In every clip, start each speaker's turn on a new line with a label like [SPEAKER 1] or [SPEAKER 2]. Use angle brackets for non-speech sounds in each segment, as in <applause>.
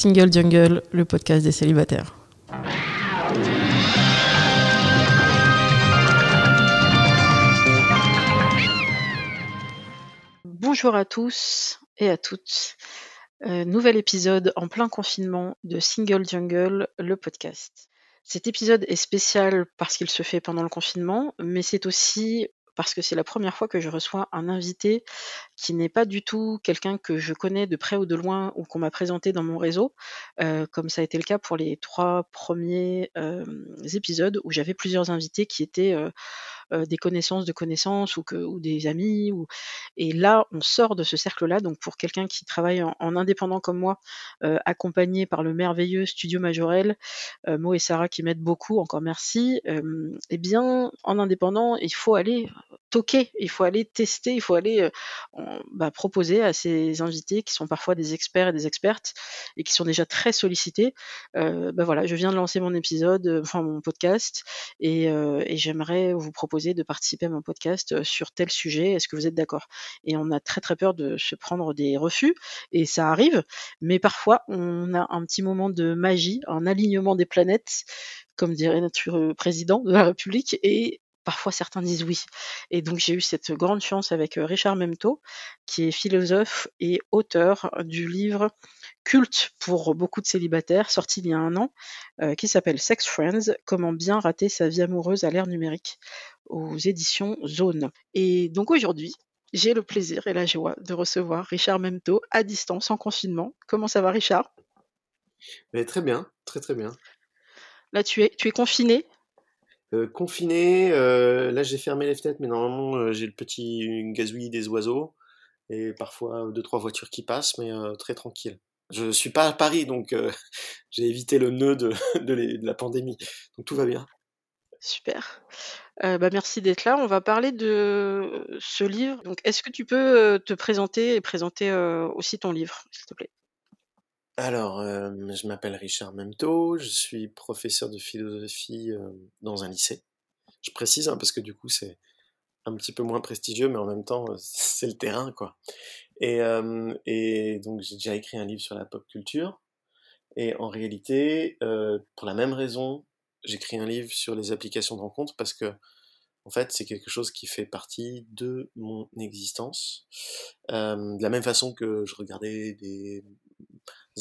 [SPEAKER 1] Single Jungle, le podcast des célibataires. Bonjour à tous et à toutes. Euh, nouvel épisode en plein confinement de Single Jungle, le podcast. Cet épisode est spécial parce qu'il se fait pendant le confinement, mais c'est aussi parce que c'est la première fois que je reçois un invité qui n'est pas du tout quelqu'un que je connais de près ou de loin ou qu'on m'a présenté dans mon réseau, euh, comme ça a été le cas pour les trois premiers euh, épisodes où j'avais plusieurs invités qui étaient euh, des connaissances de connaissances ou, que, ou des amis. Ou... Et là, on sort de ce cercle-là. Donc pour quelqu'un qui travaille en, indépendant comme moi, euh, accompagné par le merveilleux Studio Majorel, euh, Mo et Sarah qui m'aident beaucoup, encore merci, eh bien, en indépendant, il faut aller toquer, il faut aller tester, il faut aller bah, proposer à ces invités qui sont parfois des experts et des expertes et qui sont déjà très sollicités. bah voilà, je viens de lancer mon épisode, enfin mon podcast, et j'aimerais vous proposer de participer à mon podcast sur tel sujet, est-ce que vous êtes d'accord? Et on a très très peur de se prendre des refus, et ça arrive, mais parfois on a un petit moment de magie, un alignement des planètes, comme dirait notre président de la République, et parfois certains disent oui. Et donc j'ai eu cette grande chance avec Richard Memto, qui est philosophe et auteur du livre culte pour beaucoup de célibataires, sorti il y a un an, qui s'appelle Sex Friends, comment bien rater sa vie amoureuse à l'ère numérique aux éditions Zone. Et donc aujourd'hui, j'ai le plaisir et la joie de recevoir Richard Memto à distance, en confinement. Comment ça va, Richard?
[SPEAKER 2] Mais Très bien, très très bien.
[SPEAKER 1] Là, tu es, tu es confiné?
[SPEAKER 2] Euh, Confiné, euh, là j'ai fermé les fenêtres, mais normalement euh, j'ai le petit gazouillis des oiseaux et parfois deux trois voitures qui passent, mais très tranquille. Je suis pas à Paris, donc <laughs> j'ai évité le nœud de, <laughs> de, la pandémie, donc tout va bien.
[SPEAKER 1] Super. Euh, bah, merci d'être là. On va parler de ce livre. Donc, est-ce que tu peux, te présenter et présenter, aussi ton livre, s'il te plaît?
[SPEAKER 2] Alors, je m'appelle Richard Memto, je suis professeur de philosophie, dans un lycée. Je précise, hein, parce que du coup, c'est un petit peu moins prestigieux, mais en même temps, <laughs> c'est le terrain, quoi. Et et donc j'ai déjà écrit un livre sur la pop culture et en réalité, pour la même raison j'écris un livre sur les applications de rencontre parce que en fait, c'est quelque chose qui fait partie de mon existence. Euh, de la même façon que je regardais des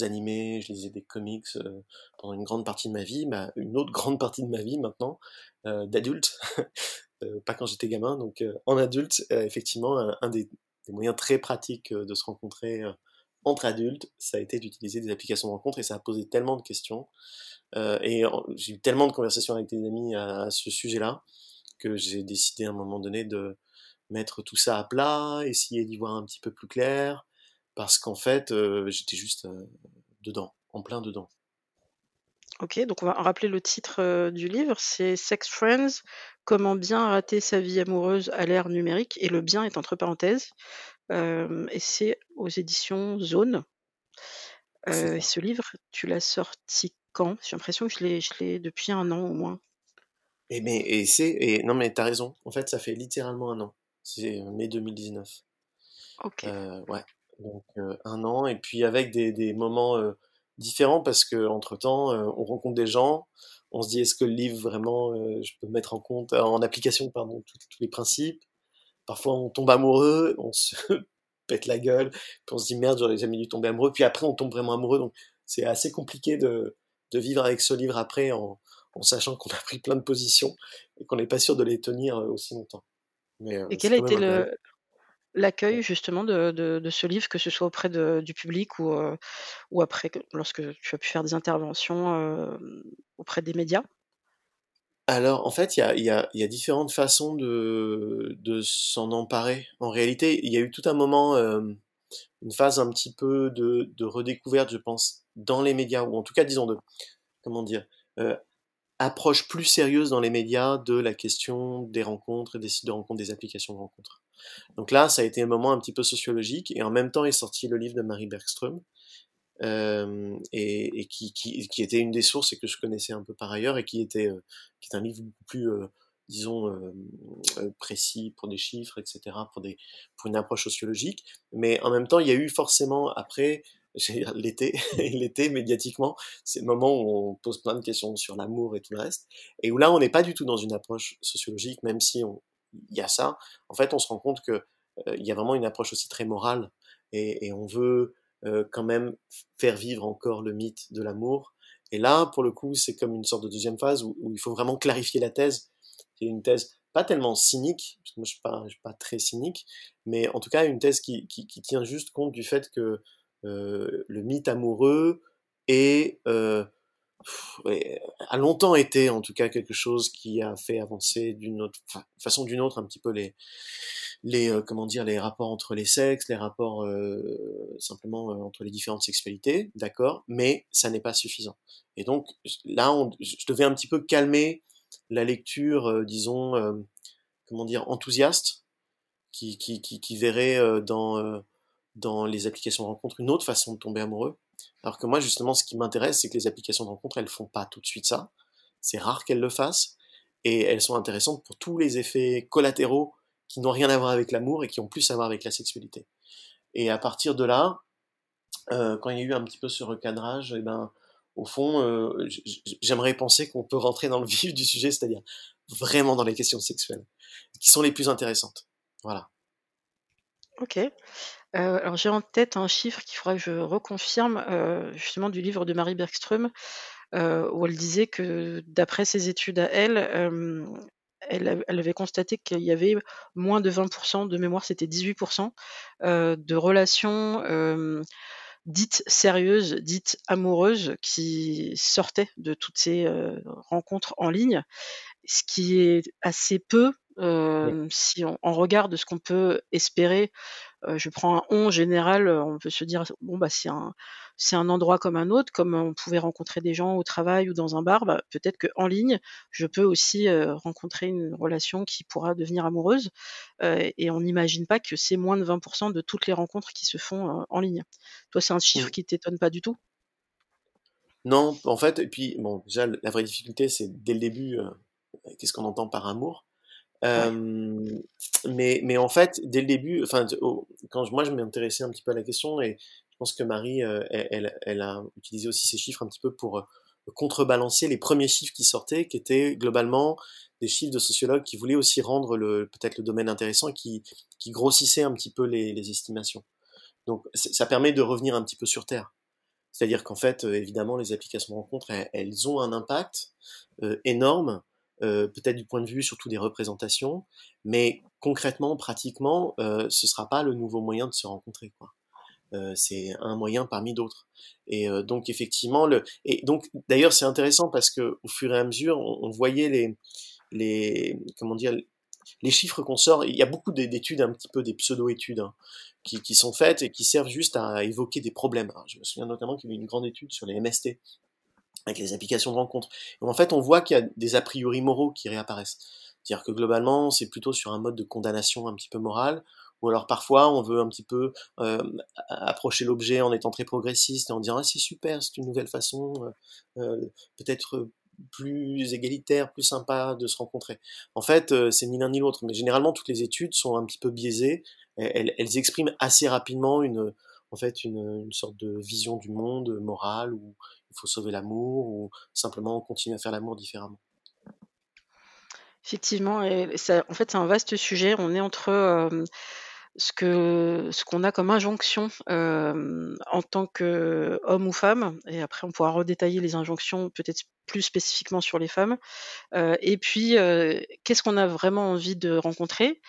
[SPEAKER 2] animés, je lisais des comics euh, pendant une grande partie de ma vie, bah, une autre <laughs> grande partie de ma vie maintenant, euh, d'adulte, euh, <laughs> pas quand j'étais gamin, donc euh, en adulte, euh, effectivement, un, des, moyens très pratiques de se rencontrer entre adultes, ça a été d'utiliser des applications de rencontre et ça a posé tellement de questions euh, et j'ai eu tellement de conversations avec des amis à, ce sujet-là que j'ai décidé à un moment donné de mettre tout ça à plat, essayer d'y voir un petit peu plus clair, parce qu'en fait, euh, j'étais juste euh, dedans, en plein dedans.
[SPEAKER 1] Ok, donc on va rappeler le titre du livre, c'est Sex Friends, comment bien rater sa vie amoureuse à l'ère numérique, et le bien est entre parenthèses, et c'est aux éditions Zone. et ce livre, tu l'as sorti quand? J'ai l'impression que je l'ai je l'ai depuis un an au moins.
[SPEAKER 2] Et mais et c'est et non mais t'as raison. En fait, ça fait littéralement un an. C'est mai 2019.
[SPEAKER 1] OK.
[SPEAKER 2] Euh, ouais. Donc euh, un an et puis avec des, des moments euh, différents parce que entre temps, euh, on rencontre des gens. On se dit est-ce que le livre vraiment, euh, je peux mettre en compte en application pardon tous, les principes? Parfois, on tombe amoureux, on se <laughs> pète la gueule, puis on se dit merde, j'aurais jamais dû tomber amoureux. Puis après, on tombe vraiment amoureux. Donc c'est assez compliqué de de vivre avec ce livre après en, en sachant qu'on a pris plein de positions et qu'on n'est pas sûr de les tenir euh, aussi longtemps.
[SPEAKER 1] Mais, euh, et quel a été le, l'accueil justement de, de, de, ce livre, que ce soit auprès de, du public ou, euh, ou après, lorsque tu as pu faire des interventions euh, auprès des médias?
[SPEAKER 2] Alors, en fait, il y a, y, a, y a, différentes façons de, de s'en emparer. En réalité, il y a eu tout un moment, euh, une phase un petit peu de, redécouverte, je pense, dans les médias, ou en tout cas, disons, de, comment dire, approche plus sérieuse dans les médias de la question des rencontres, des sites de rencontres, des applications de rencontres. Donc là, ça a été un moment un petit peu sociologique, et en même temps est sorti le livre de Marie Bergström, euh, et, qui, était une des sources et que je connaissais un peu par ailleurs, et qui était, euh, qui est un livre beaucoup plus, euh, disons, précis pour des chiffres, etc., pour, des, pour une approche sociologique. Mais en même temps, il y a eu forcément, après, <laughs> l'été, <laughs> l'été médiatiquement, c'est le moment où on pose plein de questions sur l'amour et tout le reste, et où là on n'est pas du tout dans une approche sociologique, même si il y a ça. En fait, on se rend compte que il y a vraiment une approche aussi très morale, et, on veut quand même faire vivre encore le mythe de l'amour. Et là, pour le coup, c'est comme une sorte de deuxième phase où, il faut vraiment clarifier la thèse. C'est une thèse pas tellement cynique, parce que moi je suis pas, suis pas très cynique, mais en tout cas une thèse qui, tient juste compte du fait que euh, le mythe amoureux est, euh, a longtemps été en tout cas quelque chose qui a fait avancer d'une autre façon d'une autre un petit peu les les euh, comment dire les rapports entre les sexes, les rapports euh, simplement euh, entre les différentes sexualités, d'accord, mais ça n'est pas suffisant. Et donc là, on, je devais un petit peu calmer la lecture, euh, disons, euh, comment dire, enthousiaste, qui, qui, qui, qui verrait euh, dans, dans les applications de rencontre une autre façon de tomber amoureux. Alors que moi, justement, ce qui m'intéresse, c'est que les applications de rencontre, elles font pas tout de suite ça. C'est rare qu'elles le fassent. Et elles sont intéressantes pour tous les effets collatéraux qui n'ont rien à voir avec l'amour et qui ont plus à voir avec la sexualité. Et à partir de là, euh, quand il y a eu un petit peu ce recadrage, eh ben, au fond, euh, j'aimerais penser qu'on peut rentrer dans le <laughs> vif du sujet, c'est-à-dire vraiment dans les questions sexuelles, qui sont les plus intéressantes. Voilà.
[SPEAKER 1] Ok. Euh, alors j'ai en tête un chiffre qu'il faudra que je reconfirme, euh, justement du livre de Marie Bergström, euh, où elle disait que d'après ses études à elle, elle, avait constaté qu'il y avait moins de 20%, de mémoire c'était 18%, euh, de relations dites sérieuses, dites amoureuses, qui sortaient de toutes ces rencontres en ligne, ce qui est assez peu euh, si on, on, regarde ce qu'on peut espérer euh, je prends un on général, on peut se dire bon bah c'est un c'est un endroit comme un autre, comme on pouvait rencontrer des gens au travail ou dans un bar, bah, peut-être qu'en ligne, je peux aussi euh, rencontrer une relation qui pourra devenir amoureuse. Et on n'imagine pas que c'est moins de 20% de toutes les rencontres qui se font en ligne. Toi, c'est un chiffre mmh. qui t'étonne pas du tout?
[SPEAKER 2] Non, en fait, et puis bon, déjà la vraie difficulté, c'est dès le début, qu'est-ce qu'on entend par amour? Euh, mais, mais en fait, dès le début, enfin, quand moi je m'intéressais un petit peu à la question, et je pense que Marie, euh, elle, elle, a utilisé aussi ces chiffres un petit peu pour contrebalancer les premiers chiffres qui sortaient, qui étaient globalement des chiffres de sociologues qui voulaient aussi rendre le peut-être le domaine intéressant, qui, qui grossissaient un petit peu les, les estimations. Donc ça permet de revenir un petit peu sur terre. C'est-à-dire qu'en fait, évidemment, les applications de elles, elles ont un impact énorme euh, peut-être du point de vue surtout des représentations, mais concrètement, pratiquement, euh, ce sera pas le nouveau moyen de se rencontrer. Euh, c'est un moyen parmi d'autres. Et euh, donc effectivement, et donc d'ailleurs c'est intéressant parce que au fur et à mesure, on, voyait les les comment dire les chiffres qu'on sort. Il y a beaucoup d'études, un petit peu des pseudo-études. Hein, qui, sont faites et qui servent juste à évoquer des problèmes. Je me souviens notamment qu'il y a eu une grande étude sur les MST, avec les applications de rencontre. en fait, on voit qu'il y a des a priori moraux qui réapparaissent. C'est-à-dire que globalement, c'est plutôt sur un mode de condamnation un petit peu moral, ou alors parfois on veut un petit peu euh, approcher l'objet en étant très progressiste et en disant ah, c'est super, c'est une nouvelle façon, euh, euh peut-être plus égalitaire, plus sympa de se rencontrer. En fait, c'est ni l'un ni l'autre, mais généralement toutes les études sont un petit peu biaisées. Elles, expriment assez rapidement une, en fait, une sorte de vision du monde morale ou il faut sauver l'amour ou simplement continuer à faire l'amour différemment?
[SPEAKER 1] Effectivement, en fait, c'est un vaste sujet. On est entre ce qu'on a comme injonction en tant qu'homme ou femme, et après on pourra redétailler les injonctions peut-être plus spécifiquement sur les femmes. Et puis, qu'est-ce qu'on a vraiment envie de rencontrer?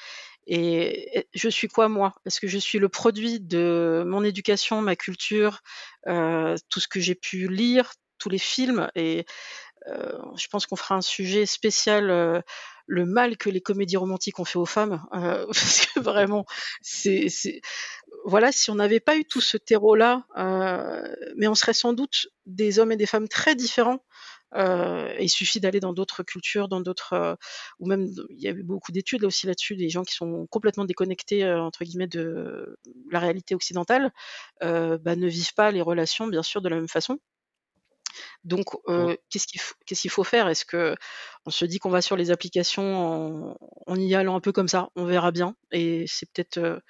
[SPEAKER 1] Et je suis quoi moi? Est-ce que je suis le produit de mon éducation, ma culture, euh, tout ce que j'ai pu lire, tous les films Et euh, je pense qu'on fera un sujet spécial, euh, le mal que les comédies romantiques ont fait aux femmes, euh, <laughs> parce que vraiment, c'est, voilà, si on n'avait pas eu tout ce terreau-là, euh, mais on serait sans doute des hommes et des femmes très différents euh, il suffit d'aller dans d'autres cultures, dans d'autres, euh, ou même il y a eu beaucoup d'études là aussi là-dessus, des gens qui sont complètement déconnectés euh, entre guillemets de la réalité occidentale, bah, ne vivent pas les relations bien sûr de la même façon. Donc, qu'est-ce qu'il faut, faire? Est-ce que on se dit qu'on va sur les applications en, en, y allant un peu comme ça? On verra bien. Et c'est peut-être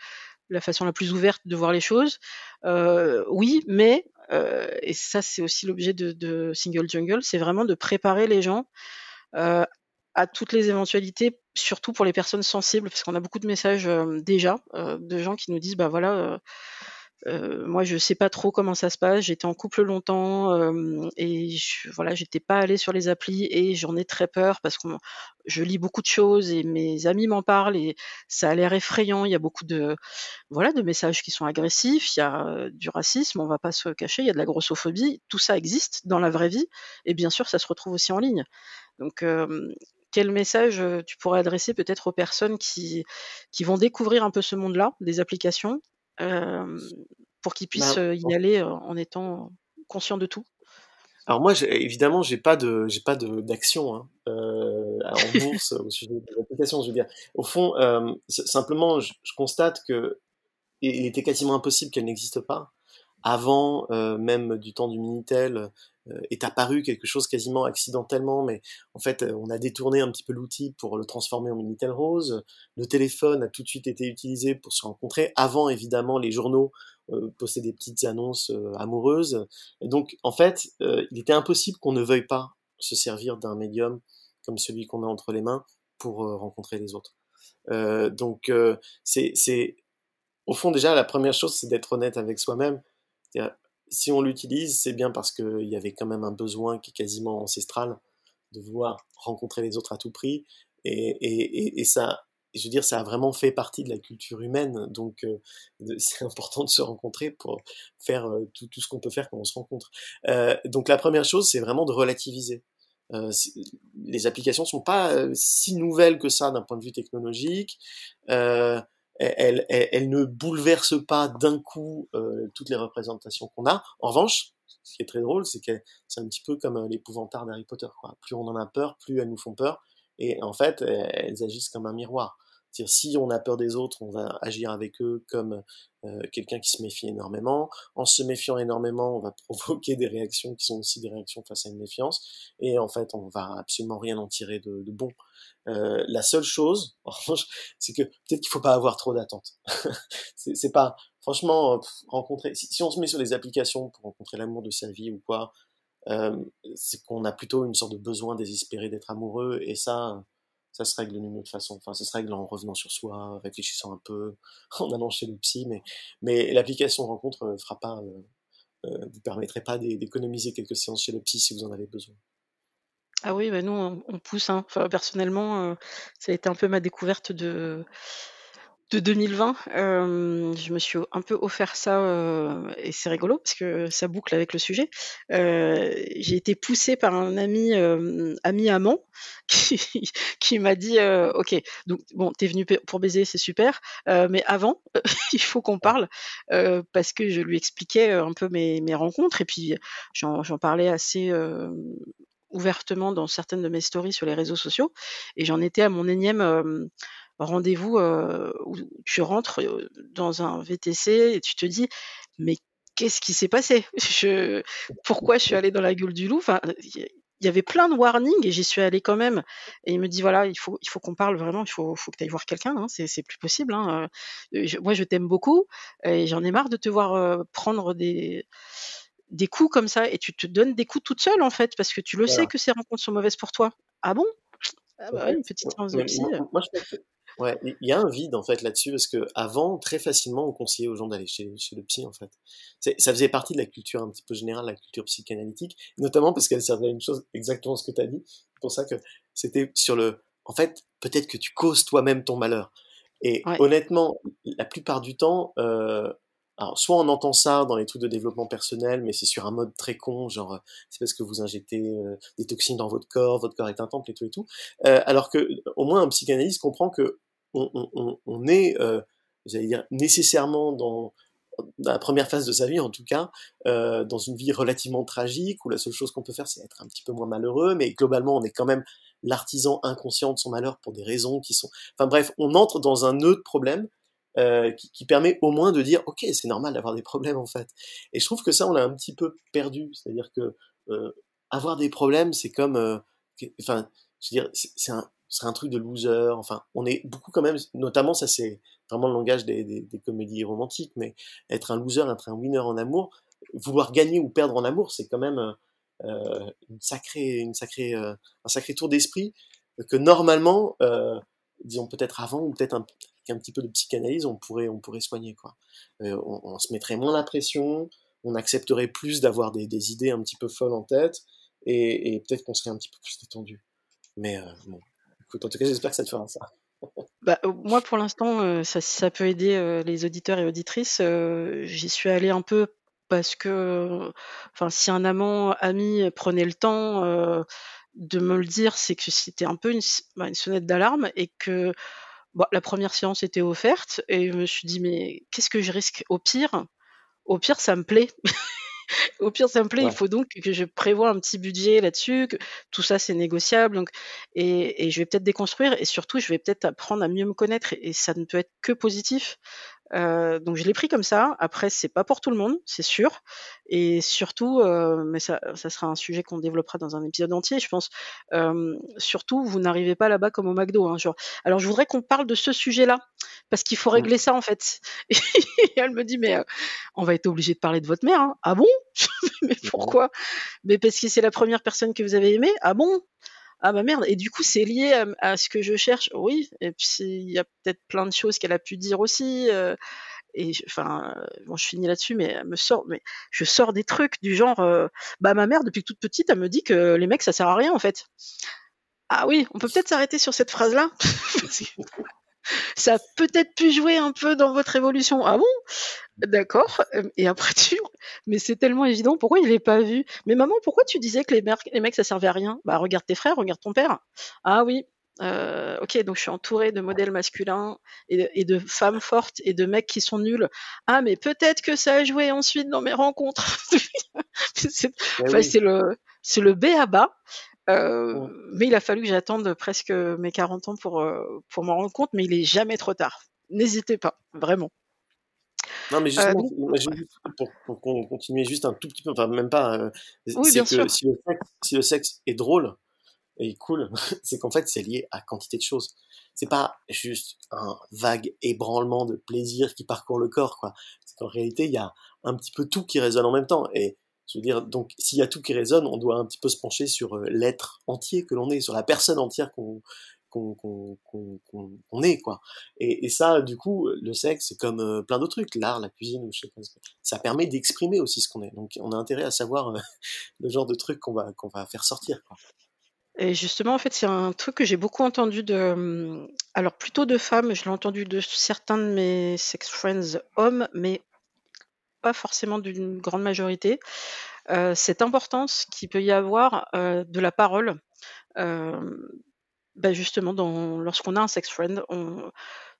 [SPEAKER 1] la façon la plus ouverte de voir les choses. oui, mais et ça c'est aussi l'objet de, Single Jungle, c'est vraiment de préparer les gens à toutes les éventualités, surtout pour les personnes sensibles, parce qu'on a beaucoup de messages déjà de gens qui nous disent bah voilà euh, moi, je sais pas trop comment ça se passe. J'étais en couple longtemps euh, et je, voilà, j'étais pas allée sur les applis et j'en ai très peur parce que je lis beaucoup de choses et mes amis m'en parlent et ça a l'air effrayant. Il y a beaucoup de voilà de messages qui sont agressifs. Il y a euh, du racisme, on va pas se cacher. Il y a de la grossophobie. Tout ça existe dans la vraie vie et bien sûr, ça se retrouve aussi en ligne. Donc quel message tu pourrais adresser peut-être aux personnes qui, qui vont découvrir un peu ce monde-là, des applications, pour qu'ils puissent bah, y aller en étant conscients de tout
[SPEAKER 2] alors moi, évidemment, j'ai pas de, j'ai pas d'action hein, euh, <laughs> en bourse au sujet de l'application. Je veux dire, au fond, euh, simplement, je, constate que il était quasiment impossible qu'elle n'existe pas avant euh, même du temps du minitel est apparu quelque chose quasiment accidentellement, mais en fait, euh, on a détourné un petit peu l'outil pour le transformer en Minitel Rose. Le téléphone a tout de suite été utilisé pour se rencontrer. Avant, évidemment, les journaux euh, postaient des petites annonces amoureuses. Et donc, en fait, il était impossible qu'on ne veuille pas se servir d'un médium comme celui qu'on a entre les mains pour rencontrer les autres. donc, c'est, au fond déjà la première chose, c'est d'être honnête avec soi-même si on l'utilise, c'est bien parce qu'il y avait quand même un besoin qui est quasiment ancestral de vouloir rencontrer les autres à tout prix. Et, ça, je veux dire, ça a vraiment fait partie de la culture humaine. Donc, euh, <laughs> c'est important de se rencontrer pour faire euh, tout, ce qu'on peut faire quand on se rencontre. Euh, donc, la première chose, c'est vraiment de relativiser. les applications sont pas si nouvelles que ça d'un point de vue technologique elle, elle, ne bouleverse pas d'un coup euh, toutes les représentations qu'on a. En revanche, ce qui est très drôle, c'est que c'est un petit peu comme euh, l'épouvantard d'Harry Potter. Quoi. Plus on en a peur, plus elles nous font peur. Et en fait, elles agissent comme un miroir. Si on a peur des autres, on va agir avec eux comme euh, quelqu'un qui se méfie énormément. En se méfiant énormément, on va <laughs> provoquer des réactions qui sont aussi des réactions face à une méfiance. Et en fait, on va absolument rien en tirer de, de bon. Euh, la seule chose, <laughs> en revanche, c'est que peut-être qu'il faut pas avoir trop d'attentes. <laughs> c'est pas, franchement, rencontrer. Si, si, on se met sur les applications pour rencontrer l'amour de sa vie ou quoi, euh, c'est qu'on a plutôt une sorte de besoin désespéré d'être amoureux. Et ça, ça se règle d'une autre façon. Enfin, ça se règle en revenant sur soi, réfléchissant un peu, <laughs> en allant chez le psy. Mais, mais l'application rencontre ne euh, fera pas, euh, euh, vous permettrait pas d'économiser quelques séances chez le psy si vous en avez besoin.
[SPEAKER 1] Ah oui, bah nous on, pousse. Hein. Enfin, personnellement, ça a été un peu ma découverte de de 2020, euh, je me suis un peu offert ça euh, et c'est rigolo parce que ça boucle avec le sujet. Euh, j'ai été poussée par un ami ami amant <laughs> qui, qui m'a dit ok donc bon t'es venu pour baiser c'est super mais avant <laughs> il faut qu'on parle parce que je lui expliquais un peu mes, mes rencontres et puis j'en parlais assez ouvertement dans certaines de mes stories sur les réseaux sociaux et j'en étais à mon énième rendez-vous où tu rentres dans un VTC et tu te dis mais qu'est-ce qui s'est passé? <laughs> Je, Pourquoi je suis allée dans la gueule du loup? Enfin, il y avait plein de warnings et j'y suis allée quand même. Et il me dit voilà, il faut, il faut qu'on parle vraiment, il faut, faut que tu ailles voir quelqu'un, hein, c'est, plus possible. Hein. moi, je t'aime beaucoup et j'en ai marre de te voir prendre des, des coups comme ça et tu te donnes des coups toute seule en fait parce que tu le sais que ces rencontres sont mauvaises pour toi. Ah bon? Ah bah une petite séance de psy. Moi,
[SPEAKER 2] je Ouais, il y a un vide en fait là-dessus parce que avant très facilement on conseillait aux gens d'aller chez, chez le psy en fait. Ça faisait partie de la culture un petit peu générale, la culture psychanalytique, notamment parce qu'elle servait à une chose exactement ce que tu as dit. C'est pour ça que c'était sur le en fait, peut-être que tu causes toi-même ton malheur. Et honnêtement, la plupart du temps euh, alors, soit on entend ça dans les trucs de développement personnel, mais c'est sur un mode très con, genre c'est parce que vous injectez euh, des toxines dans votre corps, votre corps est un temple et tout et tout. Euh, alors que au moins un psychanalyste comprend que on, est, euh, j'allais dire, nécessairement dans, la première phase de sa vie, en tout cas, euh, dans une vie relativement tragique, où la seule chose qu'on peut faire, c'est être un petit peu moins malheureux, mais globalement, on est quand même l'artisan inconscient de son malheur pour des raisons qui sont... Enfin bref, on entre dans un nœud de problème euh, qui, permet au moins de dire ok c'est normal d'avoir des problèmes en fait et je trouve que ça on l'a un petit peu perdu c'est à dire que euh, avoir des problèmes c'est comme euh, enfin je veux dire c'est un ce serait un truc de loser. Enfin, on est beaucoup quand même, notamment ça c'est vraiment le langage des, comédies romantiques, mais être un loser, être un winner en amour, vouloir gagner ou perdre en amour, c'est quand même une sacrée, une sacrée, un sacré tour d'esprit que normalement, disons peut-être avant ou peut-être un, un petit peu de psychanalyse, on pourrait, on pourrait soigner quoi. Euh, on, se mettrait moins la pression, on accepterait plus d'avoir des, idées un petit peu folles en tête, et, peut-être qu'on serait un petit peu plus détendu. Mais euh, bon, écoute, en tout cas, j'espère que ça te fera ça. <laughs>
[SPEAKER 1] Bah, moi, pour l'instant, euh, ça, peut aider les auditeurs et auditrices. J'y suis allée un peu parce que, enfin, si un amant, ami prenait le temps de me le dire, c'est que c'était un peu une, bah, une sonnette d'alarme et que bah, la première séance était offerte et je me suis dit mais qu'est-ce que je risque? Au pire Au pire, ça me plaît. <laughs> Au pire, ça me plaît. Ouais. Il faut donc que je prévoie un petit budget là-dessus. Que tout ça, c'est négociable. Donc, et, et, je vais peut-être déconstruire. Et surtout, je vais peut-être apprendre à mieux me connaître. Et, et ça ne peut être que positif. Euh, donc je l'ai pris comme ça. Après, c'est pas pour tout le monde, c'est sûr. Et surtout, euh, mais ça, ça sera un sujet qu'on développera dans un épisode entier, je pense. Euh, surtout, vous n'arrivez pas là-bas comme au McDo. Hein, genre. Alors, je voudrais qu'on parle de ce sujet-là parce qu'il faut régler ça en fait. <laughs> Et elle me dit mais euh, on va être obligé de parler de votre mère. Hein. Ah bon? <laughs> Mais pourquoi? Mais parce que c'est la première personne que vous avez aimée? Ah bon? Ah bah merde, et du coup c'est lié à, ce que je cherche, oui, et puis il y a peut-être plein de choses qu'elle a pu dire aussi, euh, et enfin, bon je finis là-dessus, mais elle me sort, mais je sors des trucs du genre, euh, bah ma mère depuis toute petite, elle me dit que les mecs ça sert à rien en fait. Ah oui, on peut peut-être s'arrêter sur cette phrase-là <laughs> ça a peut-être pu jouer un peu dans votre évolution. Ah bon? D'accord. Et après tu, mais c'est tellement évident. Pourquoi il est pas vu? Mais maman, pourquoi tu disais que les, mecs, les mecs ça servait à rien? Bah regarde tes frères, regarde ton père. Ah oui. Euh, ok, donc je suis entourée de modèles masculins et de, et de, femmes fortes et de mecs qui sont nuls. Ah, mais peut-être que ça a joué ensuite dans mes rencontres. <laughs> c'est enfin, oui. le, c'est le B à bas. Euh, ouais. Mais il a fallu que j'attende presque mes 40 ans pour, euh, pour m'en rendre compte, mais il est jamais trop tard. N'hésitez pas, vraiment.
[SPEAKER 2] Non, mais justement, euh, pour, pour, pour, continuer juste un tout petit peu, enfin même pas, euh,
[SPEAKER 1] oui,
[SPEAKER 2] c'est que
[SPEAKER 1] sûr.
[SPEAKER 2] Si, le sexe, si le sexe est drôle et cool, <laughs> c'est qu'en fait c'est lié à quantité de choses. C'est pas juste un vague ébranlement de plaisir qui parcourt le corps, quoi. C'est qu'en réalité il y a un petit peu tout qui résonne en même temps. Et dire, donc s'il y a tout qui résonne, on doit un petit peu se pencher sur euh, l'être entier que l'on est, sur la personne entière qu'on qu'on qu qu est quoi et, ça du coup le sexe comme euh, plein d'autres trucs l'art la cuisine ça permet d'exprimer aussi ce qu'on est donc on a intérêt à savoir euh, <laughs> le genre de truc qu'on va qu'on va faire sortir.
[SPEAKER 1] Et justement, en fait, c'est un truc que j'ai beaucoup entendu de, alors plutôt de femmes, je l'ai entendu de certains de mes sex friends hommes, mais pas forcément d'une grande majorité. Euh, cette importance qu'il peut y avoir euh, de la parole. Euh, bah justement, lorsqu'on a un sex friend,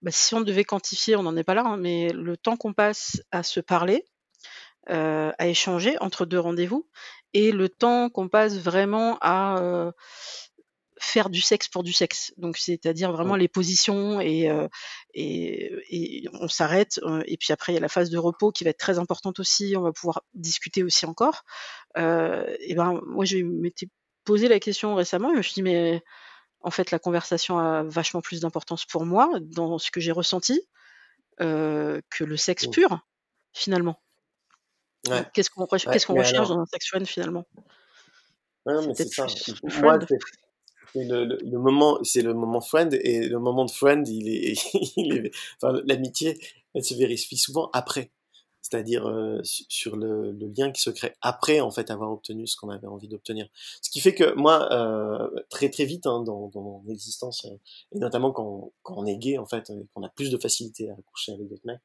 [SPEAKER 1] bah si on devait quantifier, on n'en est pas là, hein, mais le temps qu'on passe à se parler, à échanger entre deux rendez-vous, et le temps qu'on passe vraiment à faire du sexe pour du sexe. Donc, c'est-à-dire vraiment les positions et, euh, et, et, on s'arrête. et puis après, il y a la phase de repos qui va être très importante aussi. On va pouvoir discuter aussi encore. et ben, moi, je m'étais posé la question récemment et je me suis dit, mais en fait, la conversation a vachement plus d'importance pour moi dans ce que j'ai ressenti euh, que le sexe mmh. pur, finalement.
[SPEAKER 2] Ouais.
[SPEAKER 1] Qu'est-ce qu'on qu ouais, qu recherche alors... dans un sex friend, finalement?
[SPEAKER 2] Ouais, mais c'est ça. Moi, le, le, le, moment, c'est le moment friend et le moment de friend, il est, <laughs> il est enfin, l'amitié, elle se vérifie souvent après c'est-à-dire euh, sur le, le, lien qui se crée après en fait avoir obtenu ce qu'on avait envie d'obtenir. Ce qui fait que moi euh, très très vite hein, dans, dans, mon existence euh, et notamment quand, quand, on est gay en fait qu'on a plus de facilité à coucher avec d'autres mecs,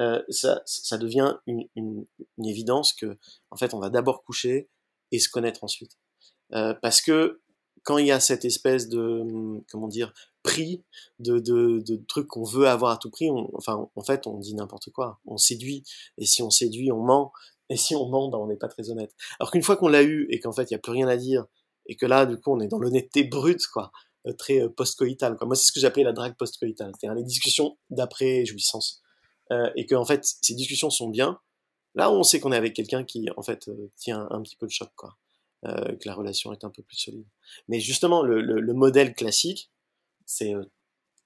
[SPEAKER 2] euh, ça, ça devient une, une, une, évidence que en fait on va d'abord coucher et se connaître ensuite. Euh, parce que quand il y a cette espèce de comment dire prix de, de, de trucs qu'on veut avoir à tout prix, on, enfin, en fait, on dit n'importe quoi. On séduit. Et si on séduit, on ment. Et si on ment, ben, on n'est pas très honnête. Alors qu'une fois qu'on l'a eu et qu'en fait, il n'y a plus rien à dire, et que là, du coup, on est dans l'honnêteté brute, quoi, euh, très euh, post-coïtale. Moi, c'est ce que j'appelais la drague post-coïtale. C'est-à-dire les discussions d'après jouissance. Euh, et que, en fait, ces discussions sont bien. Là on sait qu'on est avec quelqu'un qui, en fait, euh, tient un petit peu le choc, quoi. Euh, que la relation est un peu plus solide. Mais justement, le, le, le modèle classique, c'est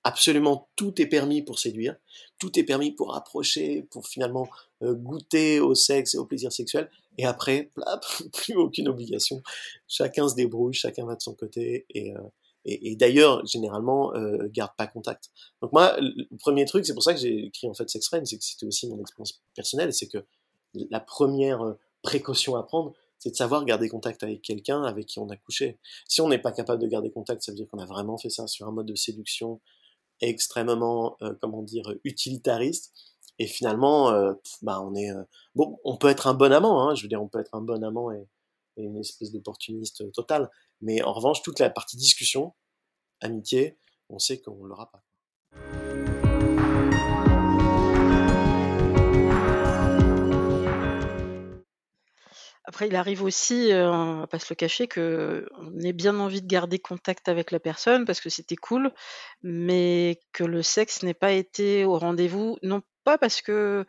[SPEAKER 2] absolument tout est permis pour séduire, tout est permis pour approcher, pour finalement goûter au sexe et au plaisir sexuel. Et après, <laughs> plus aucune obligation. Chacun se débrouille, chacun va de son côté. Et, d'ailleurs, généralement, euh, garde pas contact. Donc moi, le premier truc, c'est pour ça que j'ai écrit en fait Sex Friend, c'est que c'était aussi mon expérience personnelle, c'est que la première précaution à prendre, c'est de savoir garder contact avec quelqu'un avec qui on a couché. Si on n'est pas capable de garder contact, ça veut dire qu'on a vraiment fait ça sur un mode de séduction extrêmement, euh, comment dire, utilitariste. Et finalement, euh, bah on est, euh, bon, on peut être un bon amant, hein, je veux dire, on peut être un bon amant et, et une espèce d'opportuniste total. Mais en revanche, toute la partie discussion, amitié, on sait qu'on l'aura pas.
[SPEAKER 1] Après, il arrive aussi, euh, on va pas se le cacher, qu'on ait bien envie de garder contact avec la personne parce que c'était cool, mais que le sexe n'ait pas été au rendez-vous. Non pas parce que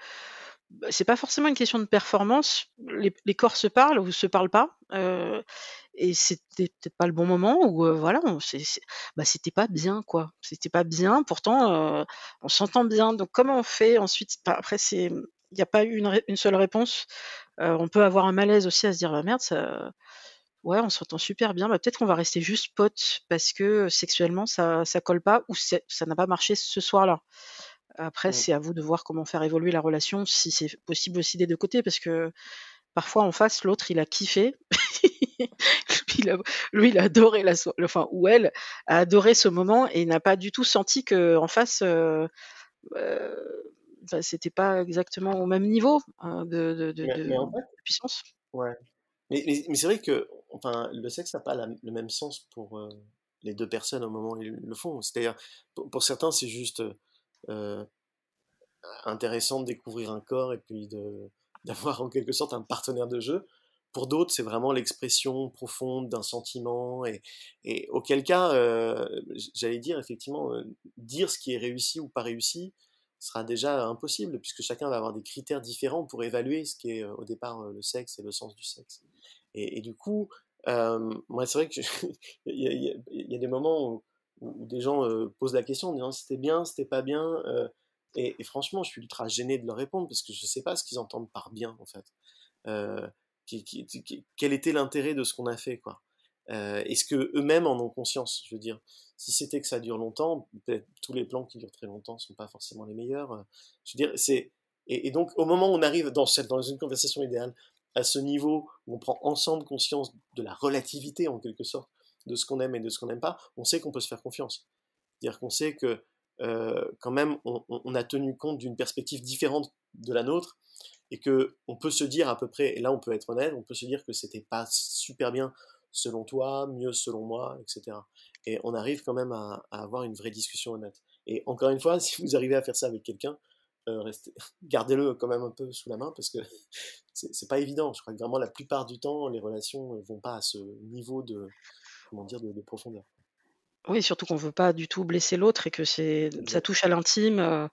[SPEAKER 1] bah, c'est pas forcément une question de performance. Les, corps se parlent ou se parlent pas, euh, et c'était peut-être pas le bon moment ou euh, voilà, bah, c'était pas bien quoi. C'était pas bien. Pourtant, on s'entend bien. Donc comment on fait ensuite? Bah, Après, c'est il n'y a pas eu une, une seule réponse. Euh, on peut avoir un malaise aussi à se dire: «Bah, merde, ça ouais, on s'entend super bien, bah, peut-être qu'on va rester juste potes parce que sexuellement ça ça colle pas ou ça n'a pas marché ce soir-là». Après, c'est à vous de voir comment faire évoluer la relation, si c'est possible aussi des deux côtés, parce que parfois en face, l'autre il a kiffé. <laughs> lui, il a adoré la enfin ou elle a adoré ce moment et n'a pas du tout senti qu'en face, euh, euh, c'était pas exactement au même niveau hein, de, puissance.
[SPEAKER 2] Ouais. Mais, mais, c'est vrai que enfin, le sexe n'a pas le même sens pour euh, les deux personnes au moment où ils le font. C'est-à-dire, pour, certains, c'est juste euh, intéressant de découvrir un corps et puis <laughs> d'avoir en quelque sorte un partenaire de jeu. Pour d'autres, c'est vraiment l'expression profonde d'un sentiment et, et, auquel cas, euh, j'allais dire effectivement, dire ce qui est réussi ou pas réussi, sera déjà impossible, puisque chacun va avoir des critères différents pour évaluer ce qui est au départ le sexe et le sens du sexe. Et, du coup, moi c'est vrai qu'il <laughs> y, y, a des moments où, des gens posent la question en disant c'était bien, c'était pas bien, et, franchement je suis ultra gêné de leur répondre parce que je sais pas ce qu'ils entendent par bien en fait. quel était l'intérêt de ce qu'on a fait quoi Est-ce que eux-mêmes en ont conscience Je veux dire, si c'était que ça dure longtemps, tous les plans qui durent très longtemps ne sont pas forcément les meilleurs. Euh, je veux dire, c'est et, donc au moment où on arrive dans, cette, dans une conversation idéale à ce niveau où on prend ensemble conscience de la relativité en quelque sorte de ce qu'on aime et de ce qu'on n'aime pas, on sait qu'on peut se faire confiance. C'est-à-dire qu'on sait que euh, quand même on, on, a tenu compte d'une perspective différente de la nôtre et que on peut se dire à peu près, et là on peut être honnête, on peut se dire que c'était pas super bien selon toi, mieux selon moi, etc. Et on arrive quand même à, avoir une vraie discussion honnête. Et encore une fois, <laughs> si vous arrivez à faire ça avec quelqu'un, euh, <laughs> gardez-le quand même un peu sous la main parce que <laughs> c'est pas évident. Je crois que vraiment la plupart du temps, les relations ne vont pas à ce niveau de, comment dire, de, profondeur.
[SPEAKER 1] Oui, surtout qu'on ne veut pas du tout blesser l'autre et que c'est ça touche à l'intime, euh,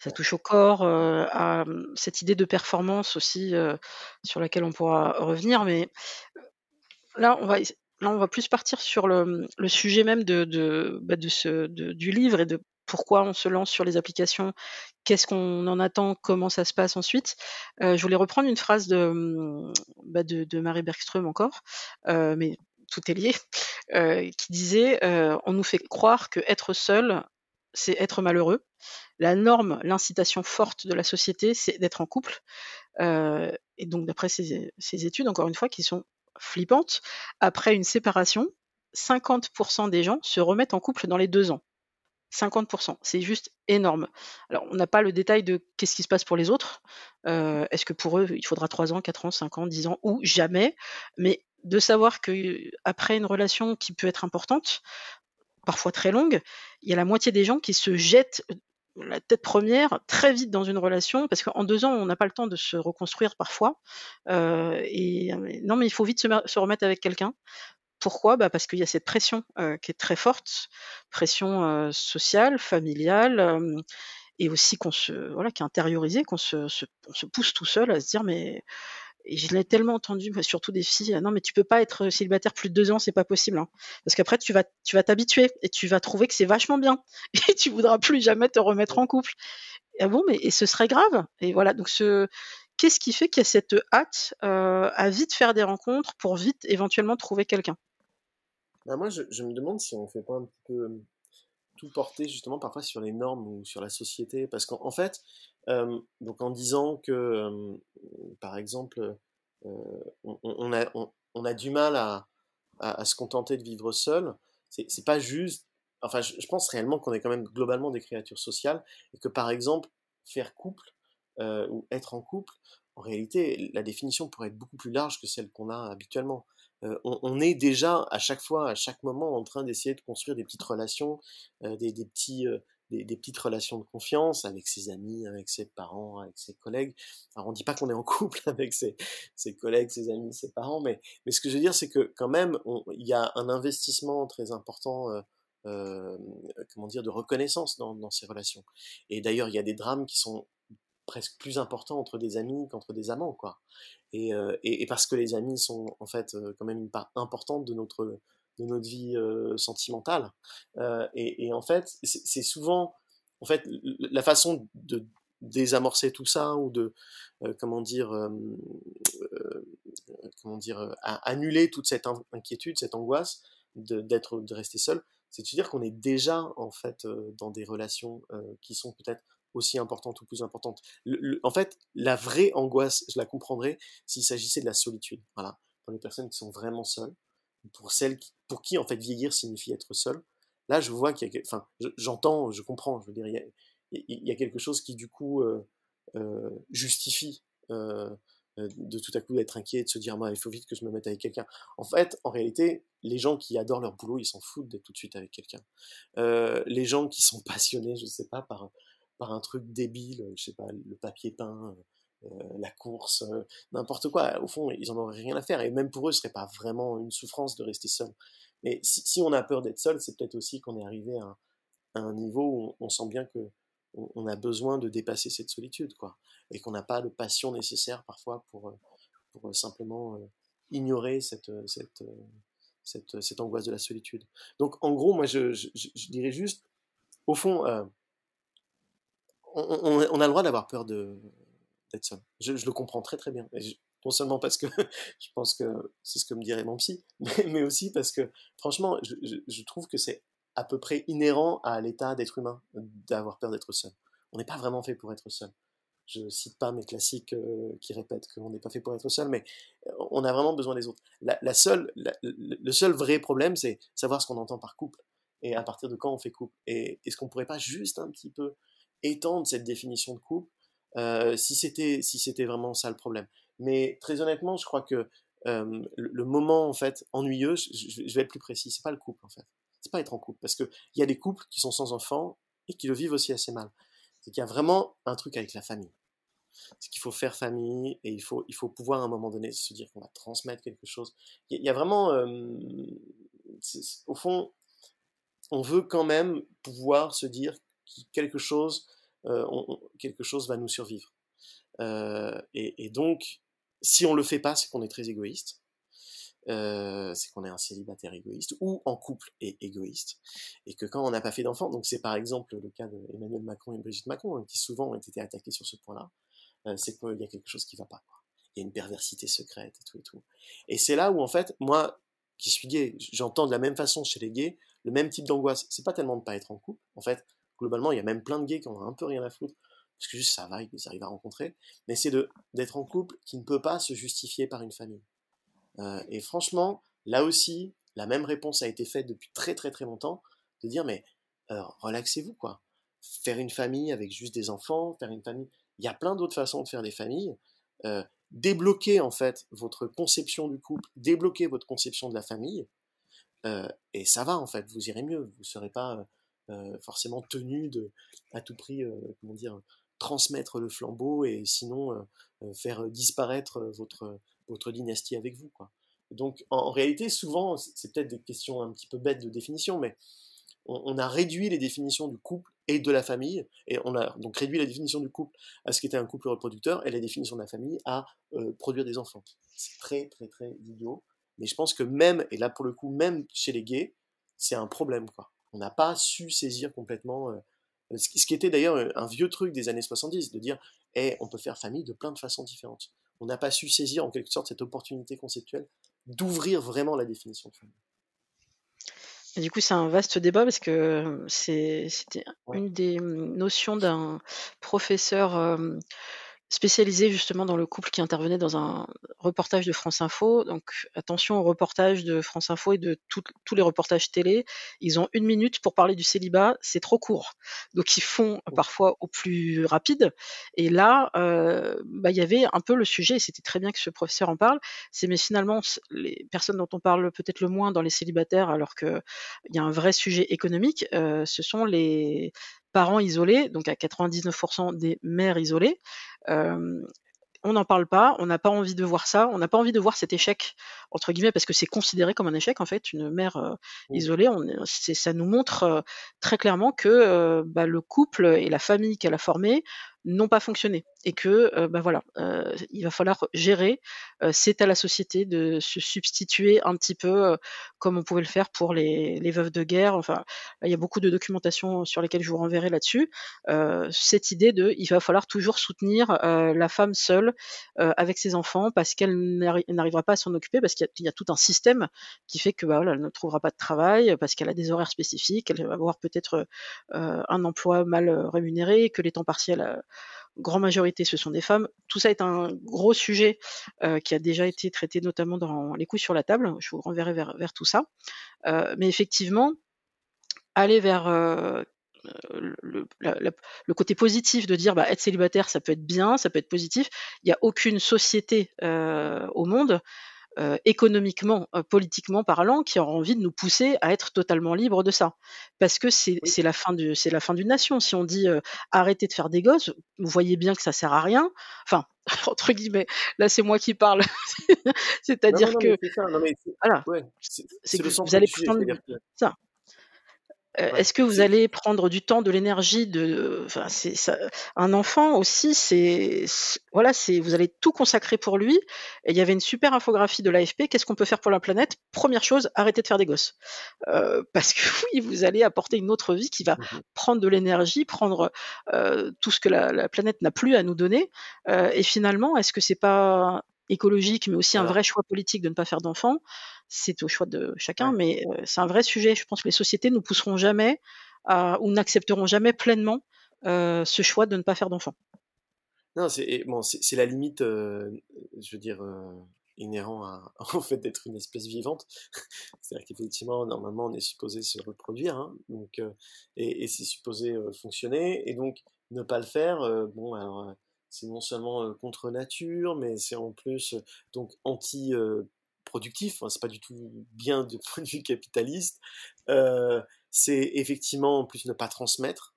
[SPEAKER 1] ça touche au corps, euh, à cette idée de performance aussi sur laquelle on pourra revenir. Mais là, on va plus partir sur le, sujet même bah, du livre et de pourquoi on se lance sur les applications, qu'est-ce qu'on en attend, comment ça se passe ensuite. Euh, je voulais reprendre une phrase de, bah, Marie Bergström encore, euh, mais tout est lié, euh, qui disait On nous fait croire que être seul, c'est être malheureux. La norme, l'incitation forte de la société, c'est d'être en couple. et donc, d'après ces, études, encore une fois, qui sont flippante. Après une séparation, 50% des gens se remettent en couple dans les deux ans. 50%, c'est juste énorme. Alors, on n'a pas le détail de qu'est-ce qui se passe pour les autres. Euh, est-ce que pour eux, il faudra 3 ans, 4 ans, 5 ans, 10 ans ou jamais? Mais de savoir qu'après une relation qui peut être importante, parfois très longue, il y a la moitié des gens qui se jettent la tête première très vite dans une relation parce qu'en deux ans on n'a pas le temps de se reconstruire parfois euh, et non mais il faut vite se, remettre avec quelqu'un. Pourquoi? Bah parce qu'il y a cette pression euh, qui est très forte pression euh, sociale familiale et aussi qu'on se voilà qui est intériorisée qu'on se, se, pousse tout seul à se dire mais Et je l'ai tellement entendu, surtout des filles, non mais tu peux pas être célibataire plus de deux ans, c'est pas possible. Hein. Parce qu'après tu vas tu vas t'habituer et tu vas trouver que c'est vachement bien <laughs> et tu voudras plus jamais te remettre en couple. Ah bon, mais et ce serait grave. Et voilà, donc ce qu'est-ce qui fait qu'il y a cette hâte euh, à vite faire des rencontres pour vite éventuellement trouver quelqu'un?
[SPEAKER 2] Bah moi, je, je, me demande si on fait pas un petit peu tout porter justement parfois sur les normes ou sur la société, parce qu'en fait, euh, donc en disant que, euh, par exemple, euh, on, on, a, on, a du mal à, à, se contenter de vivre seul, c'est pas juste. Enfin, je, je pense réellement qu'on est quand même globalement des créatures sociales et que par exemple, faire couple ou être en couple, en réalité, la définition pourrait être beaucoup plus large que celle qu'on a habituellement. Euh, on, est déjà à chaque fois, à chaque moment, en train d'essayer de construire des petites relations, euh, des, petits, euh, des, petites relations de confiance avec ses amis, avec ses parents, avec ses collègues. Alors on dit pas qu'on est en <laughs> couple avec ses, collègues, ses amis, ses parents, mais, ce que je veux dire, c'est que quand même, il y a un investissement très important. comment dire, de reconnaissance dans ces relations. Et d'ailleurs, il y a des drames qui sont presque plus importants entre des amis qu'entre des amants, quoi. Euh, et, et, parce que les amis sont en fait euh, quand même une part importante de notre, de notre vie euh, sentimentale. Et, et, en fait, c'est souvent en fait la façon de désamorcer tout ça ou de comment dire comment dire annuler toute cette inquiétude, cette angoisse d'être de, rester seul, c'est de se dire qu'on est déjà en fait dans des relations qui sont peut-être aussi importante ou plus importante. en fait, la vraie angoisse, je la comprendrais s'il s'agissait de la solitude. Voilà, pour les personnes qui sont vraiment seules, pour celles qui, pour qui en fait vieillir signifie être seul. Là, je vois qu'il y a, enfin, j'entends, je, comprends. Je veux dire, il y a, quelque chose qui du coup euh, euh, justifie euh, de tout à coup être inquiet, et de se dire, moi, il faut vite que je me mette avec quelqu'un. En fait, en réalité, les gens qui adorent leur boulot, ils s'en foutent d'être tout de suite avec quelqu'un. les gens qui sont <laughs> passionnés, je sais pas, par par un truc débile, je sais pas, le papier peint, euh, la course, euh, n'importe quoi. Au fond, ils en auraient rien à faire. Et même pour eux, ce serait pas vraiment une souffrance de rester seul. Mais si, on a peur d'être seul, c'est peut-être aussi qu'on est arrivé à, un niveau où on, sent bien que on, a besoin de dépasser cette solitude, quoi. Et qu'on n'a pas de passion nécessaire parfois pour, euh, simplement ignorer cette, cette, cette, angoisse de la solitude. Donc en gros, moi je dirais juste, au fond, on, a le droit d'avoir peur d'être seul. Je, le comprends très très bien. non seulement parce que <laughs> je pense que c'est ce que me dirait mon psy, <laughs> mais, aussi parce que franchement, je, trouve que c'est à peu près inhérent à l'état d'être humain d'avoir peur d'être seul. On n'est pas vraiment fait pour être seul. Je cite pas mes classiques euh, qui répètent qu'on n'est pas fait pour être seul, mais euh, on a vraiment besoin des autres. La, seule, le seul vrai problème, c'est savoir ce qu'on entend par couple et à partir de quand on fait couple. Et est-ce qu'on pourrait pas juste un petit peu étendre cette définition de couple euh, si c'était si vraiment ça le problème. Mais très honnêtement, je crois que euh, le, moment en fait ennuyeux, je, vais être plus précis, c'est pas le couple en fait, c'est pas être en couple, parce que il y a des couples qui sont sans enfants et qui le vivent aussi assez mal. C'est qu'il y a vraiment un truc avec la famille. C'est qu'il faut faire famille et il faut il faut pouvoir à un moment donné se dire qu'on va transmettre quelque chose. Il y, a vraiment euh, au fond, on veut quand même pouvoir se dire quelque chose, euh, quelque chose va nous survivre. Euh, et, donc, si on le fait pas, c'est qu'on est très égoïste. Euh, c'est qu'on est un célibataire égoïste ou en couple et égoïste. Et que quand on n'a pas fait d'enfant donc c'est par exemple le cas d'Emmanuel Macron et Brigitte Macron hein, qui souvent ont été attaqués sur ce point-là c'est qu'il y a quelque chose qui va pas il y a une perversité secrète et tout et tout. Et c'est là où en fait moi qui suis gay j'entends de la même façon chez les gays le même type d'angoisse. C'est pas tellement de pas être en couple. En fait globalement, il y a même plein de gays qui ont un peu rien à foutre, parce que juste ça va, ils arrivent à rencontrer, mais c'est d'être en couple qui ne peut pas se justifier par une famille. Euh, et franchement, là aussi, la même réponse a été faite depuis très très très longtemps, de dire mais euh, relaxez-vous quoi. Faire une famille avec juste des enfants, faire une famille, il y a plein d'autres façons de faire des familles. Euh, débloquer en fait votre conception du couple, débloquer votre conception de la famille, et ça va en fait, vous irez mieux, vous serez pas euh, forcément tenu de à tout prix euh, comment dire transmettre le flambeau et sinon euh, faire disparaître votre votre dynastie avec vous quoi. Donc en, réalité souvent c'est peut-être des questions un petit peu bêtes de définition mais on, a réduit les définitions du couple et de la famille. Et on a donc réduit la définition du couple à ce qui était un couple reproducteur et la définition de la famille à euh, produire des enfants. C'est très, très, très idiot. Mais je pense que même, et là pour le coup, même chez les gays, c'est un problème. quoi. On n'a pas su saisir complètement. Euh, ce qui était d'ailleurs un vieux truc des années 70, de dire eh, on peut faire famille de plein de façons différentes. On n'a pas su saisir en quelque sorte cette opportunité conceptuelle d'ouvrir vraiment la définition de famille.
[SPEAKER 1] Et du coup, c'est un vaste débat parce que c'était une des notions d'un professeur spécialisé justement dans le couple qui intervenait dans un reportage de France Info. Donc attention au reportage de France Info et de tous les reportages télé. Ils ont une minute pour parler du célibat, c'est trop court. Donc ils font parfois au plus rapide. Et là, euh, bah, il y avait un peu le sujet, et c'était très bien que ce professeur en parle, c'est mais finalement les personnes dont on parle peut-être le moins dans les célibataires, alors qu'il y a un vrai sujet économique, euh, ce sont les parents isolés, donc à 99% des mères isolées. on n'en parle pas, on n'a pas envie de voir ça, on n'a pas envie de voir cet échec, entre guillemets, parce que c'est considéré comme un échec, en fait, une mère isolée, on, ça nous montre très clairement que bah, le couple et la famille qu'elle a formée n'ont pas fonctionné et que ben voilà, il va falloir gérer. c'est à la société de se substituer un petit peu comme on pouvait le faire pour les, les veuves de guerre. Enfin, il y a beaucoup de documentation sur lesquelles je vous renverrai là-dessus. cette idée de, il va falloir toujours soutenir la femme seule avec ses enfants parce qu'elle n'arrivera pas à s'en occuper parce qu'il y, a tout un système qui fait que bah, voilà, elle ne trouvera pas de travail parce qu'elle a des horaires spécifiques, elle va avoir peut-être un emploi mal rémunéré, que les temps partiels grande majorité ce sont des femmes. Tout ça est un gros sujet euh, qui a déjà été traité notamment dans les coups sur la table. Je vous renverrai vers, tout ça. Euh, mais effectivement, aller vers euh, le, le, côté positif de dire bah, être célibataire, ça peut être bien, ça peut être positif. Il n'y a aucune société au monde euh, économiquement, euh, politiquement parlant, qui aura envie de nous pousser à être totalement libres de ça. Parce que c'est la fin du c'est la fin d'une nation. Si on dit euh, arrêtez de faire des gosses, vous voyez bien que ça sert à rien. Enfin, <laughs> entre guillemets, là c'est moi qui parle. C'est-à-dire que voilà, c'est que vous allez prendre ça. Euh, est-ce que vous allez prendre du temps, de l'énergie de enfin, c'est ça un enfant aussi, c'est voilà, c'est vous allez tout consacrer pour lui et il y avait une super infographie de l'AFP, qu'est-ce qu'on peut faire pour la planète? Première chose, arrêtez de faire des gosses. Euh, <laughs> parce que oui, vous allez apporter une autre vie qui va mmh prendre de l'énergie, prendre, euh, tout ce que la la planète n'a plus à nous donner, et finalement, est-ce que c'est pas écologique, mais aussi un vrai choix politique de ne pas faire d'enfants. C'est au choix de chacun, mais c'est un vrai sujet. Je pense que les sociétés ne pousseront jamais ou n'accepteront jamais pleinement ce choix de ne pas faire d'enfants.
[SPEAKER 2] Non, c'est bon, la limite, je veux dire, inhérent à, <laughs> au fait d'être une espèce vivante. <laughs> C'est-à-dire qu'effectivement, normalement, on est supposé se reproduire, hein, donc, et, et c'est supposé fonctionner, et donc ne pas le faire, bon, alors c'est non seulement contre nature, mais c'est en plus donc anti productif. Enfin, c'est pas du tout bien du point de <laughs> vue capitaliste. c'est effectivement en plus ne pas transmettre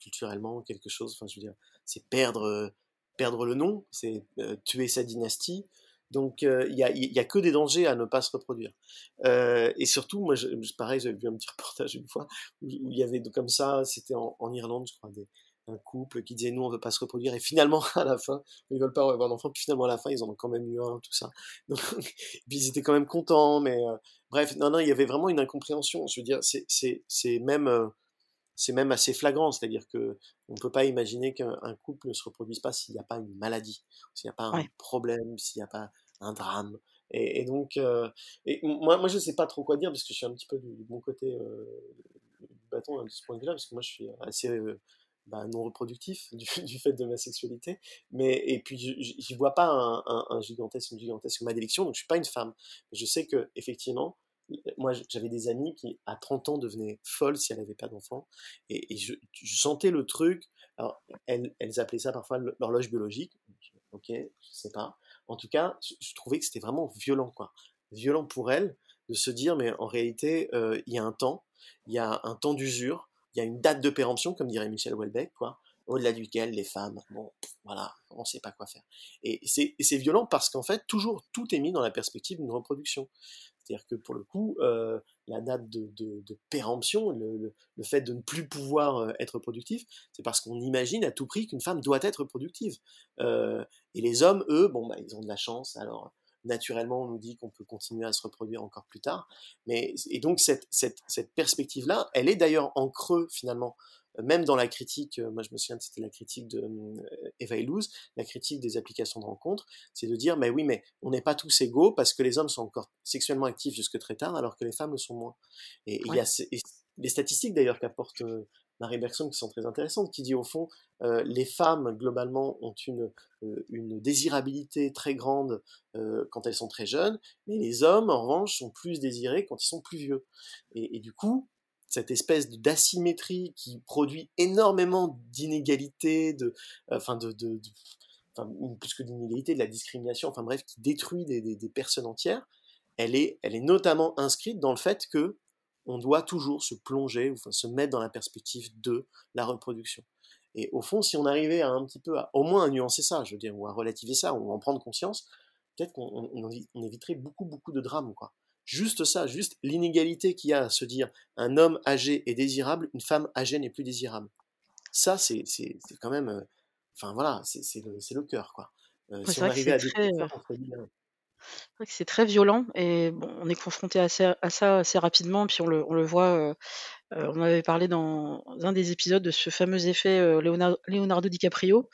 [SPEAKER 2] culturellement quelque chose. Enfin, je veux dire, c'est perdre perdre le nom, c'est tuer sa dynastie. Donc il y, a, a, que des dangers à ne pas se reproduire. et surtout, moi, pareil, j'avais vu un petit <laughs> reportage une fois où il y avait comme ça, c'était en, Irlande, je crois, un couple qui disait nous on veut pas se reproduire et finalement <laughs> à la fin ils veulent pas avoir d'enfants puis finalement à la fin ils en ont quand même eu un tout ça. <laughs> Donc puis ils étaient quand même contents mais euh, bref non non il y avait vraiment une incompréhension. Je veux dire c'est c'est c'est même euh, c'est même assez flagrant. C'est-à-dire que on peut pas imaginer qu'un couple ne se reproduise pas s'il n'y a pas une maladie s'il n'y a pas un problème s'il n'y a pas un drame. Et, et donc euh, et moi moi je sais pas trop quoi dire parce que je suis un petit peu du, bon côté du bâton hein, de ce point de vue là parce que moi je suis assez bah, non reproductif <laughs> du, fait de ma sexualité, mais et puis j'y vois pas un, gigantesque, une gigantesque malédiction, donc je suis pas une femme. Je sais que effectivement, moi j'avais des amis qui à 30 ans devenaient folles si elles n'avaient pas d'enfants, et, je, sentais le truc. Alors elles, elles appelaient ça parfois l'horloge biologique. Ok, je sais pas. En tout cas, je, trouvais que c'était vraiment violent, quoi. Violent pour elles de se dire, mais en réalité, euh, il y a un temps, il y a un temps d'usure il y a une date de péremption, comme dirait Michel Houellebecq, quoi, au-delà duquel les femmes, bon, voilà, on ne sait pas quoi faire. Et c'est violent parce qu'en fait, toujours, tout est mis dans la perspective d'une reproduction. C'est-à-dire que pour le coup, euh, la date de, péremption, le, fait de ne plus pouvoir euh, être productif, c'est parce qu'on imagine à tout prix qu'une femme doit être productive. Euh, et les hommes, eux, bon, bah, ils ont de la chance. Alors, naturellement, on nous dit qu'on peut continuer à se reproduire encore plus tard. Mais, et donc, cette, cette, cette perspective-là, elle est d'ailleurs en creux, finalement, même dans la critique, euh, moi je me souviens que c'était la critique de euh, Eva Illouz, la critique des applications de rencontre, c'est de dire, mais oui, mais on n'est pas tous égaux parce que les hommes sont encore sexuellement actifs jusque très tard, alors que les femmes le sont moins. Et il y a les statistiques d'ailleurs qu'apporte euh, Marie Bergson qui sont très intéressantes, qui dit au fond, les femmes globalement ont une, une désirabilité très grande quand elles sont très jeunes, mais les hommes en revanche sont plus désirés quand ils sont plus vieux. Et, du coup, cette espèce d'asymétrie qui produit énormément d'inégalités, de, euh, enfin de, enfin, plus que d'inégalités, de la discrimination, enfin bref, qui détruit des, des, personnes entières, elle est, elle est notamment inscrite dans le fait que on doit toujours se plonger, enfin se mettre dans la perspective de la reproduction. Et au fond, si on arrivait à un petit peu, à, au moins à nuancer ça, je veux dire, ou à relativiser ça, ou à en prendre conscience, peut-être qu'on on éviterait beaucoup, beaucoup de drames, quoi. Juste ça, juste l'inégalité qu'il y a à se dire un homme âgé est désirable, une femme âgée n'est plus désirable. Ça, c'est quand même. Euh, enfin voilà, c'est le, le cœur, quoi.
[SPEAKER 1] Euh, si on arrivait à très... C'est très violent et on est confronté à ça, assez rapidement, puis on le, on le voit. Euh, euh, on avait parlé dans un des épisodes de ce fameux effet euh, Leonardo, DiCaprio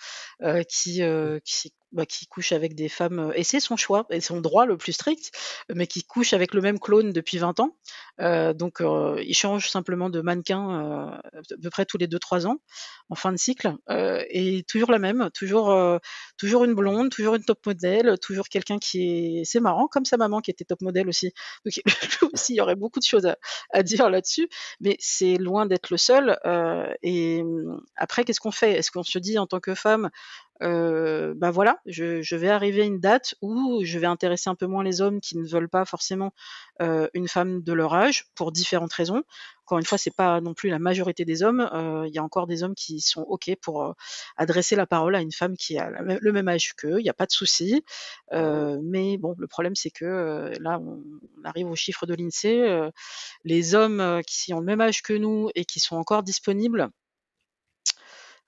[SPEAKER 1] qui, qui, bah, qui couche avec des femmes, euh, et c'est son choix et son droit le plus strict, mais qui couche avec le même clone depuis 20 ans. Euh, donc euh, il change simplement de mannequin euh, à peu près tous les 2-3 ans en fin de cycle, euh, et toujours la même, toujours, toujours une blonde, toujours une top modèle, toujours quelqu'un qui est, c'est marrant, comme sa maman qui était top modèle aussi. Donc <laughs> aussi il y aurait beaucoup de choses à, à dire là-dessus, mais c'est loin d'être le seul. et hum, après qu'est-ce qu'on fait? Est-ce qu'on se dit en tant que femme euh, bah voilà, je, je, vais arriver à une date où je vais intéresser un peu moins les hommes qui ne veulent pas forcément euh, une femme de leur âge pour différentes raisons. Encore une fois, c'est pas non plus la majorité des hommes. Euh, il y a encore des hommes qui sont ok pour euh, adresser la parole à une femme qui a le même âge qu'eux. Il n'y a pas de souci. Euh, mais bon, le problème c'est que là, on, on, arrive aux chiffres de l'Insee. les hommes qui ont le même âge que nous et qui sont encore disponibles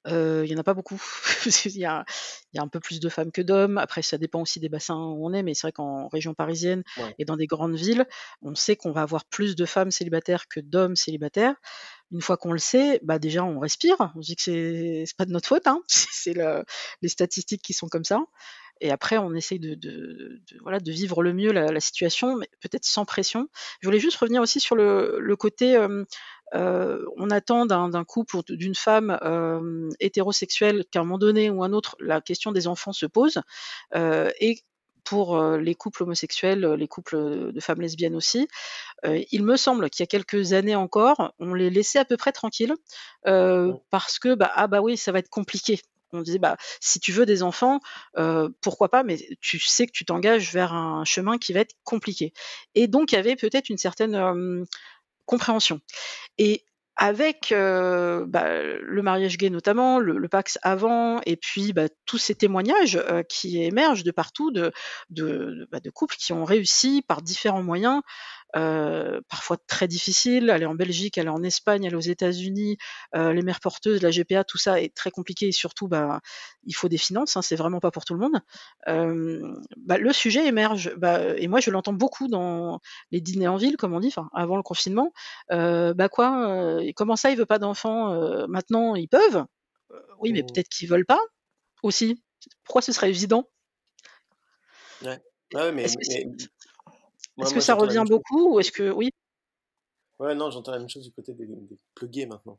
[SPEAKER 1] il y en a pas beaucoup. <laughs> il, y a, il y a un peu plus de femmes que d'hommes. Après, ça dépend aussi des bassins où on est, mais c'est vrai qu'en région parisienne et dans des grandes villes, on sait qu'on va avoir plus de femmes célibataires que d'hommes célibataires. Une fois qu'on le sait, bah déjà on respire. On se dit que c'est, c'est pas de notre faute, hein. <laughs> c'est le, les statistiques qui sont comme ça. Et après, on essaye de, de, de voilà, de vivre le mieux la, la situation, mais peut-être sans pression. Je voulais juste revenir aussi sur le, le côté euh, on attend d'un couple ou d'une femme euh, hétérosexuelle qu'à un moment donné ou un autre, la question des enfants se pose. Euh, et pour les couples homosexuels, les couples de femmes lesbiennes aussi. il me semble qu'il y a quelques années encore, on les laissait à peu près tranquilles parce que bah ah bah oui ça va être compliqué. On disait bah si tu veux des enfants, pourquoi pas, mais tu sais que tu t'engages vers un chemin qui va être compliqué. Et donc il y avait peut-être une certaine compréhension. Et avec euh, bah, le mariage gay notamment, le, Pax avant, et puis bah, tous ces témoignages euh, qui émergent de partout bah, de, couples qui ont réussi par différents moyens euh, parfois très difficile. Aller en Belgique, aller en Espagne, aller aux États-Unis, euh, les mères porteuses, la GPA, tout ça est très compliqué et surtout, bah, il faut des finances. Hein, c'est vraiment pas pour tout le monde. Euh, bah, le sujet émerge bah, et moi je l'entends beaucoup dans les dîners en ville, comme on dit, avant le confinement. Bah quoi Comment ça, il veut pas d'enfants Maintenant, ils peuvent? oui, mais mmh. peut-être qu'ils veulent pas aussi. Pourquoi ce serait évident?
[SPEAKER 2] Ouais. Ouais, mais, mais,
[SPEAKER 1] est-ce que ça revient beaucoup ou est-ce que oui?
[SPEAKER 2] Ouais, non, j'entends la même chose du côté des, des maintenant.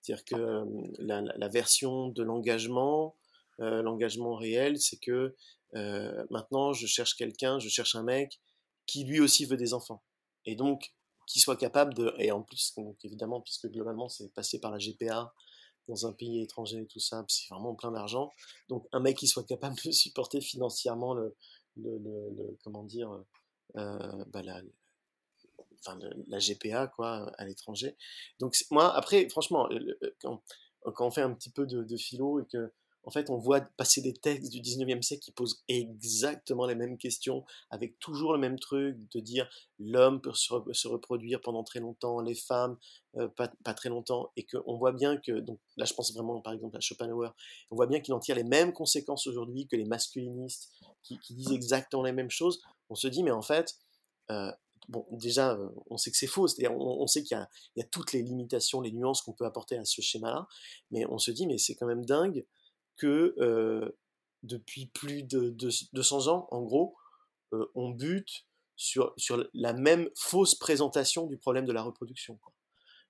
[SPEAKER 2] C'est-à-dire que la, la, version de l'engagement, euh, l'engagement réel, c'est que euh, maintenant je cherche quelqu'un, je cherche un mec qui lui aussi veut des enfants. Et donc, qui soit capable de, et en plus, donc, évidemment, puisque globalement c'est passé par la GPA, dans un pays étranger et tout ça, c'est vraiment plein d'argent. Donc un mec qui soit capable de supporter financièrement le, le, le, le comment dire, bah, la, enfin, la GPA quoi à l'étranger. Donc moi après franchement quand, quand, on fait un petit peu de, de philo et que en fait, on voit passer des textes du 19e siècle qui posent exactement les mêmes questions, avec toujours le même truc de dire l'homme peut se, reproduire pendant très longtemps, les femmes euh, pas, très longtemps, et qu'on voit bien que, donc là je pense vraiment par exemple à Schopenhauer, on voit bien qu'il en tire les mêmes conséquences aujourd'hui que les masculinistes qui, disent exactement les mêmes choses. On se dit, mais en fait, euh, bon, déjà, euh, on sait que c'est faux, c'est-à-dire on, sait qu'il y, y, a toutes les limitations, les nuances qu'on peut apporter à ce schéma-là, mais on se dit, mais c'est quand même dingue que depuis plus de, 200 ans, en gros, on bute sur, sur la même fausse présentation du problème de la reproduction,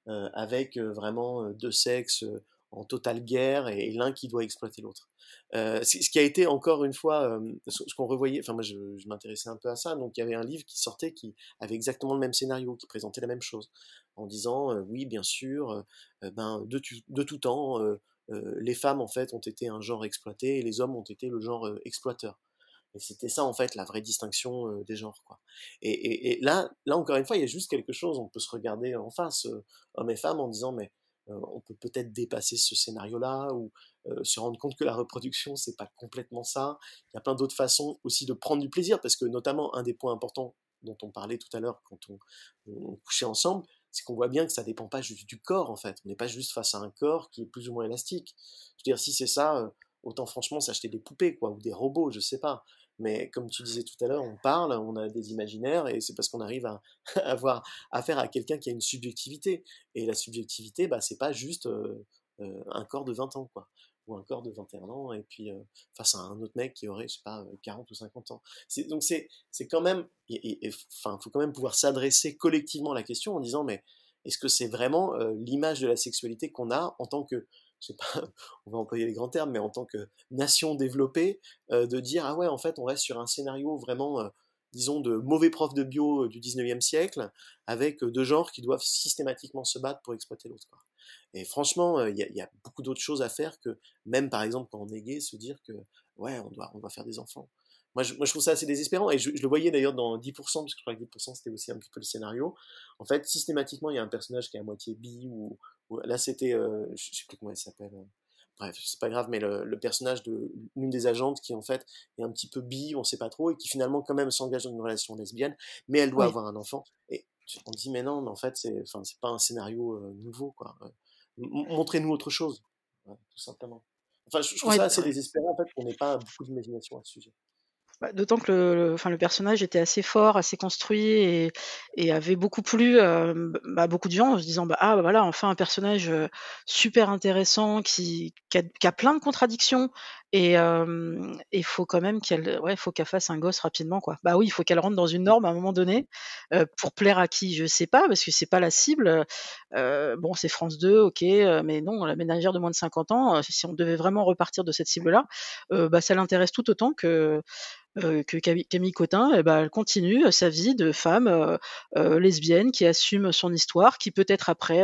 [SPEAKER 2] avec vraiment deux sexes en totale guerre et, l'un qui doit exploiter l'autre. ce qui a été encore une fois ce qu'on revoyait, enfin moi je, m'intéressais un peu à ça, donc il y avait un livre qui sortait qui avait exactement le même scénario, qui présentait la même chose, en disant oui bien sûr, ben de, de tout temps les femmes en fait ont été un genre exploité et les hommes ont été le genre euh, exploiteur. Et c'était ça en fait la vraie distinction euh, des genres. Et, là, là encore une fois, il y a juste quelque chose. On peut se regarder en face, hommes et femmes, en disant mais on peut peut-être dépasser ce scénario-là ou se rendre compte que la reproduction c'est pas complètement ça. Il y a plein d'autres façons aussi de prendre du plaisir parce que notamment un des points importants dont on parlait tout à l'heure quand on couchait ensemble, c'est qu'on voit bien que ça dépend pas juste du corps en fait. On n'est pas juste face à un corps qui est plus ou moins élastique. Je veux dire, si c'est ça, euh, autant franchement s'acheter des poupées quoi ou des robots, je sais pas. Mais comme tu disais tout à l'heure, on parle, on a des imaginaires et c'est parce qu'on arrive à <laughs> avoir affaire à quelqu'un qui a une subjectivité. Et la subjectivité, bah c'est pas juste euh, euh, un corps de 20 ans quoi ou un corps de 21 ans, et puis euh, face à un autre mec qui aurait, je sais pas, 40 euh, ou 50 ans. Donc c'est, c'est quand même, enfin, faut quand même pouvoir s'adresser collectivement à la question en disant, mais est-ce que c'est vraiment euh, l'image de la sexualité qu'on a en tant que, je sais pas, <laughs> on va employer les grands termes, mais en tant que nation développée, de dire, ah ouais, en fait, on reste sur un scénario vraiment disons, de mauvais profs de bio du 19e siècle, avec deux genres qui doivent systématiquement se battre pour exploiter l'autre. Et franchement, il y, a beaucoup d'autres choses à faire que même, par exemple, quand on est gay, se dire que ouais, on doit, on doit faire des enfants. Moi je, moi, je trouve ça assez désespérant, et je, le voyais d'ailleurs dans 10%, parce que je crois que 10% c'était aussi un petit peu le scénario. En fait, systématiquement, il y a un personnage qui est à moitié bi, ou, là c'était, euh, je sais plus comment elle s'appelle, euh, bref, c'est pas grave, mais le, personnage de l'une des agentes qui en fait est un petit peu bi, on sait pas trop, et qui finalement quand même s'engage dans une relation lesbienne, mais elle doit avoir un enfant. Et on dit mais non, mais en fait c'est, enfin c'est pas un scénario nouveau quoi montrez-nous autre chose, tout simplement. Enfin, je, trouve ça assez désespérant en fait qu'on n'ait pas beaucoup d'imagination à ce sujet.
[SPEAKER 1] Bah, d'autant que le, enfin, le personnage était assez fort, assez construit et, et avait beaucoup plu euh, bah, beaucoup de gens en se disant bah, ah bah, voilà enfin un personnage euh, super intéressant qui, qui, a, plein de contradictions et il faut quand même qu'elle ouais faut qu'elle fasse un gosse rapidement quoi. Bah oui il faut qu'elle rentre dans une norme à un moment donné pour plaire à qui je sais pas parce que c'est pas la cible. bon c'est France 2 ok mais non la ménagère de moins de 50 ans si on devait vraiment repartir de cette cible là bah ça l'intéresse tout autant que euh, que Camille Cotin, eh ben, elle continue sa vie de femme euh, euh, lesbienne qui assume son histoire, qui peut-être après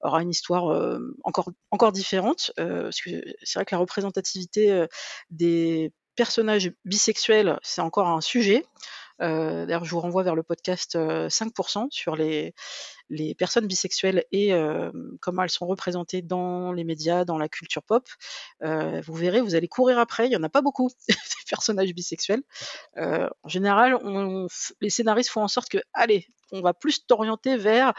[SPEAKER 1] aura une histoire encore encore différente, parce que c'est vrai que la représentativité des personnages bisexuels, c'est encore un sujet. Euh, d'ailleurs, je vous renvoie vers le podcast 5% euh, sur les, personnes bisexuelles et euh, comment elles sont représentées dans les médias, dans la culture pop. vous verrez, vous allez courir après. Il y en a pas beaucoup <laughs> des personnages bisexuels. en général, les scénaristes font en sorte que, allez, on va plus t'orienter vers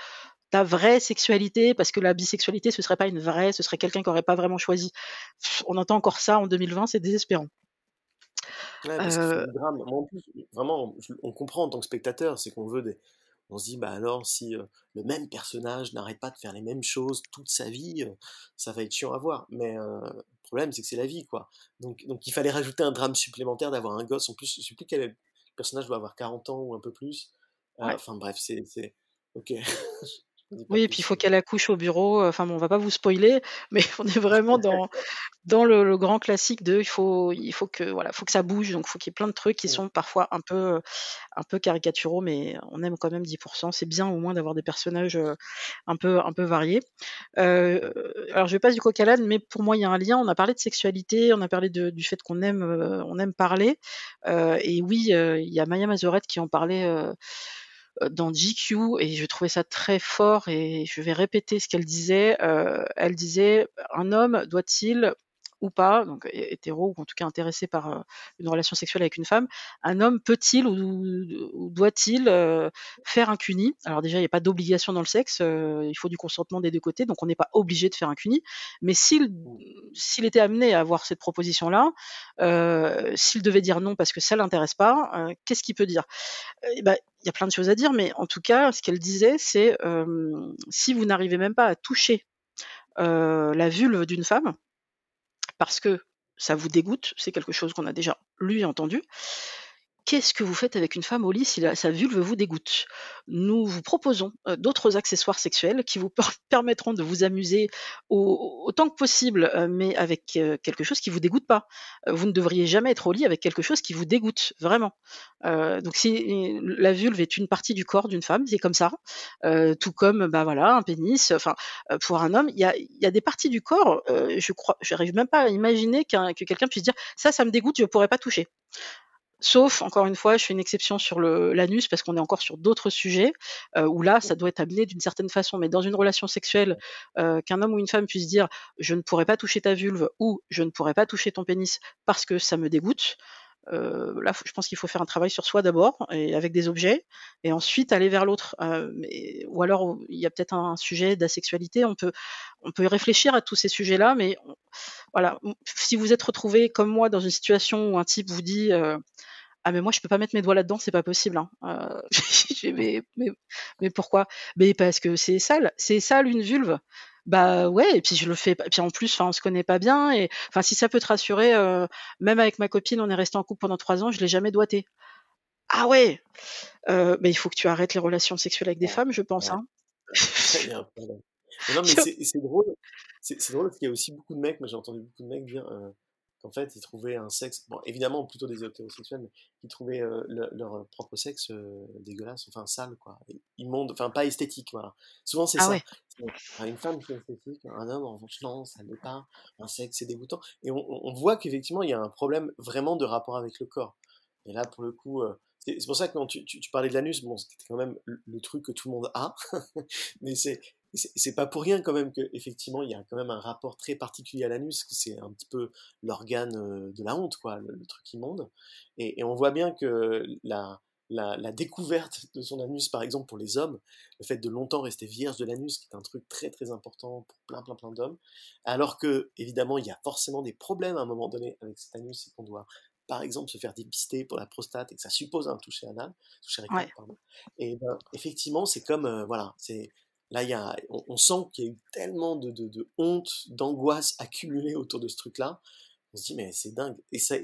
[SPEAKER 1] ta vraie sexualité, parce que la bisexualité, ce serait pas une vraie, ce serait quelqu'un qui aurait pas vraiment choisi. On entend encore ça en 2020, c'est désespérant.
[SPEAKER 2] Ouais, parce euh drame. en plus, vraiment, on comprend en tant que spectateur, c'est qu'on veut des. On se dit, bah alors, si le même personnage n'arrête pas de faire les mêmes choses toute sa vie, ça va être chiant à voir. Mais le problème, c'est que c'est la vie, quoi. Donc, donc, il fallait rajouter un drame supplémentaire d'avoir un gosse. En plus, je sais plus quel personnage doit avoir 40 ans ou un peu plus. Enfin, bref, c'est. Ok. <laughs>
[SPEAKER 1] Oui, et puis il faut qu'elle accouche au bureau. Enfin bon, on va pas vous spoiler, <laughs> mais on est vraiment <laughs> dans dans le, grand classique de il faut il faut que voilà, faut que ça bouge. Donc il faut qu'il y ait plein de trucs qui mmh. sont parfois un peu un peu caricaturaux, mais on aime quand même 10%. C'est bien au moins d'avoir des personnages euh, un peu un peu variés. Euh, alors je vais pas du coq à mais pour moi il y a un lien. On a parlé de sexualité, on a parlé de, du fait qu'on aime euh, on aime parler. et oui, il y a Maya Mazorette qui en parlait euh, dans GQ et je trouvais ça très fort et je vais répéter ce qu'elle disait. Euh, elle disait un homme doit-il ou pas, donc hétéro ou en tout cas intéressé par une relation sexuelle avec une femme, un homme peut-il ou, doit-il faire un cuni Alors déjà, il n'y a pas d'obligation dans le sexe, il faut du consentement des deux côtés, donc on n'est pas obligé de faire un cuni. Mais s'il s'il était amené à avoir cette proposition-là, s'il devait dire non parce que ça l'intéresse pas, qu'est-ce qu'il peut dire? Eh ben, il y a plein de choses à dire, mais en tout cas, ce qu'elle disait, c'est si vous n'arrivez même pas à toucher la vulve d'une femme, parce que ça vous dégoûte, c'est quelque chose qu'on a déjà lu et entendu, Qu'est-ce que vous faites avec une femme au lit si sa vulve vous dégoûte? Nous vous proposons d'autres accessoires sexuels qui vous <laughs> permettront de vous amuser autant que possible, mais avec quelque chose qui vous dégoûte pas. vous ne devriez jamais être au lit avec quelque chose qui vous dégoûte, vraiment. donc si la vulve est une partie du corps d'une femme, c'est comme ça. tout comme, bah voilà, un pénis. Enfin, pour un homme, il y a, des parties du corps. je crois, même pas à imaginer que quelqu'un puisse dire ça, ça me dégoûte, je ne pourrais pas toucher. Sauf, encore une fois, je fais une exception sur l'anus parce qu'on est encore sur d'autres sujets euh, où là, ça doit être amené d'une certaine façon. Mais dans une relation sexuelle, euh, qu'un homme ou une femme puisse dire je ne pourrais pas toucher ta vulve ou je ne pourrais pas toucher ton pénis parce que ça me dégoûte. Euh, là, je pense qu'il faut faire un travail sur soi d'abord et avec des objets, et ensuite aller vers l'autre. ou alors, il y a peut-être un sujet d'asexualité. On peut, on peut réfléchir à tous ces sujets-là, mais voilà. Si vous êtes retrouvé comme moi dans une situation où un type vous dit ah mais moi je peux pas mettre mes doigts là-dedans, c'est pas possible. Hein. Euh, <laughs> mais, mais, pourquoi? Mais parce que c'est sale, c'est sale une vulve. Bah ouais, et puis je le fais, et puis en plus, enfin on se connaît pas bien, et enfin si ça peut te rassurer, euh, même avec ma copine, on est resté en couple pendant trois ans, je l'ai jamais doigté. Ah ouais, euh, mais il faut que tu arrêtes les relations sexuelles avec des femmes, je pense. Hein.
[SPEAKER 2] non mais <laughs> c'est drôle, c'est drôle parce qu'il y a aussi beaucoup de mecs, moi j'ai entendu beaucoup de mecs dire qu'en fait ils trouvaient un sexe, bon évidemment plutôt des hétérosexuels, mais qui trouvaient euh, leur propre sexe euh, dégueulasse, enfin sale quoi, immonde, enfin pas esthétique voilà. Souvent c'est ah ça. Une femme qui est esthétique, un homme en revanche non, ça n'est pas, un sexe c'est dégoûtant. Et on, voit qu'effectivement il y a un problème vraiment de rapport avec le corps. Et là pour le coup, euh, c'est pour ça que quand tu, tu, parlais de l'anus, bon, c'était quand même le, truc que tout le monde a, <laughs> mais c'est c'est pas pour rien quand même qu'effectivement il y a quand même un rapport très particulier à l'anus, que c'est un petit peu l'organe euh, de la honte, quoi, le, truc immonde. Et, et, on voit bien que la, la, la, découverte de son anus, par exemple pour les hommes, le fait de longtemps rester vierge de l'anus, qui est un truc très très important pour plein plein plein d'hommes, alors que évidemment il y a forcément des problèmes à un moment donné avec cet anus, c'est qu'on doit par exemple se faire dépister pour la prostate et que ça suppose un toucher anal, toucher rectal, pardon. Et ben, effectivement c'est comme euh, voilà, c'est Là, y a, on, sent qu'il y a eu tellement de, honte, d'angoisse accumulée autour de ce truc-là. On se dit, mais c'est dingue. Et, ça,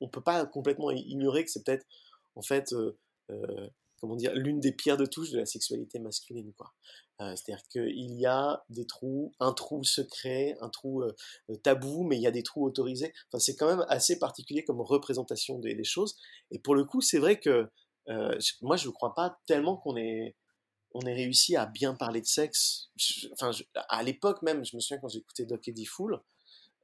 [SPEAKER 2] on peut pas complètement ignorer que c'est peut-être, en fait, euh, euh, comment dire, l'une des pierres de touche de la sexualité masculine, quoi. Euh, c'est-à-dire qu'il y a des trous, un trou secret, un trou tabou, mais il y a des trous autorisés. Enfin, c'est quand même assez particulier comme représentation des choses. Et pour le coup, c'est vrai que moi, je ne crois pas tellement qu'on est on ait réussi à bien parler de sexe. enfin, à l'époque même, je me souviens quand j'écoutais Doc Eddie Fool,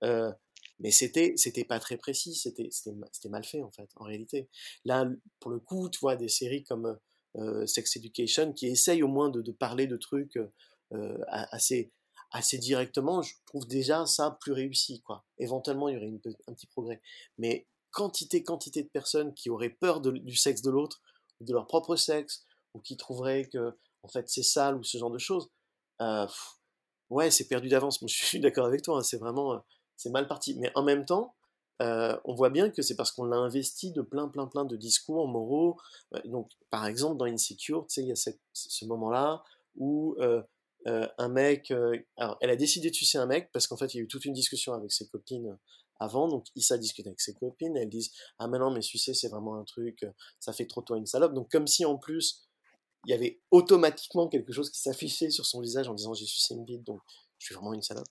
[SPEAKER 2] euh, mais c'était c'était pas très précis, c'était c'était mal fait en fait, en réalité. Là, pour le coup, tu vois des séries comme euh, Sex Education qui essayent au moins de, parler de trucs euh, assez assez directement. Je trouve déjà ça plus réussi, quoi. Éventuellement, il y aurait un petit progrès, mais quantité quantité de personnes qui auraient peur du sexe de l'autre, de leur propre sexe, ou qui trouveraient que en fait c'est sale ou ce genre de choses, euh, ouais, c'est perdu d'avance. <laughs> Je suis d'accord avec toi, hein, c'est vraiment, euh, c'est mal parti. Mais en même temps, euh, on voit bien que c'est parce qu'on l'a investi de plein, plein, plein de discours moraux. Donc, par exemple, dans Insecure, tu sais, il y a ce moment-là où un mec, alors, elle a décidé de sucer un mec parce qu'en fait, il y a eu toute une discussion avec ses copines avant, donc il s'est discuté avec ses copines, elles disent ah mais non mais sucer c'est vraiment un truc, ça fait trop toi une salope, donc comme si en plus il y avait automatiquement quelque chose qui s'affichait sur son visage en disant j'ai sucé une bite, donc je suis vraiment une salope.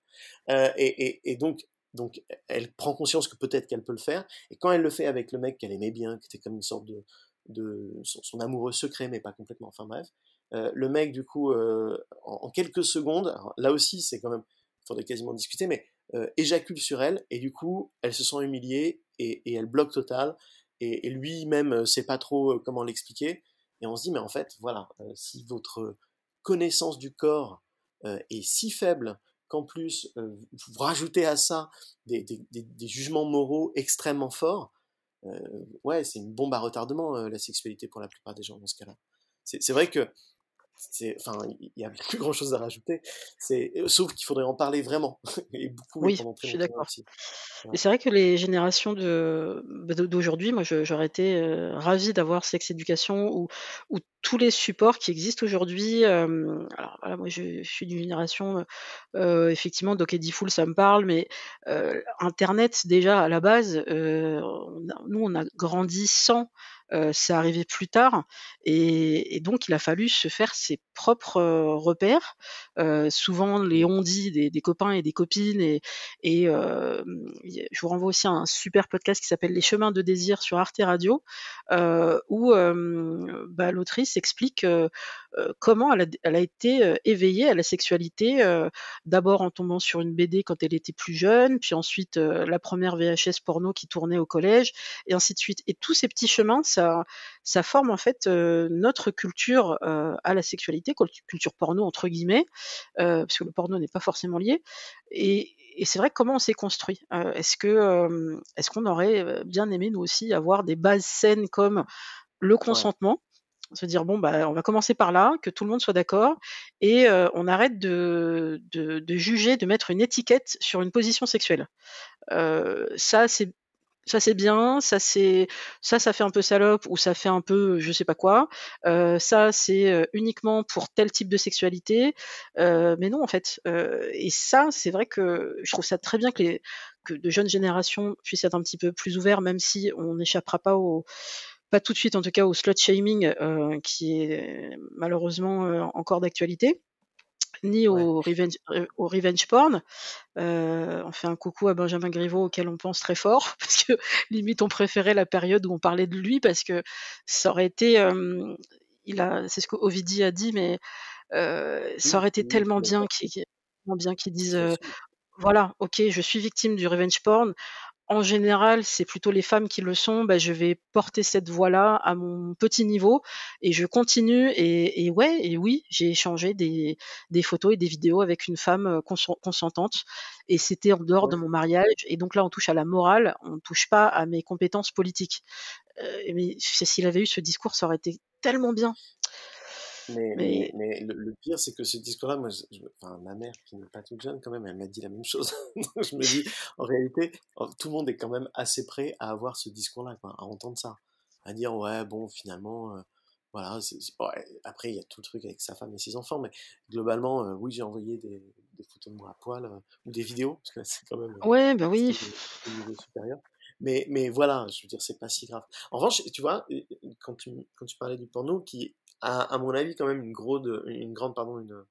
[SPEAKER 2] Euh, et, donc, donc, elle prend conscience que peut-être qu'elle peut le faire. Et quand elle le fait avec le mec qu'elle aimait bien, qui était comme une sorte de, de son, amoureux secret, mais pas complètement, enfin bref, euh, le mec, du coup, euh, en, quelques secondes, là aussi, c'est quand même, il faudrait quasiment discuter, mais éjacule sur elle, et du coup, elle se sent humiliée, et, et elle bloque total, et, et lui-même sait pas trop comment l'expliquer, et on se dit, mais en fait, voilà, euh, si votre connaissance du corps euh, est si faible qu'en plus vous rajoutez à ça des, jugements moraux extrêmement forts, ouais, c'est une bombe à retardement la sexualité pour la plupart des gens dans ce cas-là. C'est vrai que enfin, il y a plus grand chose à rajouter. C'est, sauf qu'il faudrait en parler vraiment. <laughs>
[SPEAKER 1] et beaucoup. Oui, je suis d'accord. Et c'est vrai que les générations de, bah, d'aujourd'hui, moi, j'aurais été euh, ravie d'avoir Sex Education ou, ou tous les supports qui existent aujourd'hui. alors voilà, moi je, suis d'une génération, euh, effectivement, donc Eddie Full, ça me parle, mais euh, Internet, déjà, à la base, nous, on a grandi sans c'est arrivé plus tard et, donc il a fallu se faire ses propres repères. souvent les on dit des, copains et des copines et, je vous renvoie aussi à un super podcast qui s'appelle Les chemins de désir sur Arte Radio où bah, l'autrice explique comment elle a, elle a été éveillée à la sexualité d'abord en tombant sur une BD quand elle était plus jeune, puis ensuite la première VHS porno qui tournait au collège et ainsi de suite. Et tous ces petits chemins, ça, forme en fait notre culture à la sexualité, culture porno entre guillemets, parce que le porno n'est pas forcément lié. Et, c'est vrai comment on s'est construit. est-ce que est-ce qu'on aurait bien aimé nous aussi avoir des bases saines comme le consentement? Se dire bon bah on va commencer par là, que tout le monde soit d'accord et on arrête de, de, juger, de mettre une étiquette sur une position sexuelle. ça c'est ça c'est bien, ça c'est ça ça fait un peu salope ou ça fait un peu je sais pas quoi. Euh, ça c'est uniquement pour tel type de sexualité, euh, mais non en fait. Euh, et ça c'est vrai que je trouve ça très bien que les que de jeunes générations puissent être un petit peu plus ouverts, même si on n'échappera pas au pas tout de suite en tout cas au slut shaming qui est malheureusement encore d'actualité ni au, revenge, euh, au revenge porn. Euh, on fait un coucou à Benjamin Griveaux auquel on pense très fort <laughs> parce que limite on préférait la période où on parlait de lui parce que ça aurait été, euh, il a, c'est ce que Ovidie a dit, mais ça aurait été tellement bien qu'il bien qu'ils disent voilà, ok, je suis victime du revenge porn en général, c'est plutôt les femmes qui le sont. Bah, je vais porter cette voix-là à mon petit niveau et je continue. Et, ouais, et oui, j'ai échangé des, photos et des vidéos avec une femme euh, consentante et c'était en dehors de mon mariage. Et donc là, on touche à la morale, on ne touche pas à mes compétences politiques. Euh, mais s'il avait eu ce discours, ça aurait été tellement bien.
[SPEAKER 2] Mais, mais... le, pire, c'est que ce discours-là, moi, enfin, ma mère, qui n'est pas toute jeune quand même, elle m'a dit la même chose. <laughs> Donc je me dis, en réalité, tout le monde est quand même assez prêt à avoir ce discours-là, à entendre ça. À dire, ouais, bon, finalement, euh, voilà, après, il y a tout le truc avec sa femme et ses enfants, mais globalement, euh, oui, j'ai envoyé des, des, photos de moi à poil, euh, ou des vidéos, parce que c'est quand même.
[SPEAKER 1] Ouais, bah oui.
[SPEAKER 2] niveau supérieur. Mais, mais voilà, je veux dire, c'est pas si grave. En revanche, tu vois, quand tu, quand tu parlais du porno, qui à, mon avis, quand même une, une grande, pardon, une,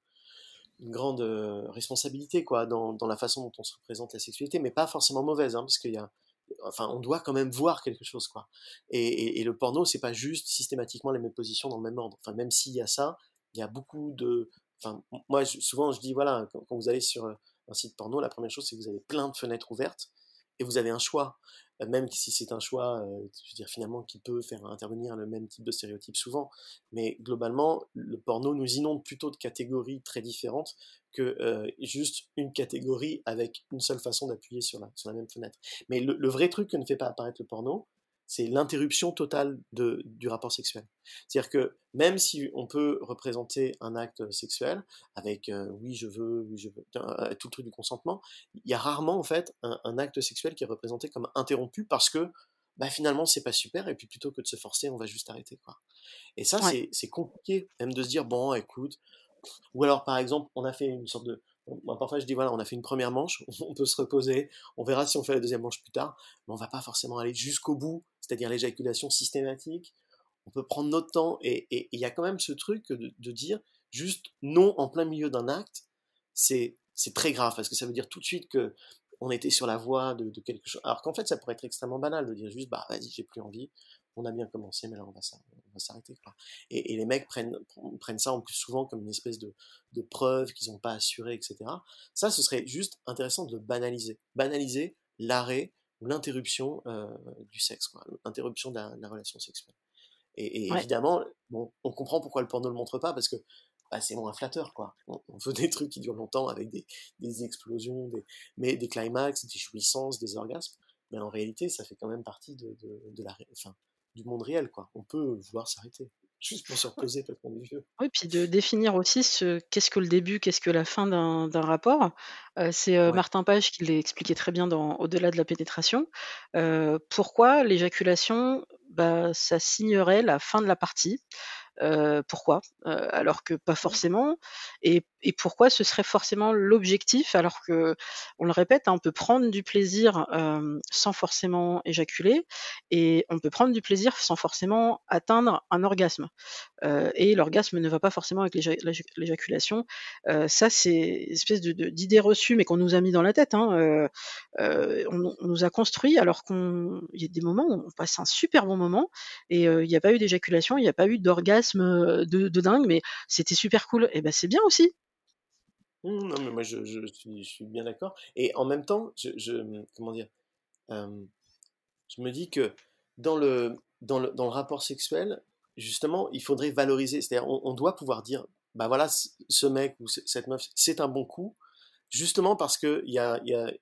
[SPEAKER 2] une grande euh, responsabilité quoi dans, dans, la façon dont on se représente la sexualité, mais pas forcément mauvaise, hein, parce qu'il y a, enfin, on doit quand même voir quelque chose quoi. Et, et, le porno, c'est pas juste systématiquement les mêmes positions dans le même ordre. Enfin, même s'il y a ça, il y a beaucoup de, enfin, moi souvent je dis voilà, quand, vous allez sur un site porno, la première chose c'est que vous avez plein de fenêtres ouvertes et vous avez un choix même si c'est un choix, euh, je veux dire finalement qui peut faire intervenir le même type de stéréotype souvent, mais globalement le porno nous inonde plutôt de catégories très différentes que euh, juste une catégorie avec une seule façon d'appuyer sur la, sur la même fenêtre. Mais le, le, vrai truc que ne fait pas apparaître le porno, c'est l'interruption totale de, du rapport sexuel. C'est-à-dire que même si on peut représenter un acte sexuel avec euh, oui je veux, oui je veux, euh, tout le truc du consentement, il y a rarement en fait un, acte sexuel qui est représenté comme interrompu parce que bah, finalement c'est pas super et puis plutôt que de se forcer on va juste arrêter quoi. Et ça c'est compliqué même de se dire bon écoute ou alors par exemple on a fait une sorte de parfois je dis voilà, on a fait une première manche, <laughs> on peut se reposer, on verra si on fait la deuxième manche plus tard, mais on va pas forcément aller jusqu'au bout, c'est-à-dire l'éjaculation systématique. On peut prendre notre temps et il y a quand même ce truc de, dire juste non en plein milieu d'un acte, c'est très grave parce que ça veut dire tout de suite que on était sur la voie de, quelque chose. Alors qu'en fait, ça pourrait être extrêmement banal de dire juste bah vas-y, j'ai plus envie, on a bien commencé, mais là on va, s'arrêter. Et, les mecs prennent, prennent ça en plus souvent comme une espèce de, de preuve qu'ils n'ont pas assuré, etc. Ça, ce serait juste intéressant de banaliser. Banaliser l'arrêt ou l'interruption euh, du sexe, l'interruption de, la relation sexuelle. Et, évidemment, bon, on comprend pourquoi le porno ne le montre pas, parce que bah, c'est moins flatteur, quoi. On, veut <laughs> des trucs qui durent longtemps avec des, des explosions, des, mais des climax, des jouissances, des orgasmes. Mais en réalité, ça fait quand même partie de, de, de la, enfin, du monde réel, quoi. On peut vouloir s'arrêter juste pour se reposer parce qu'on est vieux.
[SPEAKER 1] Oui, puis de définir aussi ce qu'est-ce que le début, qu'est-ce que la fin d'un rapport. Euh, c'est euh, Martin Page qui l'a expliqué très bien dans Au-delà de la pénétration. Euh, pourquoi l'éjaculation, bah, ça signerait la fin de la partie? Pourquoi? Alors que pas forcément et, et, pourquoi ce serait forcément l'objectif alors que on le répète hein, on peut prendre du plaisir sans forcément éjaculer et on peut prendre du plaisir sans forcément atteindre un orgasme et l'orgasme ne va pas forcément avec l'éjaculation ça c'est une espèce de, d'idée reçue mais qu'on nous a mis dans la tête hein, on, on, nous a construit alors qu'on y a des moments où on passe un super bon moment et il n'y a pas eu d'éjaculation il n'y a pas eu d'orgasme de, dingue, mais c'était super cool. Et ben c'est bien aussi.
[SPEAKER 2] Mmh, non, mais moi je, suis, bien d'accord. Et en même temps, je, comment dire, je me dis que dans le, dans le, dans le rapport sexuel, justement, il faudrait valoriser. C'est-à-dire, on, doit pouvoir dire, bah voilà, ce mec ou cette meuf, c'est un bon coup, justement parce que il y a, y, a,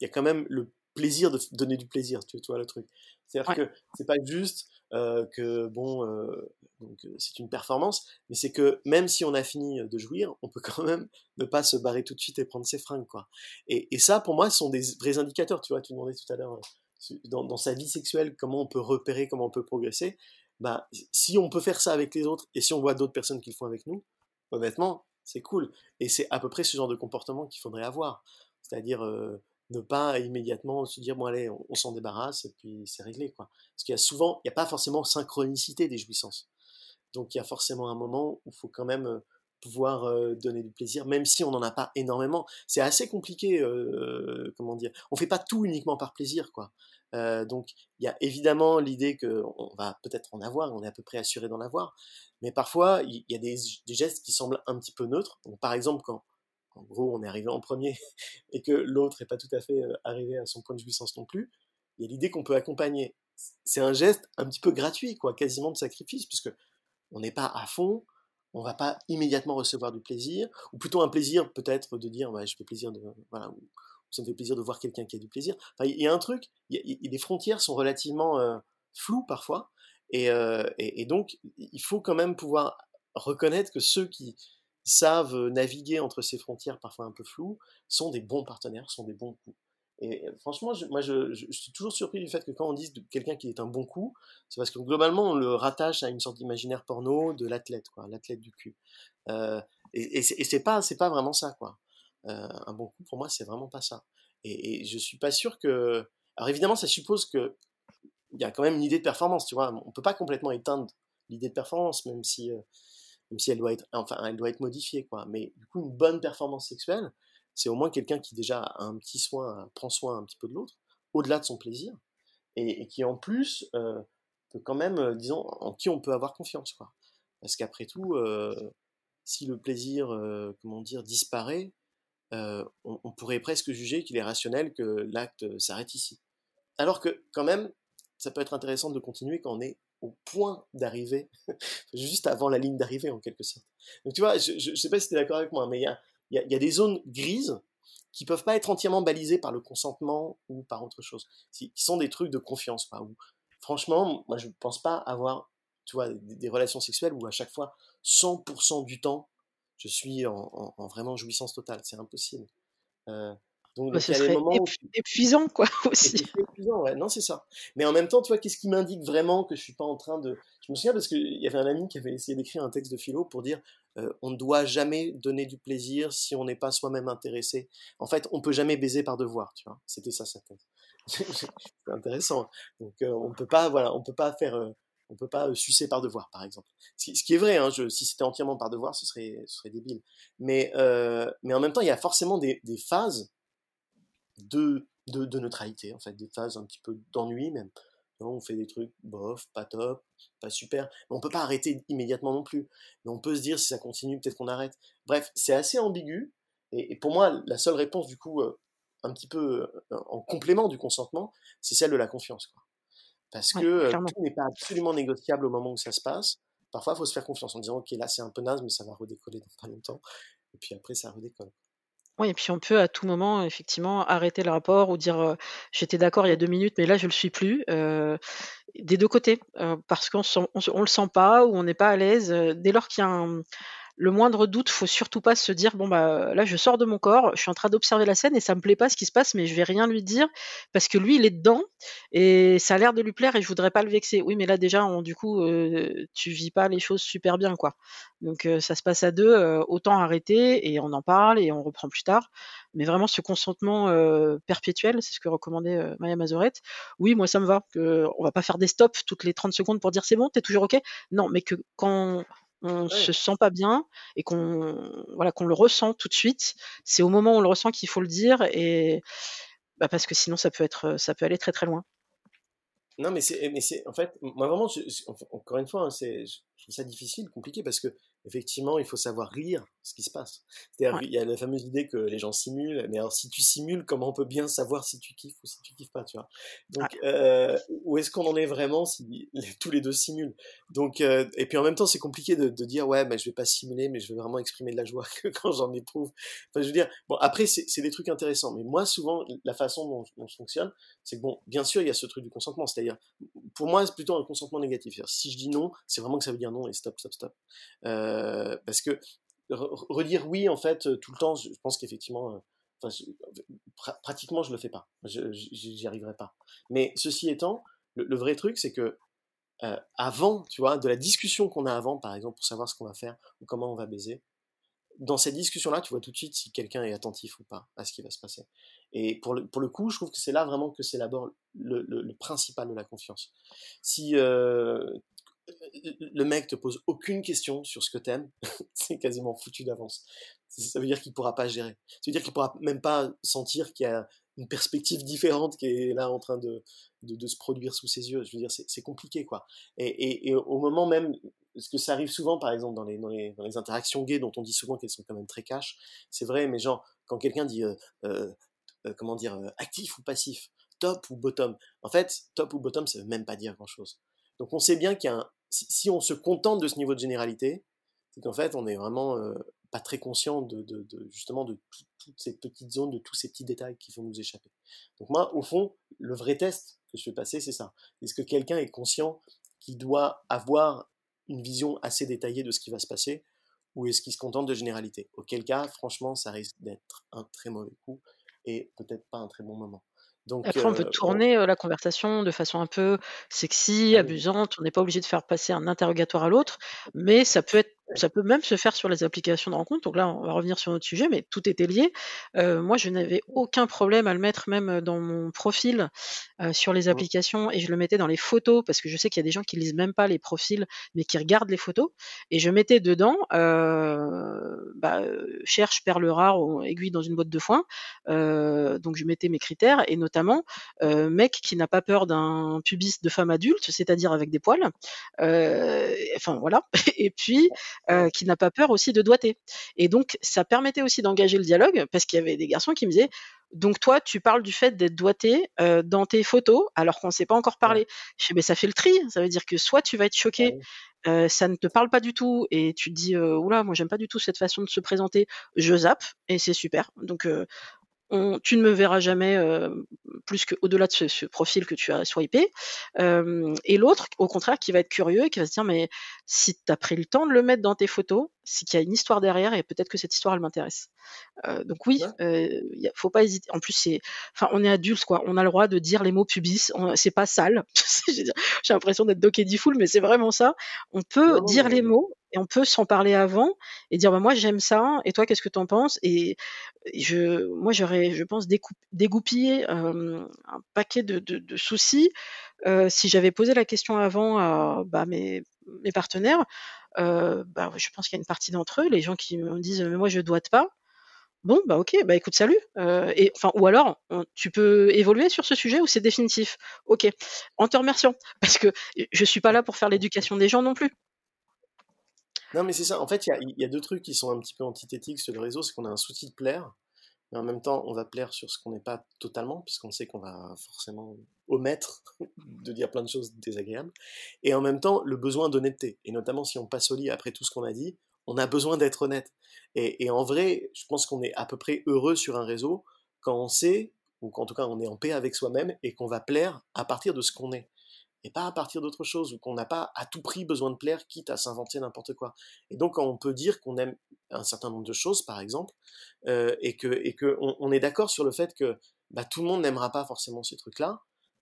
[SPEAKER 2] y a quand même le plaisir de donner du plaisir, tu vois le truc. C'est-à-dire que c'est pas juste euh, que bon, euh, donc euh, c'est une performance, mais c'est que même si on a fini de jouir, on peut <laughs> quand même ne pas se barrer tout de suite et prendre ses fringues, quoi. Et, et ça, pour moi, ce sont des vrais indicateurs. Tu vois, tu demandais tout à l'heure dans, dans, sa vie sexuelle comment on peut repérer, comment on peut progresser. Bah, si on peut faire ça avec les autres et si on voit d'autres personnes qui le font avec nous, honnêtement, c'est cool. Et c'est à peu près ce genre de comportement qu'il faudrait avoir. C'est-à-dire ne pas immédiatement se dire bon allez on, s'en débarrasse et puis c'est réglé quoi. Parce qu'il y a souvent il n'y a pas forcément synchronicité des jouissances. Donc il y a forcément un moment où il faut quand même pouvoir donner du plaisir même si on n'en a pas énormément. C'est assez compliqué euh, comment dire on fait pas tout uniquement par plaisir quoi. Donc il y a évidemment l'idée que on va peut-être en avoir on est à peu près assuré d'en avoir mais parfois il y, a des, des, gestes qui semblent un petit peu neutres. Donc, par exemple quand en gros on est arrivé en premier <laughs> et que l'autre n'est pas tout à fait arrivé à son point de jouissance non plus, il y a l'idée qu'on peut accompagner. C'est un geste un petit peu gratuit, quoi, quasiment de sacrifice, puisque on n'est pas à fond, on va pas immédiatement recevoir du plaisir, ou plutôt un plaisir peut-être de dire, je fais plaisir de, voilà, ça me fait plaisir de voir quelqu'un qui a du plaisir. il y a un truc, les frontières sont relativement floues parfois, et, donc il faut quand même pouvoir reconnaître que ceux qui, savent naviguer entre ces frontières parfois un peu floues, sont des bons partenaires, sont des bons coups. Et franchement, moi, je, suis toujours surpris du fait que quand on dit quelqu'un qui est un bon coup, c'est parce que globalement, on le rattache à une sorte d'imaginaire porno de l'athlète, quoi, l'athlète du cul. Et, c'est pas, c'est pas vraiment ça, quoi. Un bon coup, pour moi, c'est vraiment pas ça. Et, et, je suis pas sûr que. Alors évidemment, ça suppose que il y a quand même une idée de performance, tu vois? On peut pas complètement éteindre l'idée de performance, même si même si elle doit être, enfin, elle doit être modifiée, quoi. Mais du coup, une bonne performance sexuelle, c'est au moins quelqu'un qui déjà a un petit soin, prend soin un petit peu de l'autre, au-delà de son plaisir, et, qui en plus euh, peut quand même, euh, disons, en qui on peut avoir confiance, quoi. Parce qu'après tout, euh, si le plaisir, comment dire, disparaît, on, pourrait presque juger qu'il est rationnel que l'acte s'arrête ici. Alors que quand même, ça peut être intéressant de continuer quand on est au point d'arriver, <laughs> juste avant la ligne d'arrivée en quelque sorte. Donc tu vois, je ne sais pas si tu es d'accord avec moi, mais il y a, des zones grises qui peuvent pas être entièrement balisées par le consentement ou par autre chose, qui sont des trucs de confiance. Franchement, moi je ne pense pas avoir tu vois, des, relations sexuelles où à chaque fois, 100% du temps, je suis en, en, vraiment jouissance totale. C'est impossible. Euh,
[SPEAKER 1] donc, bah, ce serait épuisant, quoi, <laughs> aussi.
[SPEAKER 2] Épuisant, ouais. Non, c'est ça. Mais en même temps, tu vois, qu'est-ce qui m'indique vraiment que je suis pas en train de. Je me souviens parce qu'il y avait un ami qui avait essayé d'écrire un texte de philo pour dire euh, on ne doit jamais donner du plaisir si on n'est pas soi-même intéressé. En fait, on peut jamais baiser par devoir, tu vois. C'était ça sa thèse. <laughs> c'est intéressant. Donc, euh, on peut pas, voilà, on peut pas faire. Euh, on peut pas sucer par devoir, par exemple. Ce qui est vrai, hein, je, si c'était entièrement par devoir, ce serait, ce serait débile. Mais, mais en même temps, il y a forcément des, des phases de, de, neutralité, en fait, des phases un petit peu d'ennui même. On fait des trucs bof, pas top, pas super. Mais on peut pas arrêter immédiatement non plus. Mais on peut se dire si ça continue, peut-être qu'on arrête. Bref, c'est assez ambigu. Et, pour moi, la seule réponse, du coup, euh, un petit peu euh, en complément du consentement, c'est celle de la confiance. Quoi. Parce que euh, tout n'est pas absolument négociable au moment où ça se passe. parfois, il faut se faire confiance en disant, ok, là, c'est un peu naze, mais ça va redécoller dans pas longtemps. Et puis après, ça redécolle.
[SPEAKER 1] Oui et puis on peut à tout moment effectivement arrêter le rapport ou dire, «J'étais d'accord il y a deux minutes, mais là je le suis plus», des deux côtés, parce qu'on sent on le sent pas ou on n'est pas à l'aise, dès lors qu'il y a un le moindre doute, faut surtout pas se dire: «Bon, bah, là, je sors de mon corps, je suis en train d'observer la scène et ça me plaît pas ce qui se passe, mais je vais rien lui dire parce que lui, il est dedans et ça a l'air de lui plaire et je voudrais pas le vexer». Oui, mais là, déjà, on du coup, heu, tu vis pas les choses super bien, quoi. Donc heu, ça se passe à 2, heu, autant arrêter et on en parle et on reprend plus tard. Mais vraiment ce consentement, heu, perpétuel, c'est ce que recommandait, Maya Mazorette. Oui, moi ça me va, qu'on va pas faire des stops toutes les 30 secondes pour dire: «C'est bon, tu es toujours OK?» non, mais que quand on se sent pas bien et qu'on voilà, qu'on le ressent tout de suite. C'est au moment où on le ressent qu'il faut le dire et bah, parce que sinon ça peut être, ça peut aller très, très loin.
[SPEAKER 2] Non, mais c'est mais c'est en fait, moi vraiment, encore une fois, hein, c'est je trouve ça difficile, compliqué parce que effectivement, il faut savoir lire ce qui se passe. C'est-à-dire il y a la fameuse idée que les gens simulent, mais alors si tu simules, comment on peut bien savoir si tu kiffes ou si tu kiffes pas, tu vois? Donc, euh, où est-ce qu'on en est vraiment si tous les deux simulent? Donc, euh, et puis en même temps, c'est compliqué de, de, dire ouais, mais je vais pas simuler, mais je vais vraiment exprimer de la joie que <laughs> quand j'en éprouve. Enfin, je veux dire, bon, après, c'est des trucs intéressants, mais moi, souvent, la façon dont, dont je fonctionne, c'est que bon, bien sûr, il y a ce truc du consentement, c'est-à-dire, pour moi, c'est plutôt un consentement négatif. Si je dis non, c'est vraiment que ça veut dire non et stop, stop, stop. Euh, parce que redire oui, en fait, tout le temps, je pense qu'effectivement, enfin, pratiquement, je le fais pas. J'y arriverai pas. Mais ceci étant, le, vrai truc, c'est que euh, avant, tu vois, de la discussion qu'on a avant, par exemple, pour savoir ce qu'on va faire ou comment on va baiser, dans cette discussion-là, tu vois tout de suite si quelqu'un est attentif ou pas à ce qui va se passer. Et pour le, pour le coup, je trouve que c'est là vraiment que c'est d'abord le, le, principal de la confiance. Si euh, le mec te pose aucune question sur ce que t'aimes, <laughs> c'est quasiment foutu d'avance. Ça veut dire qu'il pourra pas gérer. Ça veut dire qu'il pourra même pas sentir qu'il y a une perspective différente qui est là en train de, se produire sous ses yeux. Je veux dire, c'est compliqué, quoi. Et, au moment même, parce que ça arrive souvent, par exemple, dans les, interactions gays, dont on dit souvent qu'elles sont quand même très cash, c'est vrai, mais genre, quand quelqu'un dit, euh, euh, euh comment dire, actif ou passif, top ou bottom, en fait, top ou bottom, ça veut même pas dire grand-chose. Donc on sait bien qu'il y a un, si, on se contente de ce niveau de généralité, c'est qu'en fait, on n'est vraiment euh, pas très conscient de, justement de toutes ces petites zones, de tous ces petits détails qui vont nous échapper. Donc moi, au fond, le vrai test que je fais passer, c'est ça. Est-ce que quelqu'un est conscient qu'il doit avoir une vision assez détaillée de ce qui va se passer, ou est-ce qu'il se contente de généralité? Auquel cas, franchement, ça risque d'être un très mauvais coup et peut-être pas un très bon moment.
[SPEAKER 1] Après, on peut euh, tourner, la conversation de façon un peu sexy, amusante. On n'est pas obligé de faire passer un interrogatoire à l'autre, mais ça peut être ça peut même se faire sur les applications de rencontre. Donc là, on va revenir sur notre sujet, mais tout était lié. Euh, moi, je n'avais aucun problème à le mettre même dans mon profil euh, sur les mmh. applications et je le mettais dans les photos parce que je sais qu'il y a des gens qui lisent même pas les profils, mais qui regardent les photos. Et je mettais dedans, euh, bah, cherche perle rare ou aiguille dans une boîte de foin. donc je mettais mes critères et notamment mec qui n'a pas peur d'un pubis de femme adulte, c'est-à-dire avec des poils. enfin voilà. <laughs> et puis euh, qui n'a pas peur aussi de doiter. Et donc, ça permettait aussi d'engager le dialogue, parce qu'il y avait des garçons qui me disaient, donc toi, tu parles du fait d'être doigté euh, dans tes photos, alors qu'on ne s'est pas encore parlé. Je dis, mais ça fait le tri, ça veut dire que soit tu vas être choqué, euh, ça ne te parle pas du tout, et tu te dis, oula, moi j'aime pas du tout cette façon de se présenter, je zappe, et c'est super. Donc tu ne me verras jamais plus qu'au-delà de ce, profil que tu as swipé. et l'autre, au contraire, qui va être curieux et qui va se dire, mais si tu as pris le temps de le mettre dans tes photos, c'est qu'il y a une histoire derrière et peut-être que cette histoire, elle m'intéresse. donc oui, il ne faut pas hésiter. En plus, c'est, enfin, on est adultes, quoi. On a le droit de dire les mots pubis. C'est pas sale. <laughs> J'ai l'impression d'être Doc Full, mais c'est vraiment ça. On peut dire les mots et on peut s'en parler avant et dire bah, moi j'aime ça et toi qu'est-ce que tu en penses? Et je moi j'aurais je pense dégoupillé un paquet de, de, soucis si j'avais posé la question avant à bah, mes, mes partenaires bah, je pense qu'il y a une partie d'entre eux les gens qui me disent mais moi je doite pas Bon, bah ok, bah écoute, salut. et enfin, ou alors, tu peux évoluer sur ce sujet ou c'est définitif. Ok, en te remerciant, <laughs> parce que je suis pas là pour faire l'éducation des gens non plus.
[SPEAKER 2] Non, mais c'est ça. En fait, il y a, deux trucs qui sont un petit peu antithétiques sur le réseau. C'est qu'on a un souci de plaire. En même temps, on va plaire sur ce qu'on n'est pas totalement, puisqu'on sait qu'on va forcément omettre <laughs> de dire plein de choses désagréables. Et en même temps, le besoin d'honnêteté. Et notamment si on passe au lit après tout ce qu'on a dit, on a besoin d'être honnête. Et, et, en vrai, je pense qu'on est à peu près heureux sur un réseau quand on sait, ou qu'en tout cas on est en paix avec soi-même, et qu'on va plaire à partir de ce qu'on est et pas à partir d'autre chose, ou qu'on n'a pas à tout prix besoin de plaire, quitte à s'inventer n'importe quoi. Et donc, on peut dire qu'on aime un certain nombre de choses, par exemple, euh, et que et que on, est d'accord sur le fait que bah, tout le monde n'aimera pas forcément ces trucs-là,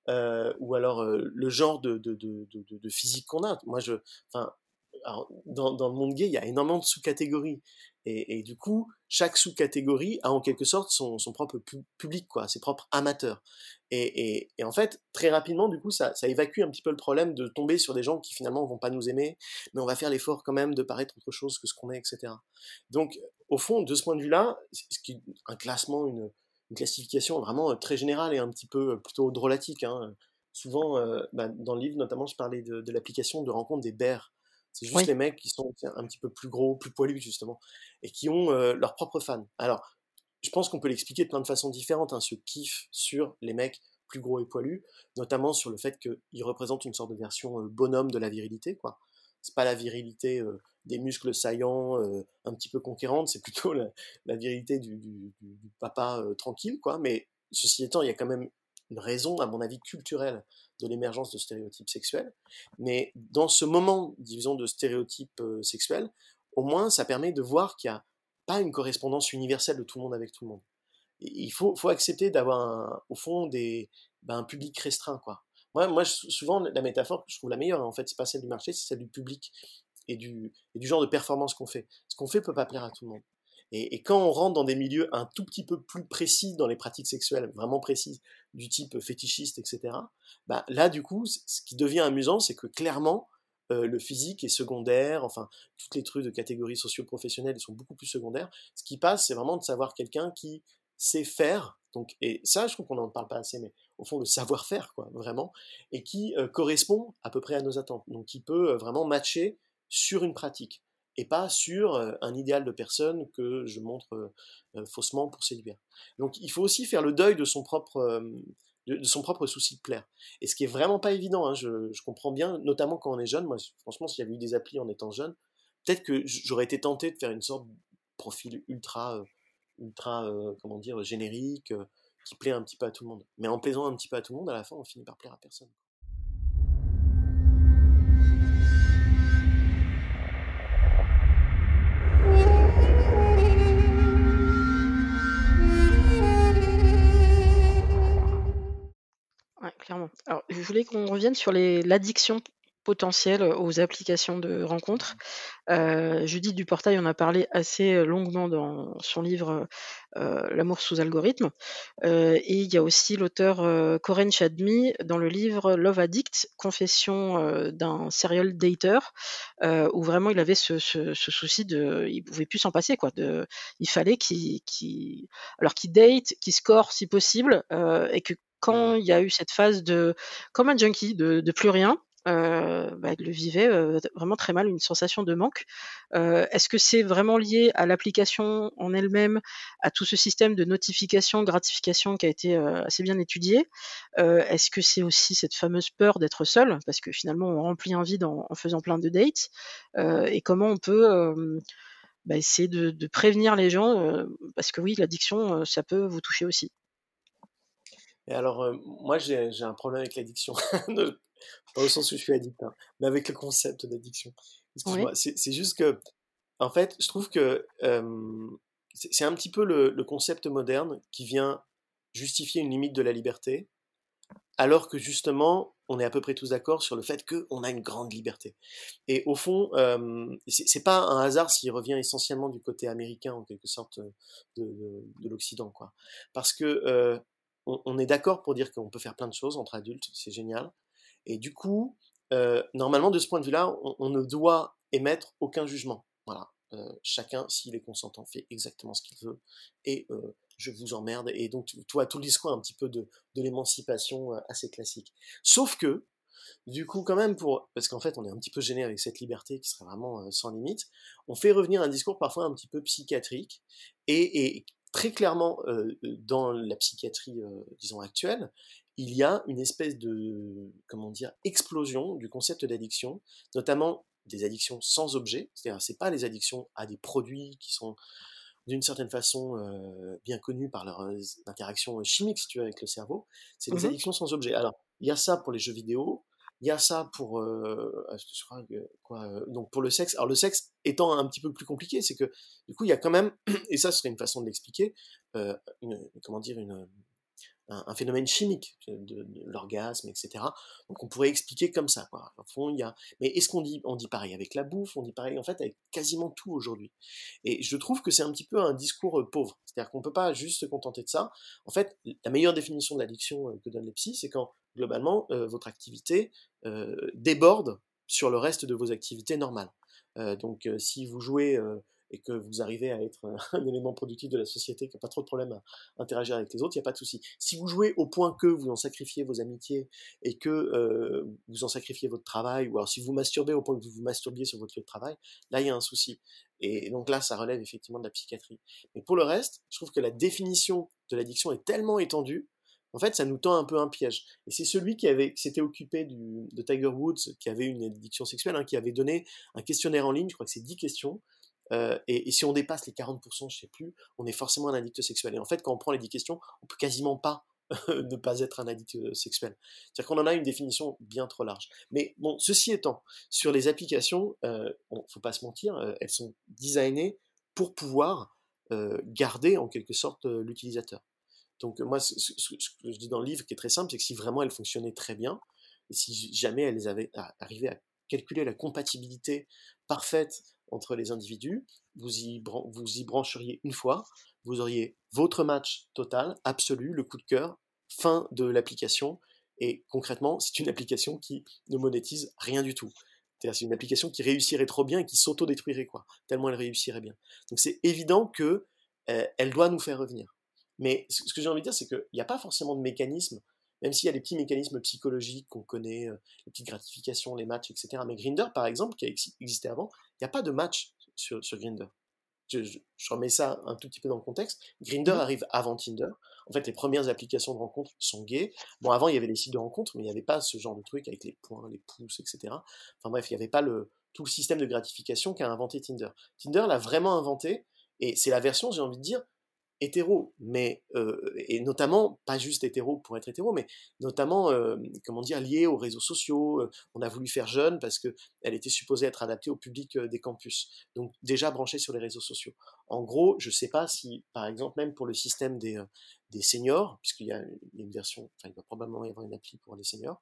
[SPEAKER 2] euh, ou alors euh, le genre de, physique qu'on a. Moi, je, dans, le monde gay, il y a énormément de sous-catégories. Et, du coup, chaque sous-catégorie a en quelque sorte son, propre public, quoi, ses propres amateurs. Et, en fait, très rapidement, du coup, ça, évacue un petit peu le problème de tomber sur des gens qui finalement vont pas nous aimer, mais on va faire l'effort quand même de paraître autre chose que ce qu'on est, etc. Donc, au fond, de ce point de vue-là, un classement, une, classification vraiment très générale et un petit peu plutôt drôlatique. Hein. Souvent, euh, bah, dans le livre, notamment, je parlais de, l'application de rencontre des bears c'est juste les mecs qui sont un petit peu plus gros, plus poilus justement, et qui ont euh, leurs propres fans. Alors, je pense qu'on peut l'expliquer de plein de façons différentes, hein, ce kiff sur les mecs plus gros et poilus, notamment sur le fait qu'ils représentent une sorte de version euh, bonhomme de la virilité, quoi. C'est pas la virilité euh, des muscles saillants, un petit peu conquérante, c'est plutôt la, virilité du, du, du papa tranquille, quoi. Mais ceci étant, il y a quand même une raison, à mon avis, culturelle de l'émergence de stéréotypes sexuels. Mais dans ce moment, disons, de stéréotypes euh, sexuels, au moins, ça permet de voir qu'il n'y a pas une correspondance universelle de tout le monde avec tout le monde. il faut, faut accepter d'avoir, au fond, des, ben, un public restreint, quoi. Moi, moi, souvent, la métaphore je trouve la meilleure, en fait, c'est pas celle du marché, c'est celle du public et du, et du genre de performance qu'on fait. Ce qu'on fait peut pas plaire à tout le monde. Et, quand on rentre dans des milieux un tout petit peu plus précis dans les pratiques sexuelles, vraiment précises, du type fétichiste, etc., bah, là, du coup, ce qui devient amusant, c'est que clairement, euh, le physique est secondaire, enfin, toutes les trucs de catégories socio-professionnelles sont beaucoup plus secondaires. Ce qui passe, c'est vraiment de savoir quelqu'un qui sait faire, donc, et ça, je trouve qu'on n'en parle pas assez, mais au fond, le savoir-faire, quoi, vraiment, et qui euh, correspond à peu près à nos attentes. Donc, qui peut euh, vraiment matcher sur une pratique et pas sur un idéal de personne que je montre faussement pour séduire. Donc il faut aussi faire le deuil de son propre de, son propre souci de plaire. Et ce qui est vraiment pas évident, hein, je, comprends bien, notamment quand on est jeune. Moi, franchement, s'il y avait eu des applis en étant jeune, peut-être que j'aurais été tenté de faire une sorte de profil ultra, ultra, comment dire, générique, qui plaît un petit peu à tout le monde. Mais en plaisant un petit peu à tout le monde, à la fin, on finit par plaire à personne.
[SPEAKER 1] Clairement. Alors, je voulais qu'on revienne sur l'addiction potentielle aux applications de rencontres. Euh, Judith Duportail en a parlé assez longuement dans son livre euh, L'amour sous algorithme. Euh, et il y a aussi l'auteur euh, Corinne Chadmi dans le livre Love Addict, confession euh, d'un serial dater, euh, où vraiment il avait ce, souci de, il pouvait plus s'en passer quoi. Il fallait qu'il, qu'il date, qu'il score si possible, et que quand il y a eu cette phase de, comme un junkie, de, de plus rien, euh, bah, le vivait euh, vraiment très mal, une sensation de manque. Euh, Est-ce que c'est vraiment lié à l'application en elle-même, à tout ce système de notification, gratification qui a été euh, assez bien étudié? Est-ce que c'est aussi cette fameuse peur d'être seul, parce que finalement on remplit un vide en, en faisant plein de dates Et comment on peut bah, essayer de, de, prévenir les gens, parce que oui, l'addiction, ça peut vous toucher aussi.
[SPEAKER 2] Et alors, euh, moi, j'ai un problème avec l'addiction. <laughs> pas au sens où je suis addict, hein, mais avec le concept d'addiction. Excuse-moi. C'est juste que, en fait, je trouve que euh, c'est un petit peu le, le, concept moderne qui vient justifier une limite de la liberté, alors que justement, on est à peu près tous d'accord sur le fait qu'on a une grande liberté. Et au fond, euh, c'est pas un hasard s'il revient essentiellement du côté américain, en quelque sorte, de, de, de l'Occident, quoi. Parce que on, est d'accord pour dire qu'on peut faire plein de choses entre adultes, c'est génial. Et du coup, euh, normalement, de ce point de vue-là, on, ne doit émettre aucun jugement. Voilà. Euh, chacun, s'il est consentant, fait exactement ce qu'il veut. Et euh, je vous emmerde. Et donc, tu vois, tout le discours un petit peu de, l'émancipation assez classique. Sauf que, du coup, quand même, pour parce qu'en fait, on est un petit peu gêné avec cette liberté qui serait vraiment sans limite, on fait revenir un discours parfois un petit peu psychiatrique et très clairement, dans la psychiatrie, disons, actuelle, il y a une espèce de, comment dire, explosion du concept d'addiction, notamment des addictions sans objet, c'est-à-dire c'est pas les addictions à des produits qui sont d'une certaine façon euh, bien connus par leurs euh, interactions chimiques, si tu veux, avec le cerveau, c'est les mmh addictions sans objet. Alors, il y a ça pour les jeux vidéo, il y a ça pour, euh, ah, quoi, donc pour le sexe. Alors le sexe étant un petit peu plus compliqué, c'est que du coup il y a quand même, <clears throat> et ça serait une façon de l'expliquer, comment dire, un, phénomène chimique de, l'orgasme, etc. Donc on pourrait expliquer comme ça. Quoi. fond, il y a... Mais est-ce qu'on dit, on dit pareil avec la bouffe, on dit pareil en fait avec quasiment tout aujourd'hui. Et je trouve que c'est un petit peu un discours euh, pauvre. C'est-à-dire qu'on ne peut pas juste se contenter de ça. En fait, la meilleure définition de l'addiction euh, que donnent les psys, c'est quand globalement euh, votre activité déborde sur le reste de vos activités normales. donc si vous jouez et que vous arrivez à être <laughs> un élément productif de la société, qui n'a pas trop de problème à interagir avec les autres, il n'y a pas de souci. Si vous jouez au point que vous en sacrifiez vos amitiés et que euh, vous en sacrifiez votre travail, ou alors si vous masturbez au point que vous vous masturbiez sur votre lieu de travail, là il y a un souci. Et donc là, ça relève effectivement de la psychiatrie. Mais pour le reste, je trouve que la définition de l'addiction est tellement étendue en fait, ça nous tend un peu un piège. Et c'est celui qui s'était occupé de Tiger Woods, qui avait une addiction sexuelle, hein, qui avait donné un questionnaire en ligne, je crois que c'est 10 questions, euh, et, si on dépasse les 40%, je sais plus, on est forcément un addict sexuel. Et en fait, quand on prend les 10 questions, on peut quasiment pas <laughs> ne pas être un addict euh, sexuel. C'est-à-dire qu'on en a une définition bien trop large. Mais bon, ceci étant, sur les applications, euh, faut pas se mentir, elles sont designées pour pouvoir garder en quelque sorte l'utilisateur. Donc moi, ce, que je dis dans le livre qui est très simple, c'est que si vraiment elles fonctionnaient très bien, et si jamais elles avaient arrivé à calculer la compatibilité parfaite entre les individus, vous y, vous y brancheriez une fois, vous auriez votre match total, absolu, le coup de cœur, fin de l'application, et concrètement, c'est une application qui ne monétise rien du tout. C'est une application qui réussirait trop bien et qui s'auto-détruirait, quoi, tellement elle réussirait bien. Donc c'est évident que euh, elle doit nous faire revenir. Mais ce que j'ai envie de dire, c'est qu'il n'y a pas forcément de mécanisme même s'il y a des petits mécanismes psychologiques qu'on connaît, euh, les petites gratifications, les matchs, etc. Mais Grinder, par exemple, qui a existé avant, il n'y a pas de match sur, sur Grinder. Je, remets ça un tout petit peu dans le contexte. Grinder mmh. arrive avant Tinder. En fait, les premières applications de rencontres sont gays. Bon, avant, il y avait les sites de rencontres, mais il n'y avait pas ce genre de truc avec les points, les pouces, etc. Enfin bref, il n'y avait pas le, tout le système de gratification qu'a inventé Tinder. Tinder l'a vraiment inventé, et c'est la version, j'ai envie de dire, hétéro, mais euh, et notamment pas juste hétéro pour être hétéro, mais notamment euh, comment dire lié aux réseaux sociaux. Euh, on a voulu faire jeune parce que elle était supposée être adaptée au public des campus, donc déjà branchée sur les réseaux sociaux. En gros, je sais pas si, par exemple, même pour le système des des seniors, puisqu'il y, a une version, enfin il va probablement y avoir une appli pour les seniors,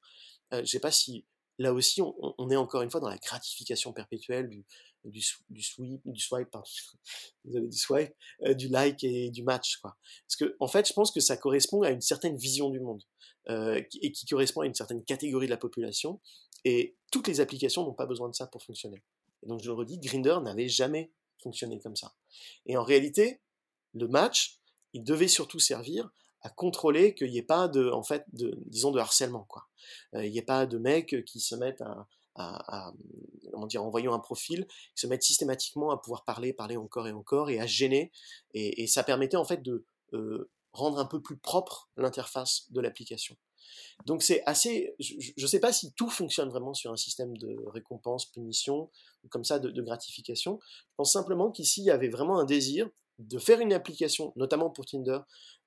[SPEAKER 2] je sais pas si là aussi, on, est encore une fois dans la gratification perpétuelle du, <laughs> swipe, euh, du like et du match. Parce que, en fait, je pense que ça correspond à une certaine vision du monde euh, et qui correspond à une certaine catégorie de la population. Et toutes les applications n'ont pas besoin de ça pour fonctionner. Et donc, je le redis, Grinder n'avait jamais fonctionné comme ça. Et en réalité, le match, il devait surtout servir à contrôler qu'il n'y ait pas de, en fait, de, disons, de harcèlement, quoi. Euh, il n'y ait pas de mecs qui se mettent à, à, comment dire, en voyant un profil, qui se mettent systématiquement à pouvoir parler, parler encore et encore, et à gêner. Et, et ça permettait en fait de euh, rendre un peu plus propre l'interface de l'application. Donc c'est assez, je ne sais pas si tout fonctionne vraiment sur un système de récompense, punition, comme ça, de, de gratification. Je pense simplement qu'ici, il y avait vraiment un désir de faire une application, notamment pour Tinder,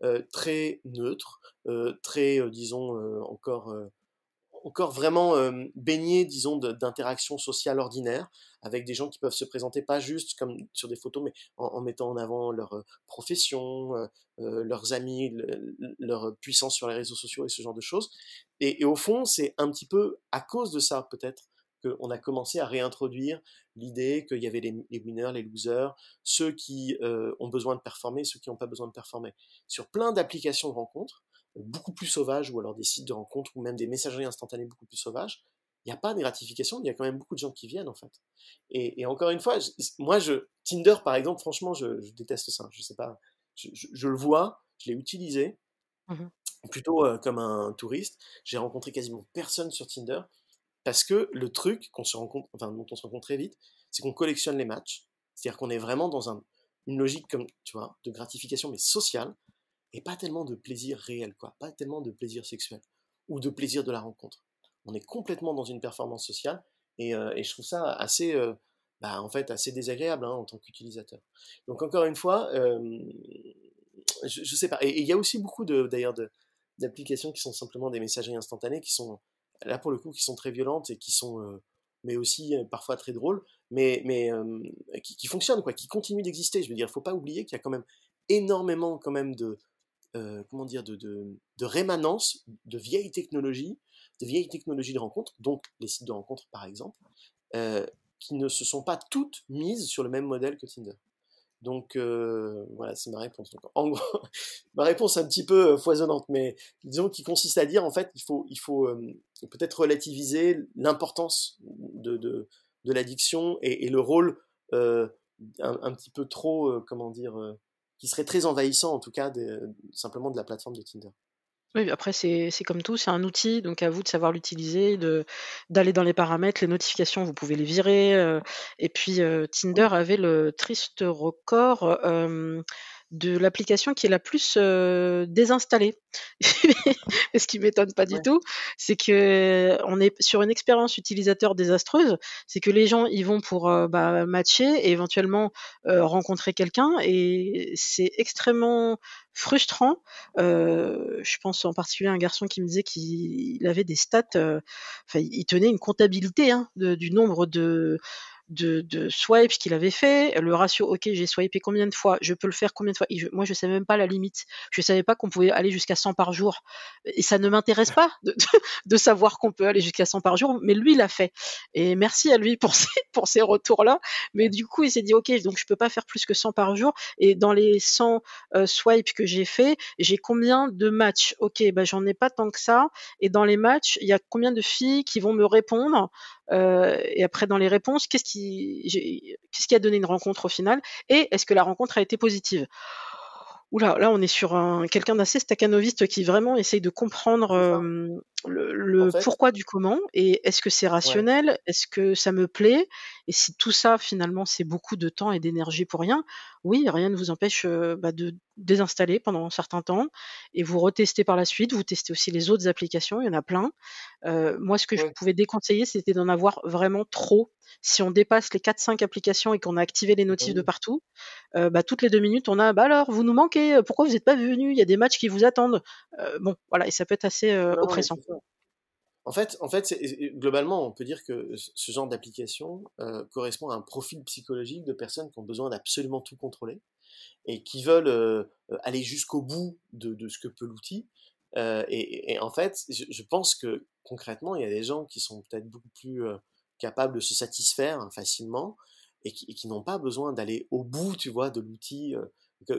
[SPEAKER 2] euh, très neutre, euh, très, euh, disons, encore, encore vraiment baigné, disons, d'interactions sociales ordinaires, avec des gens qui peuvent se présenter pas juste comme sur des photos, mais en, mettant en avant leur profession, leurs amis, leur puissance sur les réseaux sociaux et ce genre de choses. et au fond, c'est un petit peu à cause de ça, peut-être, qu'on a commencé à réintroduire l'idée qu'il y avait les, winners, les losers, ceux qui euh, ont besoin de performer, ceux qui n'ont pas besoin de performer. Sur plein d'applications de rencontres, beaucoup plus sauvages, ou alors des sites de rencontres, ou même des messageries instantanées beaucoup plus sauvages, il n'y a pas de gratification, il y a quand même beaucoup de gens qui viennent en fait. Et, encore une fois, moi, je, Tinder par exemple, franchement, je, déteste ça. Je sais pas, je, le vois, je l'ai utilisé, mmh plutôt euh, comme un touriste. J'ai rencontré quasiment personne sur Tinder. Parce que le truc qu'on se rencontre, enfin, dont on se rend compte très vite, c'est qu'on collectionne les matchs. C'est-à-dire qu'on est vraiment dans un, une logique comme, tu vois, de gratification, mais sociale, et pas tellement de plaisir réel, quoi. Pas tellement de plaisir sexuel ou de plaisir de la rencontre. On est complètement dans une performance sociale, et, et je trouve ça assez, bah, en fait, assez désagréable hein, en tant qu'utilisateur. Donc encore une fois, je, je, sais pas. Et il y a aussi beaucoup d'ailleurs d'applications qui sont simplement des messageries instantanées, qui sont là pour le coup, qui sont très violentes et qui sont mais aussi parfois très drôles, mais, qui, fonctionnent, quoi, qui continuent d'exister. Je veux dire, il ne faut pas oublier qu'il y a quand même énormément quand même de, comment dire, de, de, de, rémanence de vieilles technologies, de vieilles technologies de rencontre, donc les sites de rencontre par exemple, qui ne se sont pas toutes mises sur le même modèle que Tinder. Donc voilà, c'est ma réponse. en gros, <laughs> ma réponse est un petit peu foisonnante, mais disons qui consiste à dire en fait, il faut, il faut peut-être relativiser l'importance de, de, de l'addiction et, et, le rôle un, un, petit peu trop, comment dire, qui serait très envahissant en tout cas simplement de la plateforme de Tinder.
[SPEAKER 1] Oui, après c'est comme tout, c'est un outil, donc à vous de savoir l'utiliser, de d'aller dans les paramètres, les notifications, vous pouvez les virer, euh, et puis, euh, Tinder avait le triste record, de l'application qui est la plus euh, désinstallée. <laughs> ce qui m'étonne pas du tout, c'est que on est sur une expérience utilisateur désastreuse. C'est que les gens ils vont pour euh, bah, matcher et éventuellement euh, rencontrer quelqu'un et c'est extrêmement frustrant. je pense en particulier à un garçon qui me disait qu'il avait des stats, enfin il tenait une comptabilité hein, du nombre de de, de swipes qu'il avait fait, le ratio, ok, j'ai swipé combien de fois, je peux le faire combien de fois. moi, je savais même pas la limite. Je savais pas qu'on pouvait aller jusqu'à 100 par jour. Et ça ne m'intéresse pas de, <laughs> savoir qu'on peut aller jusqu'à 100 par jour, mais lui, il l'a fait. Et merci à lui <laughs> pour ces, pour ces retours-là. Mais du coup, il s'est dit, ok, donc je peux pas faire plus que 100 par jour. Et dans les 100 euh, swipes que j'ai fait, j'ai combien de matchs? Ok, bah, j'en ai pas tant que ça. Et dans les matchs, il y a combien de filles qui vont me répondre? Euh, et après, dans les réponses, qu'est-ce qui, qu'est-ce qui a donné une rencontre au final Et est-ce que la rencontre a été positive? Oula, là, on est sur un, quelqu'un d'assez staccanoviste qui vraiment essaye de comprendre euh, le, pourquoi du comment et est-ce que c'est rationnel? Est-ce que ça me plaît? Et si tout ça, finalement, c'est beaucoup de temps et d'énergie pour rien, oui, rien ne vous empêche euh, bah, de désinstaller pendant un certain temps et vous retestez par la suite. Vous testez aussi les autres applications, il y en a plein. Euh, moi, ce que je pouvais déconseiller, c'était d'en avoir vraiment trop. Si on dépasse les 4-5 applications et qu'on a activé les notifs de partout, euh, bah, toutes les deux minutes, on a bah alors, vous nous manquez, pourquoi vous n'êtes pas venu Il y a des matchs qui vous attendent. bon, voilà, et ça peut être assez oppressant.
[SPEAKER 2] En fait, en fait globalement, on peut dire que ce genre d'application euh, correspond à un profil psychologique de personnes qui ont besoin d'absolument tout contrôler et qui veulent euh, aller jusqu'au bout de, ce que peut l'outil. Euh, et, en fait, je, pense que concrètement, il y a des gens qui sont peut-être beaucoup plus capables de se satisfaire hein, facilement et qui, qui n'ont pas besoin d'aller au bout, tu vois, de l'outil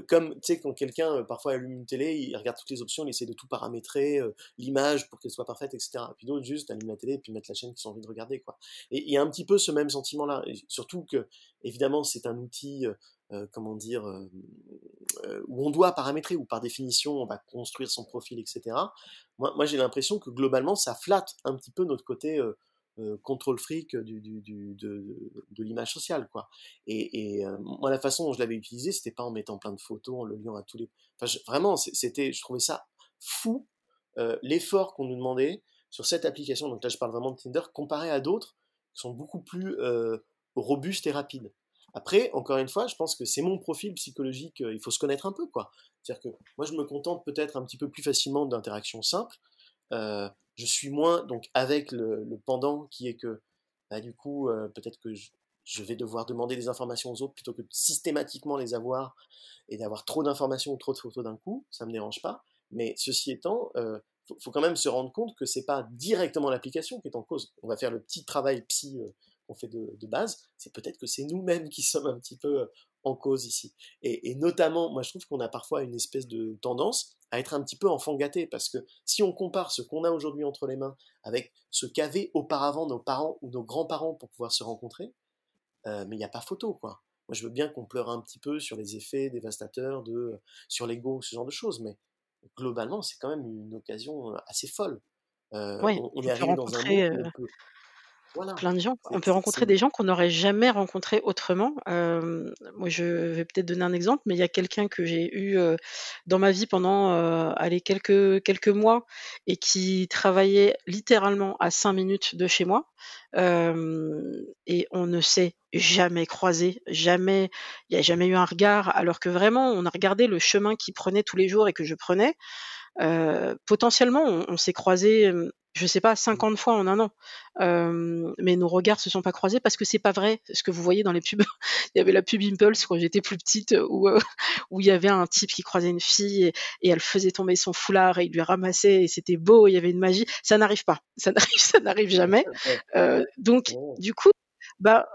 [SPEAKER 2] comme tu sais quand quelqu'un euh, parfois allume une télé, il regarde toutes les options, il essaie de tout paramétrer, euh, l'image pour qu'elle soit parfaite, etc. Et puis d'autres juste allument la télé et puis mettent la chaîne qu'ils ont envie de regarder quoi. Et il y a un petit peu ce même sentiment là, surtout que évidemment c'est un outil euh, comment dire où on doit paramétrer ou par définition on va construire son profil, etc. Moi j'ai l'impression que globalement ça flatte un petit peu notre côté euh, contrôle fric du, du, de, de l'image sociale quoi. Et, euh, moi la façon dont je l'avais utilisé c'était pas en mettant plein de photos en le liant à tous les vraiment c'était je trouvais ça fou euh, l'effort qu'on nous demandait sur cette application. Donc là je parle vraiment de Tinder comparé à d'autres qui sont beaucoup plus robustes et rapides. Après, encore une fois, je pense que c'est mon profil psychologique, il faut se connaître un peu, quoi. C'est-à-dire que moi, je me contente peut-être un petit peu plus facilement d'interactions simples, euh, je suis moins donc avec le, pendant qui est que bah, du coup euh, peut-être que je, vais devoir demander des informations aux autres plutôt que de systématiquement les avoir et d'avoir trop d'informations ou trop de photos d'un coup, ça me dérange pas. Mais ceci étant, euh, faut, quand même se rendre compte que c'est pas directement l'application qui est en cause. On va faire le petit travail psy euh, qu'on fait de, de base. C'est peut-être que c'est nous-mêmes qui sommes un petit peu en cause ici. Et, notamment, moi je trouve qu'on a parfois une espèce de tendance à être un petit peu enfant gâté, parce que si on compare ce qu'on a aujourd'hui entre les mains avec ce qu'avaient auparavant nos parents ou nos grands-parents pour pouvoir se rencontrer, euh, mais il n'y a pas photo, quoi. Moi je veux bien qu'on pleure un petit peu sur les effets dévastateurs, de, sur l'ego, ce genre de choses, mais globalement c'est quand même une occasion assez folle.
[SPEAKER 1] Euh, on, est arrivé dans un monde
[SPEAKER 2] Voilà,
[SPEAKER 1] Plein de gens. On peut rencontrer des gens qu'on n'aurait jamais rencontrés autrement. Moi, je vais peut-être donner un exemple, mais il y a quelqu'un que j'ai eu, dans ma vie pendant, allez, quelques quelques mois et qui travaillait littéralement à 5 minutes de chez moi. Et on ne s'est jamais croisés, jamais il y a jamais eu un regard, alors que vraiment on a regardé le chemin qu'il prenait tous les jours et que je prenais. Potentiellement, on on s'est croisés, hem, je sais pas,
[SPEAKER 2] mmh,
[SPEAKER 1] 50 fois en un an. Hem, mais nos regards se sont pas croisés parce que c'est pas vrai ce que vous voyez dans les pubs. <laughs> Il y avait la pub Impulse quand j'étais plus petite, heu, où, heu, <laughs> où il y avait un type qui croisait une fille et et elle faisait tomber son foulard et il lui ramassait et c'était beau, il y avait une magie. Ça n'arrive pas, <laughs> ça n'arrive ça n'arrive jamais. Heu, donc
[SPEAKER 2] ouais,
[SPEAKER 1] du coup, bah,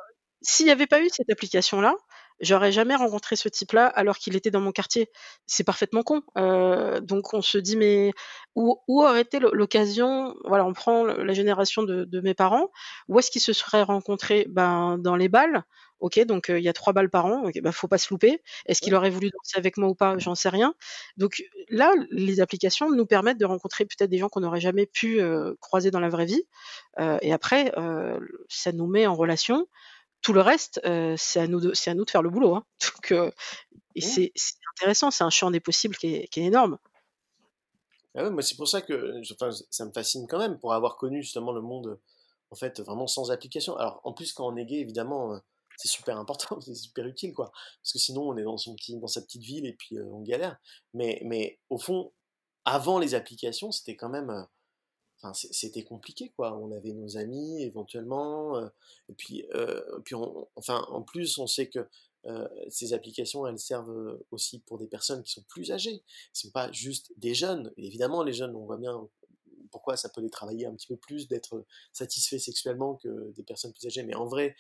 [SPEAKER 1] s'il y avait pas eu cette application-là, j'aurais jamais rencontré ce type-là alors qu'il était dans mon quartier. C'est parfaitement con. Heu, donc on se dit: «Mais où où aurait été l'o l'occasion?» voilà, on prend la génération de de mes parents. Où est-ce qu'ils se seraient rencontrés? Ben, dans les bals. OK, donc heu, il y a 3 balles par an. OK, bah, faut pas se louper. Est-ce qu'il aurait voulu danser avec moi ou pas? J'en sais rien. Donc là, les applications nous permettent de rencontrer peut-être des gens qu'on n'aurait jamais pu, heu, croiser dans la vraie vie. Heu et après, heu, ça nous met en relation. Tout le reste, heu, c'est à nous de c'est à nous de faire le boulot, hein. <laughs> Donc heu et
[SPEAKER 2] mmh.
[SPEAKER 1] c'est intéressant, c'est un champ des possibles qui est qui est énorme.
[SPEAKER 2] Ah c'est pour ça que enfin, ça me fascine quand même pour avoir connu justement le monde, en fait, vraiment sans application. Alors, en plus, quand on est gay, évidemment, heu, c'est super important, <laughs> c'est super utile, quoi. Parce que sinon, on est dans son petit dans sa petite ville et puis, on galère. Mais mais au fond, avant les applications, c'était quand même, enfin, c'était compliqué, quoi. On avait nos amis éventuellement, heu et puis, heu, puis on enfin, en plus, on sait que, heu, ces applications, elles servent, aussi pour des personnes qui sont plus âgées. Ce sont pas juste des jeunes. Et évidemment, les jeunes, on voit bien pourquoi ça peut les travailler un petit peu plus d'être satisfaits sexuellement que des personnes plus âgées. Mais en vrai,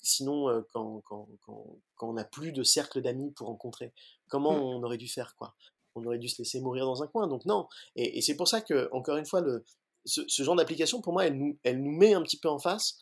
[SPEAKER 2] sinon, quand quand quand on n'a plus de cercle d'amis pour rencontrer, comment
[SPEAKER 1] Mmh.
[SPEAKER 2] on aurait dû faire, quoi? On aurait dû se laisser mourir dans un coin, donc non. Et et c'est pour ça que, encore une fois, le ce genre d'application, pour moi, elle nous met un petit peu en face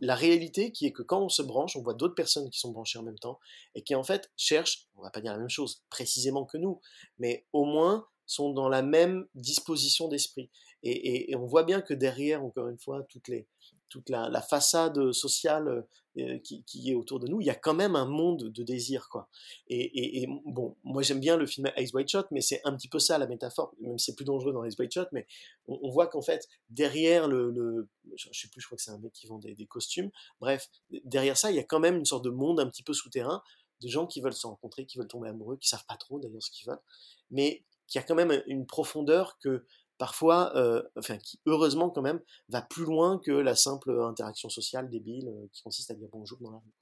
[SPEAKER 2] la réalité qui est que quand on se branche, on voit d'autres personnes qui sont branchées en même temps et qui en fait cherchent, on va pas dire la même chose précisément que nous, mais au moins sont dans la même disposition d'esprit. Et on voit bien que derrière, encore une fois, toutes les, toute la, façade sociale euh, qui, qui est autour de nous, il y a quand même un monde de désir, quoi. Et, bon, moi j'aime bien le film Ice White Shot, mais c'est un petit peu ça la métaphore, même si c'est plus dangereux dans Ice White Shot, mais on, voit qu'en fait, derrière le, le- je, je sais plus, je crois que c'est un mec qui vend des, des costumes, bref, derrière ça, il y a quand même une sorte de monde un petit peu souterrain, de gens qui veulent se rencontrer, qui veulent tomber amoureux, qui savent pas trop d'ailleurs ce qu'ils veulent, mais qui a quand même une profondeur que parfois, euh, enfin, qui heureusement quand même va plus loin que la simple interaction sociale débile euh, qui consiste à dire bonjour dans la rue.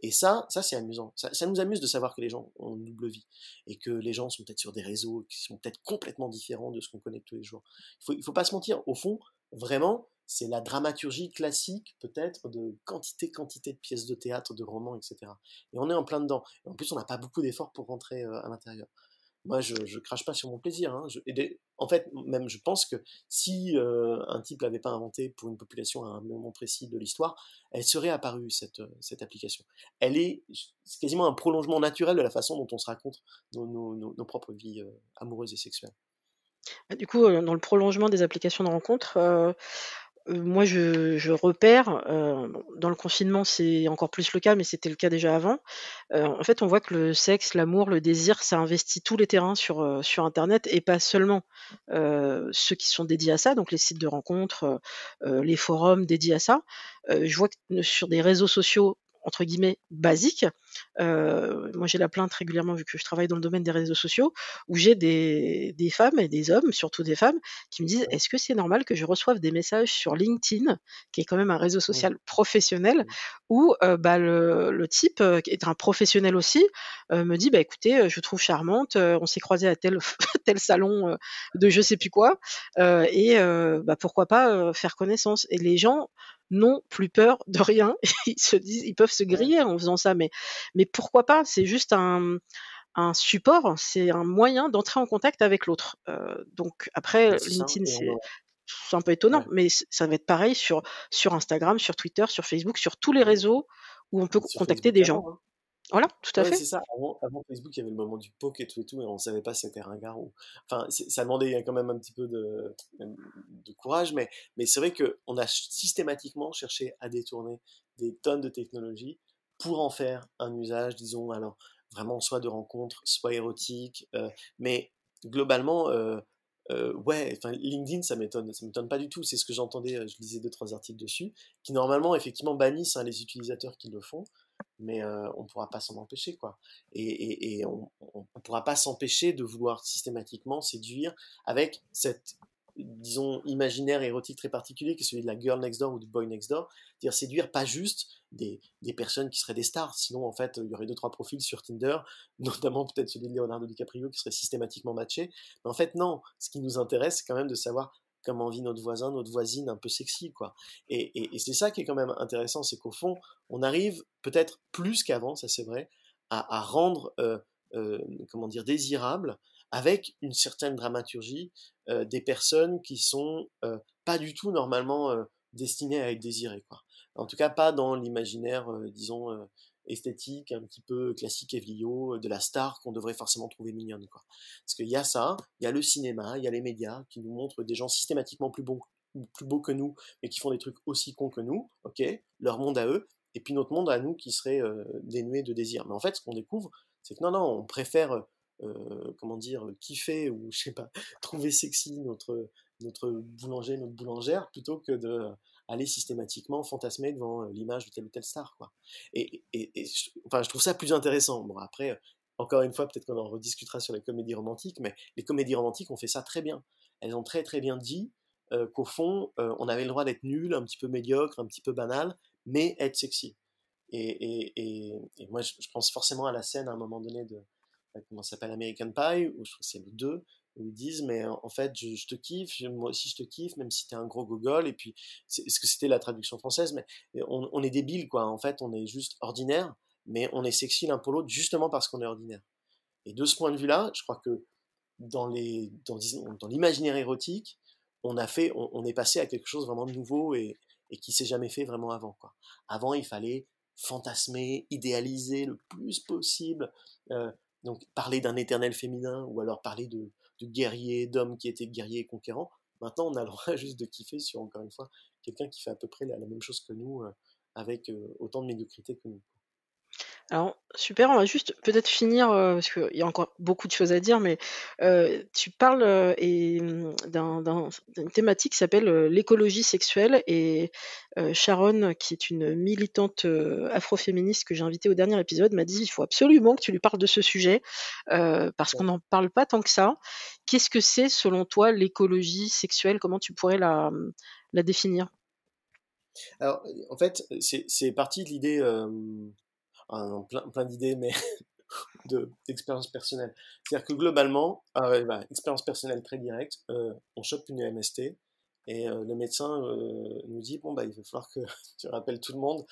[SPEAKER 2] Et ça, ça c'est amusant. Ça, nous amuse de savoir que les gens ont une double vie et que les gens sont peut-être sur des réseaux qui sont peut-être complètement différents de ce qu'on connaît tous les jours. Il faut, faut pas se mentir. Au fond, vraiment, c'est la dramaturgie classique, peut-être, de quantité, quantité de pièces de théâtre, de romans, etc. Et on est en plein dedans. En plus, on n'a pas beaucoup d'efforts pour rentrer euh, à l'intérieur. Moi, je, je crache pas sur mon plaisir. Hein. En fait, même, je pense que si euh, un type l'avait pas inventé pour une population à un moment précis de l'histoire, elle serait apparue cette, euh, cette application. Elle est, quasiment un prolongement naturel de la façon dont on se raconte nos, nos, propres vies euh, amoureuses et sexuelles.
[SPEAKER 1] Bah, du coup, dans le prolongement des applications de rencontres, heu, moi je repère, bon, dans le confinement, c'est encore plus le cas, mais c'était le cas déjà avant. Heu, en fait, on voit que le sexe, l'amour, le désir, ça investit tous les terrains sur, sur internet et pas seulement, ceux qui sont dédiés à ça, donc les sites de rencontres, les forums dédiés à ça. Je vois que sur des réseaux sociaux entre guillemets «basiques», heu, moi j'ai la plainte régulièrement vu que je travaille dans le domaine des réseaux sociaux, où j'ai des des femmes et des hommes, surtout des femmes, qui me disent: «Est-ce que c'est normal que je reçoive des messages sur LinkedIn?» qui est quand même un réseau social professionnel où, heu, bah, le le type, heu, qui est un professionnel aussi, me dit: «Bah, écoutez, je vous trouve charmante, on s'est croisés à tel <laughs> tel salon, de je sais plus quoi, et bah, pourquoi pas, faire connaissance?» et les gens n'ont plus peur de rien. <laughs> Ils se disent ils peuvent se griller en faisant ça, mais mais pourquoi pas? C'est juste un un support, c'est un moyen d'entrer en contact avec l'autre. Heu, donc après. LinkedIn, c'est un peu étonnant,
[SPEAKER 2] ouais,
[SPEAKER 1] mais ça va être pareil sur sur Instagram, sur Twitter, sur Facebook, sur tous les réseaux où on peut
[SPEAKER 2] Sur
[SPEAKER 1] contacter
[SPEAKER 2] Facebook
[SPEAKER 1] des gens. Voilà, tout à
[SPEAKER 2] Ouais,
[SPEAKER 1] fait.
[SPEAKER 2] c'est ça. Avant, avant Facebook, il y avait le moment du poke et tout et tout, et on savait pas si c'était ringard ou. Enfin, ça demandait quand même un petit peu de, de courage, mais, mais c'est vrai qu'on a systématiquement cherché à détourner des tonnes de technologies pour en faire un usage, disons, alors vraiment soit de rencontres, soit érotique, euh, mais globalement, euh, euh, ouais, enfin, LinkedIn, ça m'étonne, ça m'étonne pas du tout. C'est ce que j'entendais, euh, je lisais deux, trois articles dessus, qui normalement, effectivement, bannissent hein, les utilisateurs qui le font mais on ne pourra pas s'en empêcher, quoi. Et on ne pourra pas s'empêcher de vouloir systématiquement séduire avec cette, disons, imaginaire érotique très particulier qui est celui de la girl next door ou du boy next door. C'est-à-dire séduire pas juste des, des, personnes qui seraient des stars, sinon en fait il y aurait deux trois profils sur Tinder, <laughs> notamment peut-être celui de Leonardo DiCaprio qui serait systématiquement matché. Mais en fait non, ce qui nous intéresse c'est quand même de savoir comment vit notre voisin, notre voisine un peu sexy, quoi. Et, c'est ça qui est quand même intéressant, c'est qu'au fond, on arrive peut-être plus qu'avant, ça c'est vrai, à, rendre, euh, euh, comment dire, désirable avec une certaine dramaturgie euh, des personnes qui sont euh, pas du tout normalement destinées à être désirées, quoi. En tout cas, pas dans l'imaginaire, disons, esthétique, un petit peu classique et vieillot, de la star qu'on devrait forcément trouver mignonne. Quoi. Parce qu'il y a ça, il y a le cinéma, il y a les médias qui nous montrent des gens systématiquement plus plus beaux que nous, mais qui font des trucs aussi cons que nous, ok, leur monde à eux, et puis notre monde à nous qui serait euh, dénué de désir. Mais en fait, ce qu'on découvre, c'est que non, non, on préfère, euh, comment dire, kiffer ou je sais pas, <laughs> trouver sexy notre notre boulanger, notre boulangère, plutôt que de aller systématiquement fantasmer devant l'image de telle ou telle star, quoi. Et, enfin, je trouve ça plus intéressant. Bon, après, encore une fois, peut-être qu'on en rediscutera sur les comédies romantiques, mais les comédies romantiques ont fait ça très bien. Elles ont très très bien dit euh, qu'au fond, euh, on avait le droit d'être nul, un petit peu médiocre, un petit peu banal, mais être sexy. Et, moi, je, pense forcément à la scène à un moment donné de comment s'appelle American Pie, où je trouve que c'est le 2, ils disent mais en fait je, te kiffe, moi aussi je te kiffe, même si t'es un gros gogol, et puis est-ce que c'était la traduction française, mais on, est débile quoi, en fait on est juste ordinaire, mais on est sexy l'un pour l'autre justement parce qu'on est ordinaire. Et de ce point de vue-là, je crois que dans les dans, dans l'imaginaire érotique, on a fait, on, est passé à quelque chose vraiment de nouveau et, et qui s'est jamais fait vraiment avant quoi. Avant il fallait fantasmer, idéaliser le plus possible, euh, donc parler d'un éternel féminin ou alors parler de, de guerrier, d'homme qui était guerrier et conquérant. Maintenant, on a le <laughs> droit juste de kiffer sur, encore une fois, quelqu'un qui fait à peu près la, la même chose que nous, euh, avec euh, autant de médiocrité que nous.
[SPEAKER 1] Alors, super, on va juste peut-être finir, euh, parce qu'il y a encore beaucoup de choses à dire, mais euh, tu parles euh, et, d'un, d'un, d'une thématique qui s'appelle euh, l'écologie sexuelle. Et euh, Sharon, qui est une militante euh, afroféministe que j'ai invitée au dernier épisode, m'a dit il faut absolument que tu lui parles de ce sujet, parce qu'on n'en parle pas tant que ça. Qu'est-ce que c'est, selon toi, l'écologie sexuelle? Comment tu pourrais la, la définir?
[SPEAKER 2] Alors, en fait, c'est, c'est parti de l'idée un, plein, d'idées, mais <laughs> de, d'expérience personnelle. C'est-à-dire que globalement, euh, bah, expérience personnelle très directe, euh, on chope une MST et euh, le médecin euh, nous dit bon bah il va falloir que <laughs> tu rappelles tout le monde,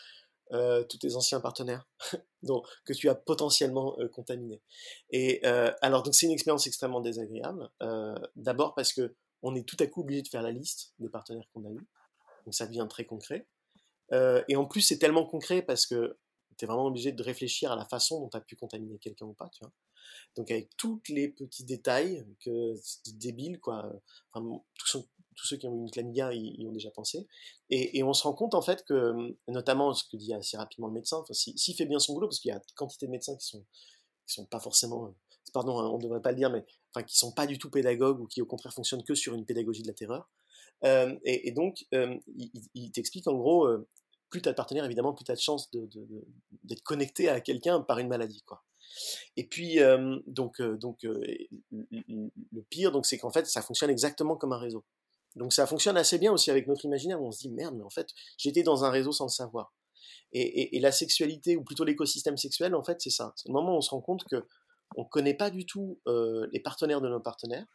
[SPEAKER 2] tous tes anciens partenaires, <laughs> donc que tu as potentiellement contaminé. Et alors donc c'est une expérience extrêmement désagréable. D'abord parce que on est tout à coup obligé de faire la liste des partenaires qu'on a eu, donc ça devient très concret. et en plus c'est tellement concret parce que es vraiment obligé de réfléchir à la façon dont tu as pu contaminer quelqu'un ou pas, tu vois. Donc avec tous les petits détails que c'est débile, quoi. Tous, ceux qui ont eu une chlamydia y, y ont déjà pensé. Et, on se rend compte en fait que, notamment ce que dit assez rapidement le médecin, s'il si fait bien son boulot, parce qu'il y a quantité de médecins qui sont qui sont pas forcément, pardon, on devrait pas le dire, mais enfin qui sont pas du tout pédagogues ou qui au contraire fonctionnent que sur une pédagogie de la terreur. Euh, et, donc, euh, il, il t'explique en gros, euh, plus tu as de partenaires, évidemment, plus tu as de chances d'être connecté à quelqu'un par une maladie. Quoi. Et puis, euh, donc, euh, donc euh, le pire, donc, c'est qu'en fait, ça fonctionne exactement comme un réseau. Donc, ça fonctionne assez bien aussi avec notre imaginaire, où on se dit, merde, mais en fait, j'étais dans un réseau sans le savoir. Et, et, la sexualité, ou plutôt l'écosystème sexuel, en fait, c'est ça. C'est moment où on se rend compte que on connaît pas du tout les partenaires de nos partenaires.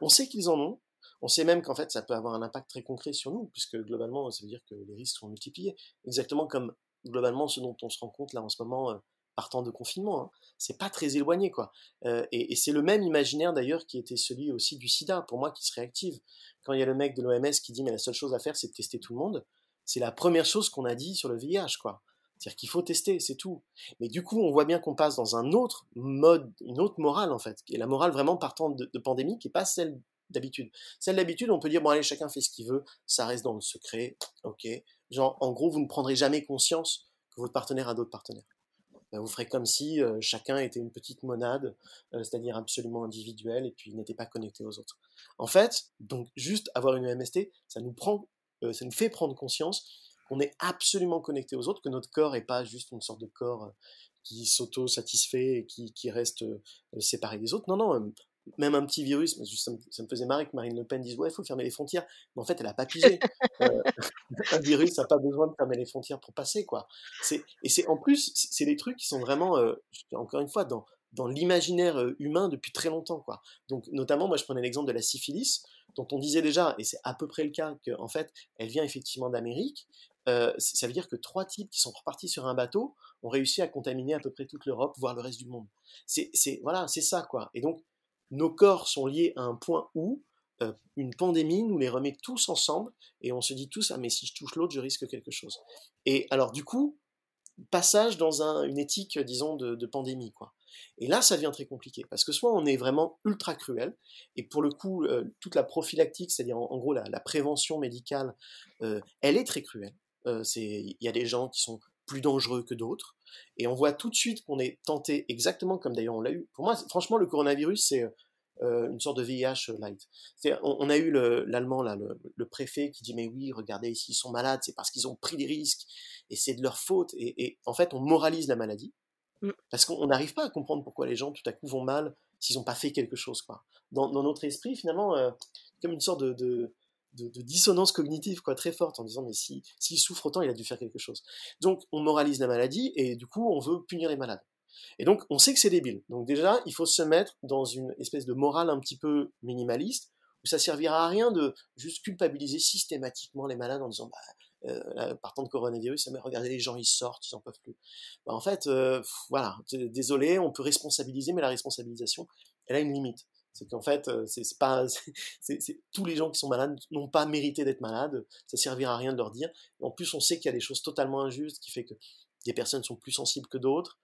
[SPEAKER 2] On sait qu'ils en ont, on sait même qu'en fait, ça peut avoir un impact très concret sur nous, puisque globalement, ça veut dire que les risques sont multipliés. Exactement comme globalement ce dont on se rend compte là en ce moment, euh, partant de confinement. Hein. C'est pas très éloigné, quoi. Euh, et, et c'est le même imaginaire d'ailleurs qui était celui aussi du sida, pour moi, qui se réactive. Quand il y a le mec de l'OMS qui dit, mais la seule chose à faire, c'est de tester tout le monde, c'est la première chose qu'on a dit sur le VIH, quoi. C'est-à-dire qu'il faut tester, c'est tout. Mais du coup, on voit bien qu'on passe dans un autre mode, une autre morale en fait, est la morale vraiment partant de, pandémie, qui n'est pas celle d'habitude. Celle d'habitude, on peut dire, bon allez, chacun fait ce qu'il veut, ça reste dans le secret, ok. Genre, en gros, vous ne prendrez jamais conscience que votre partenaire a d'autres partenaires. Ben, vous ferez comme si euh, chacun était une petite monade, euh, c'est-à-dire absolument individuel, et puis n'était pas connecté aux autres. En fait, donc juste avoir une MST, ça nous prend, euh, ça nous fait prendre conscience qu'on est absolument connecté aux autres, que notre corps n'est pas juste une sorte de corps qui s'auto-satisfait et qui, qui reste séparé des autres. Non, non, même un petit virus, ça me, faisait marrer que Marine Le Pen dise ouais, il faut fermer les frontières. Mais en fait, elle n'a pas pigé. Euh, <laughs> un virus n'a pas besoin de fermer les frontières pour passer, quoi. Et c'est en plus, c'est des trucs qui sont vraiment, euh, encore une fois, dans, dans l'imaginaire euh, humain depuis très longtemps, quoi. Donc, notamment, moi, je prenais l'exemple de la syphilis, dont on disait déjà, et c'est à peu près le cas, qu'en fait, elle vient effectivement d'Amérique. ça veut dire que trois types qui sont repartis sur un bateau ont réussi à contaminer à peu près toute l'Europe, voire le reste du monde. C'est voilà, c'est ça, quoi. Et donc, nos corps sont liés à un point où euh, une pandémie nous les remet tous ensemble et on se dit tous ah mais si je touche l'autre je risque quelque chose. Et alors du coup passage dans une éthique disons de, pandémie quoi. Et là ça devient très compliqué parce que soit on est vraiment ultra cruel et pour le coup euh, toute la prophylactique c'est-à-dire en, gros la, prévention médicale euh, elle est très cruelle. il y a des gens qui sont plus dangereux que d'autres. Et on voit tout de suite qu'on est tenté, exactement comme d'ailleurs on l'a eu. Pour moi, franchement, le coronavirus, c'est euh, une sorte de VIH light. On, on, a eu l'allemand, là, le, préfet, qui dit Mais oui, regardez, s'ils sont malades, c'est parce qu'ils ont pris des risques et c'est de leur faute. Et, en fait, on moralise la maladie mm. parce qu'on n'arrive pas à comprendre pourquoi les gens tout à coup vont mal s'ils n'ont pas fait quelque chose. Quoi. Dans, notre esprit, finalement, euh, comme une sorte de de, dissonance cognitive quoi, très forte en disant mais s'il si, souffre autant, il a dû faire quelque chose. Donc on moralise la maladie et du coup on veut punir les malades. Et donc on sait que c'est débile. Donc déjà il faut se mettre dans une espèce de morale un petit peu minimaliste où ça servira à rien de juste culpabiliser systématiquement les malades en disant bah, euh, partant de coronavirus, regardez les gens ils sortent, ils en peuvent plus. Bah, en fait, euh, voilà, désolé, on peut responsabiliser, mais la responsabilisation, elle a une limite. C'est qu'en fait, euh, c'est pas, <laughs> c'est, tous les gens qui sont malades n'ont pas mérité d'être malades. Ça servira à rien de leur dire. En plus, on sait qu'il y a des choses totalement injustes qui fait que des personnes sont plus sensibles que d'autres.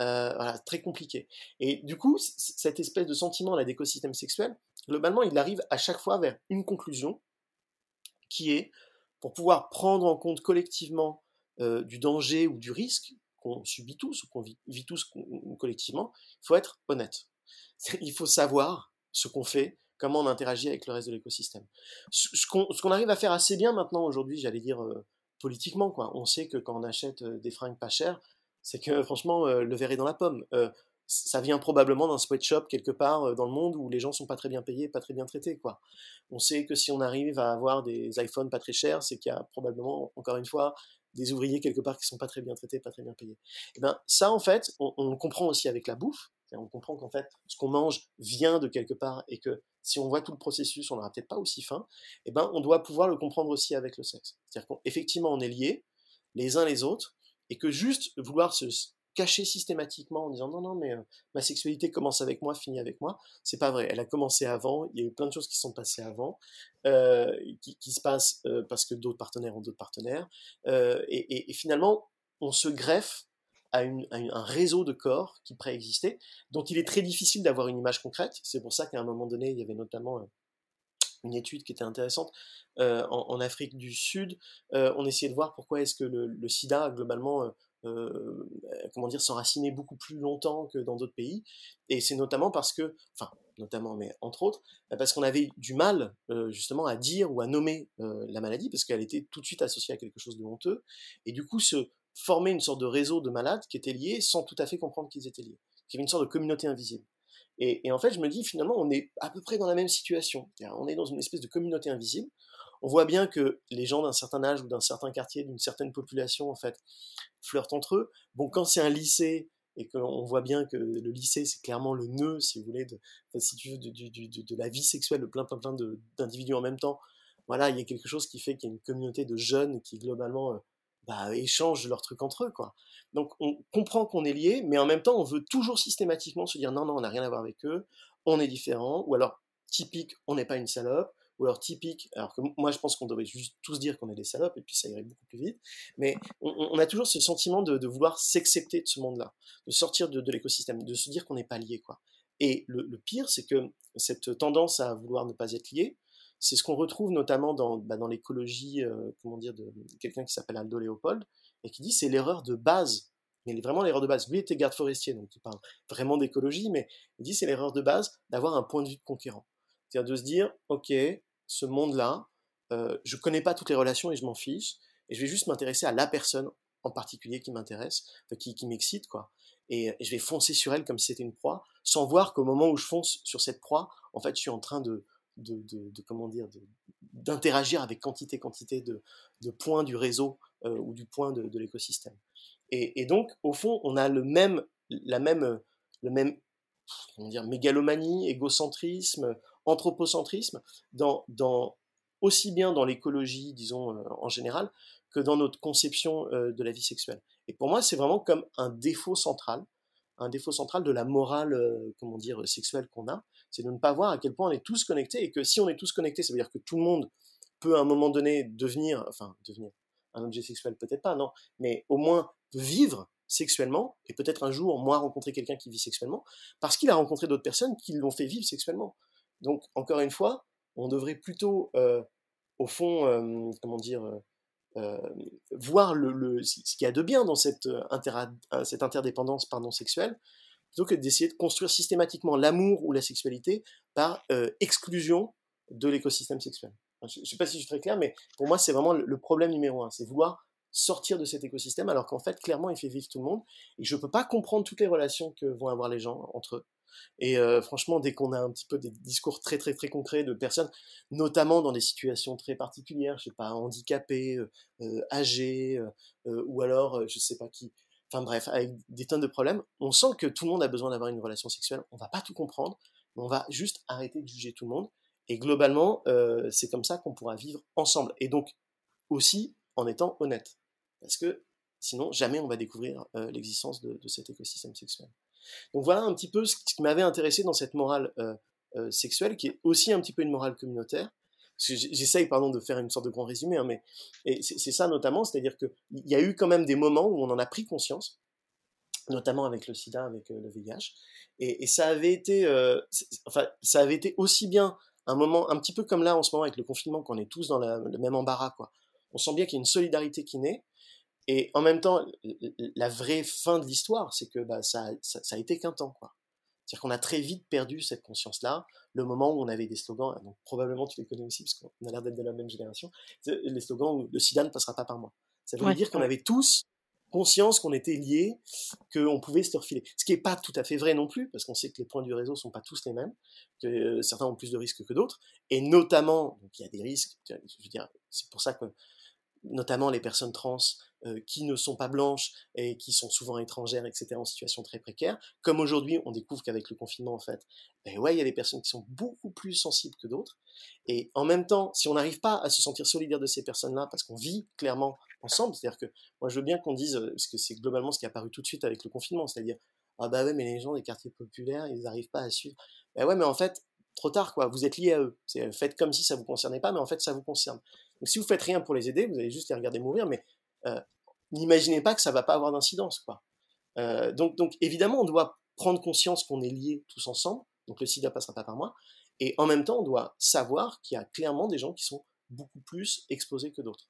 [SPEAKER 2] Euh, voilà, très compliqué. Et du coup, cette espèce de sentiment là d'écosystème sexuel, globalement, il arrive à chaque fois vers une conclusion qui est, pour pouvoir prendre en compte collectivement euh, du danger ou du risque qu'on subit tous ou qu'on vit, vit tous collectivement, il faut être honnête il faut savoir ce qu'on fait, comment on interagit avec le reste de l'écosystème. Ce qu'on arrive à faire assez bien maintenant aujourd'hui, j'allais dire euh, politiquement, quoi. On sait que quand on achète euh, des fringues pas chères, c'est que franchement euh, le verre est dans la pomme. ça vient probablement d'un sweatshop quelque part dans le monde où les gens sont pas très bien payés, pas très bien traités, quoi. On sait que si on arrive à avoir des iPhones pas très chers, c'est qu'il y a probablement, encore une fois, des ouvriers quelque part qui sont pas très bien traités, pas très bien payés. Et eh ben ça en fait, on, on comprend aussi avec la bouffe. On comprend qu'en fait, ce qu'on mange vient de quelque part et que si on voit tout le processus, on n'aura peut-être pas aussi faim. Et eh ben, on doit pouvoir le comprendre aussi avec le sexe. C'est-à-dire qu'effectivement, on est liés les uns les autres et que juste vouloir se cacher systématiquement en disant non non mais euh, ma sexualité commence avec moi finit avec moi c'est pas vrai elle a commencé avant il y a eu plein de choses qui sont passées avant euh, qui, se passent euh, parce que d'autres partenaires ont d'autres partenaires et, finalement on se greffe à, un réseau de corps qui préexistait, dont il est très difficile d'avoir une image concrète. C'est pour ça qu'à un moment donné, il y avait notamment euh, une étude qui était intéressante euh, en, Afrique du Sud. Euh, on essayait de voir pourquoi est-ce que le, sida, globalement, comment dire, s'enracinait beaucoup plus longtemps que dans d'autres pays. Et c'est notamment parce que, enfin, notamment, mais entre autres, parce qu'on avait du mal justement à dire ou à nommer la maladie, parce qu'elle était tout de suite associée à quelque chose de honteux. Et du coup, ce, former une sorte de réseau de malades qui étaient liés sans tout à fait comprendre qu'ils étaient liés. Qui avait une sorte de communauté invisible. Et, en fait, je me dis, finalement, on est à peu près dans la même situation. On est dans une espèce de communauté invisible. On voit bien que les gens d'un certain âge ou d'un certain quartier, d'une certaine population, en fait, flirtent entre eux. Bon, quand c'est un lycée, et qu'on voit bien que le lycée, c'est clairement le nœud, si vous voulez, de, de, la vie sexuelle de plein, plein, plein d'individus en même temps. Voilà, il y a quelque chose qui fait qu'il y a une communauté de jeunes qui, globalement, euh, bah, échangent leurs trucs entre eux, quoi. Donc on comprend qu'on est liés, mais en même temps, on veut toujours systématiquement se dire non, non, on n'a rien à voir avec eux, on est différent, ou alors typique, on n'est pas une salope, ou alors typique, alors que moi je pense qu'on devrait juste tous dire qu'on est des salopes et puis ça irait beaucoup plus vite, mais on, a toujours ce sentiment de, vouloir s'accepter de ce monde-là, de sortir de, l'écosystème, de se dire qu'on n'est pas lié quoi. Et le, pire, c'est que cette tendance à vouloir ne pas être lié, c'est ce qu'on retrouve notamment dans, bah, dans l'écologie, euh, comment dire, de, quelqu'un qui s'appelle Aldo Léopold, et qui dit c'est l'erreur de base mais vraiment l'erreur de base. Lui était garde forestier, donc il parle vraiment d'écologie, mais il dit c'est l'erreur de base d'avoir un point de vue de conquérant. C'est-à-dire de se dire, ok, ce monde-là, euh, je connais pas toutes les relations et je m'en fiche, et je vais juste m'intéresser à la personne en particulier qui m'intéresse, qui, m'excite, quoi. Et, je vais foncer sur elle comme si c'était une proie, sans voir qu'au moment où je fonce sur cette proie, en fait, je suis en train de, de, comment dire, d'interagir avec quantité, quantité de, de points du réseau euh, ou du point de, l'écosystème. Et, donc, au fond, on a le même, la même, le même, comment dire, mégalomanie, égocentrisme, anthropocentrisme, dans, dans, aussi bien dans l'écologie, disons, euh, en général, que dans notre conception euh, de la vie sexuelle. Et pour moi, c'est vraiment comme un défaut central, un défaut central de la morale, comment dire, sexuelle qu'on a, c'est de ne pas voir à quel point on est tous connectés, et que si on est tous connectés, ça veut dire que tout le monde peut à un moment donné devenir, enfin, devenir un objet sexuel, peut-être pas, non, mais au moins vivre sexuellement, et peut-être un jour, moi, rencontrer quelqu'un qui vit sexuellement, parce qu'il a rencontré d'autres personnes qui l'ont fait vivre sexuellement. Donc, encore une fois, on devrait plutôt, euh, au fond, euh, comment dire, euh, voir le, ce qu'il y a de bien dans cette, cette interdépendance pardon, sexuelle, plutôt que d'essayer de construire systématiquement l'amour ou la sexualité par exclusion de l'écosystème sexuel. Je ne sais pas si je suis très clair, mais pour moi, c'est vraiment le problème numéro un, c'est vouloir sortir de cet écosystème, alors qu'en fait, clairement, il fait vivre tout le monde. Et je ne peux pas comprendre toutes les relations que vont avoir les gens entre eux. Et euh, franchement, dès qu'on a un petit peu des discours très très très concrets de personnes, notamment dans des situations très particulières, je sais pas, handicapées, euh, euh, âgées, ou alors je sais pas qui, enfin bref, avec des tonnes de problèmes, on sent que tout le monde a besoin d'avoir une relation sexuelle. On va pas tout comprendre, mais on va juste arrêter de juger tout le monde. Et globalement, c'est comme ça qu'on pourra vivre ensemble. Et donc aussi en étant honnête parce que sinon jamais on va découvrir euh, l'existence de, cet écosystème sexuel. Donc voilà un petit peu ce qui m'avait intéressé dans cette morale euh, euh, sexuelle, qui est aussi un petit peu une morale communautaire. J'essaye, pardon, de faire une sorte de grand résumé, hein, mais c'est ça notamment, c'est-à-dire qu'il y a eu quand même des moments où on en a pris conscience, notamment avec le SIDA, avec le VIH, et, ça avait été, enfin, ça avait été aussi bien un moment, un petit peu comme là en ce moment avec le confinement, qu'on est tous dans le même embarras, quoi. On sent bien qu'il y a une solidarité qui naît, et en même temps, la vraie fin de l'histoire, c'est que bah, ça, ça, a été qu'un temps. quoi. C'est-à-dire qu'on a très vite perdu cette conscience-là, le moment où on avait des slogans, donc probablement tu les connais aussi, parce qu'on a l'air d'être de la même génération, les slogans où le sida ne passera pas par moi. Ça veut dire qu'on avait tous conscience qu'on était liés, qu'on pouvait se refiler. Ce qui n'est pas tout à fait vrai non plus, parce qu'on sait que les points du réseau sont pas tous les mêmes, que euh, certains ont plus de risques que d'autres, et notamment, donc il y a des risques, je veux dire, c'est pour ça que notamment les personnes trans euh, qui ne sont pas blanches et qui sont souvent étrangères, etc., en situation très précaire. Comme aujourd'hui, on découvre qu'avec le confinement, en fait, ben ouais, il y a des personnes qui sont beaucoup plus sensibles que d'autres. Et en même temps, si on n'arrive pas à se sentir solidaire de ces personnes-là, parce qu'on vit clairement ensemble, c'est-à-dire que moi, je veux bien qu'on dise, euh, parce que c'est globalement ce qui est apparu tout de suite avec le confinement, c'est-à-dire, ah bah ouais, mais les gens des quartiers populaires, ils n'arrivent pas à suivre. Ben ouais, mais en fait, trop tard, quoi. Vous êtes liés à eux. C'est faites comme si ça vous concernait pas, mais en fait, ça vous concerne. Donc, si vous faites rien pour les aider, vous allez juste les regarder mourir, mais euh, n'imaginez pas que ça va pas avoir d'incidence, quoi. Euh, donc, évidemment, on doit prendre conscience qu'on est liés tous ensemble. Donc, le SIDA passera pas par moi. Et en même temps, on doit savoir qu'il y a clairement des gens qui sont beaucoup plus exposés que d'autres.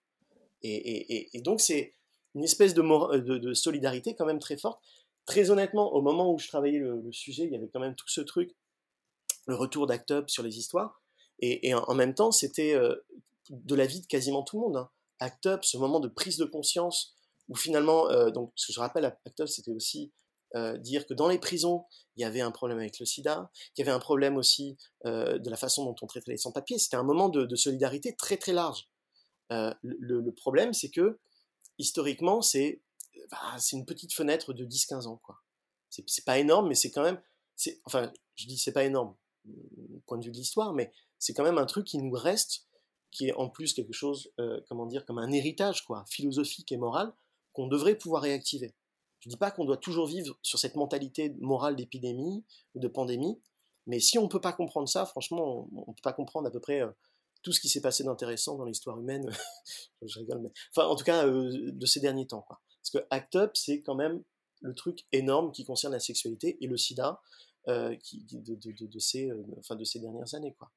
[SPEAKER 2] Et, donc, c'est une espèce de, de, solidarité quand même très forte. Très honnêtement, au moment où je travaillais le, sujet, il y avait quand même tout ce truc, le retour d'Act Up sur les histoires. Et, en, même temps, c'était euh, de la vie de quasiment tout le monde. Hein. Act Up, ce moment de prise de conscience où finalement, euh, donc ce que je rappelle, Act Up, c'était aussi euh, dire que dans les prisons, il y avait un problème avec le sida, qu'il y avait un problème aussi de la façon dont on traitait les sans-papiers. C'était un moment de, solidarité très très large. Le, problème, c'est que historiquement, c'est bah, une petite fenêtre de 10-15 ans. quoi. C'est pas énorme, mais c'est quand même. Enfin, je dis c'est pas énorme, point de vue de l'histoire, mais c'est quand même un truc qui nous reste qui est en plus quelque chose, euh, comment dire, comme un héritage quoi, philosophique et moral qu'on devrait pouvoir réactiver. Je ne dis pas qu'on doit toujours vivre sur cette mentalité morale d'épidémie ou de pandémie, mais si on ne peut pas comprendre ça, franchement, on ne peut pas comprendre à peu près euh, tout ce qui s'est passé d'intéressant dans l'histoire humaine. <laughs> je rigole, mais enfin, en tout cas, de ces derniers temps. Quoi. Parce que ACT UP, c'est quand même le truc énorme qui concerne la sexualité et le sida. Qui, de, de, de, ces, enfin de ces dernières années quoi.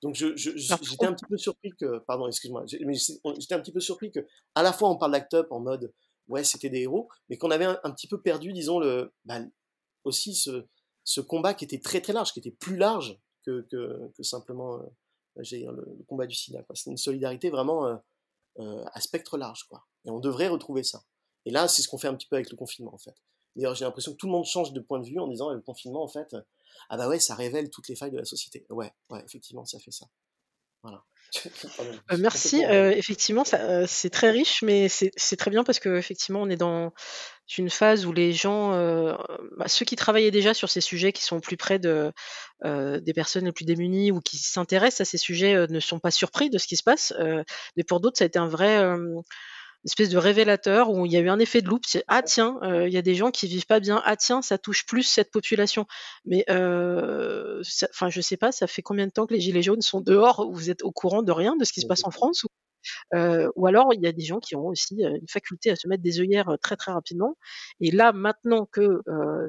[SPEAKER 2] Donc je, j'étais un petit peu surpris que, pardon, excuse-moi, j'étais un petit peu surpris que à la fois on parle d'Act Up en mode ouais c'était des héros, mais qu'on avait un, petit peu perdu, disons le, bah, aussi ce, ce combat qui était très très large, qui était plus large que, que, que simplement euh, le, le, combat du sida. C'est une solidarité vraiment euh, euh, à spectre large, quoi. Et on devrait retrouver ça. Et là, c'est ce qu'on fait un petit peu avec le confinement, en fait. D'ailleurs, j'ai l'impression que tout le monde change de point de vue en disant le confinement, en fait, ah bah ouais, ça révèle toutes les failles de la société. Ouais, ouais, effectivement, ça fait ça. Voilà. <laughs>
[SPEAKER 1] Euh, merci. Euh, effectivement, euh, c'est très riche, mais c'est très bien parce qu'effectivement, on est dans une phase où les gens, bah, ceux qui travaillaient déjà sur ces sujets, qui sont plus près de, des personnes les plus démunies ou qui s'intéressent à ces sujets, ne sont pas surpris de ce qui se passe. mais pour d'autres, ça a été un vrai espèce de révélateur où il y a eu un effet de loupe. Ah tiens, il y a des gens qui vivent pas bien. Ah tiens, ça touche plus cette population. Mais enfin, je sais pas, ça fait combien de temps que les gilets jaunes sont dehors Vous êtes au courant de rien de ce qui se passe en France euh, ou alors il y a des gens qui ont aussi une faculté à se mettre des œillères très très rapidement. Et là, maintenant que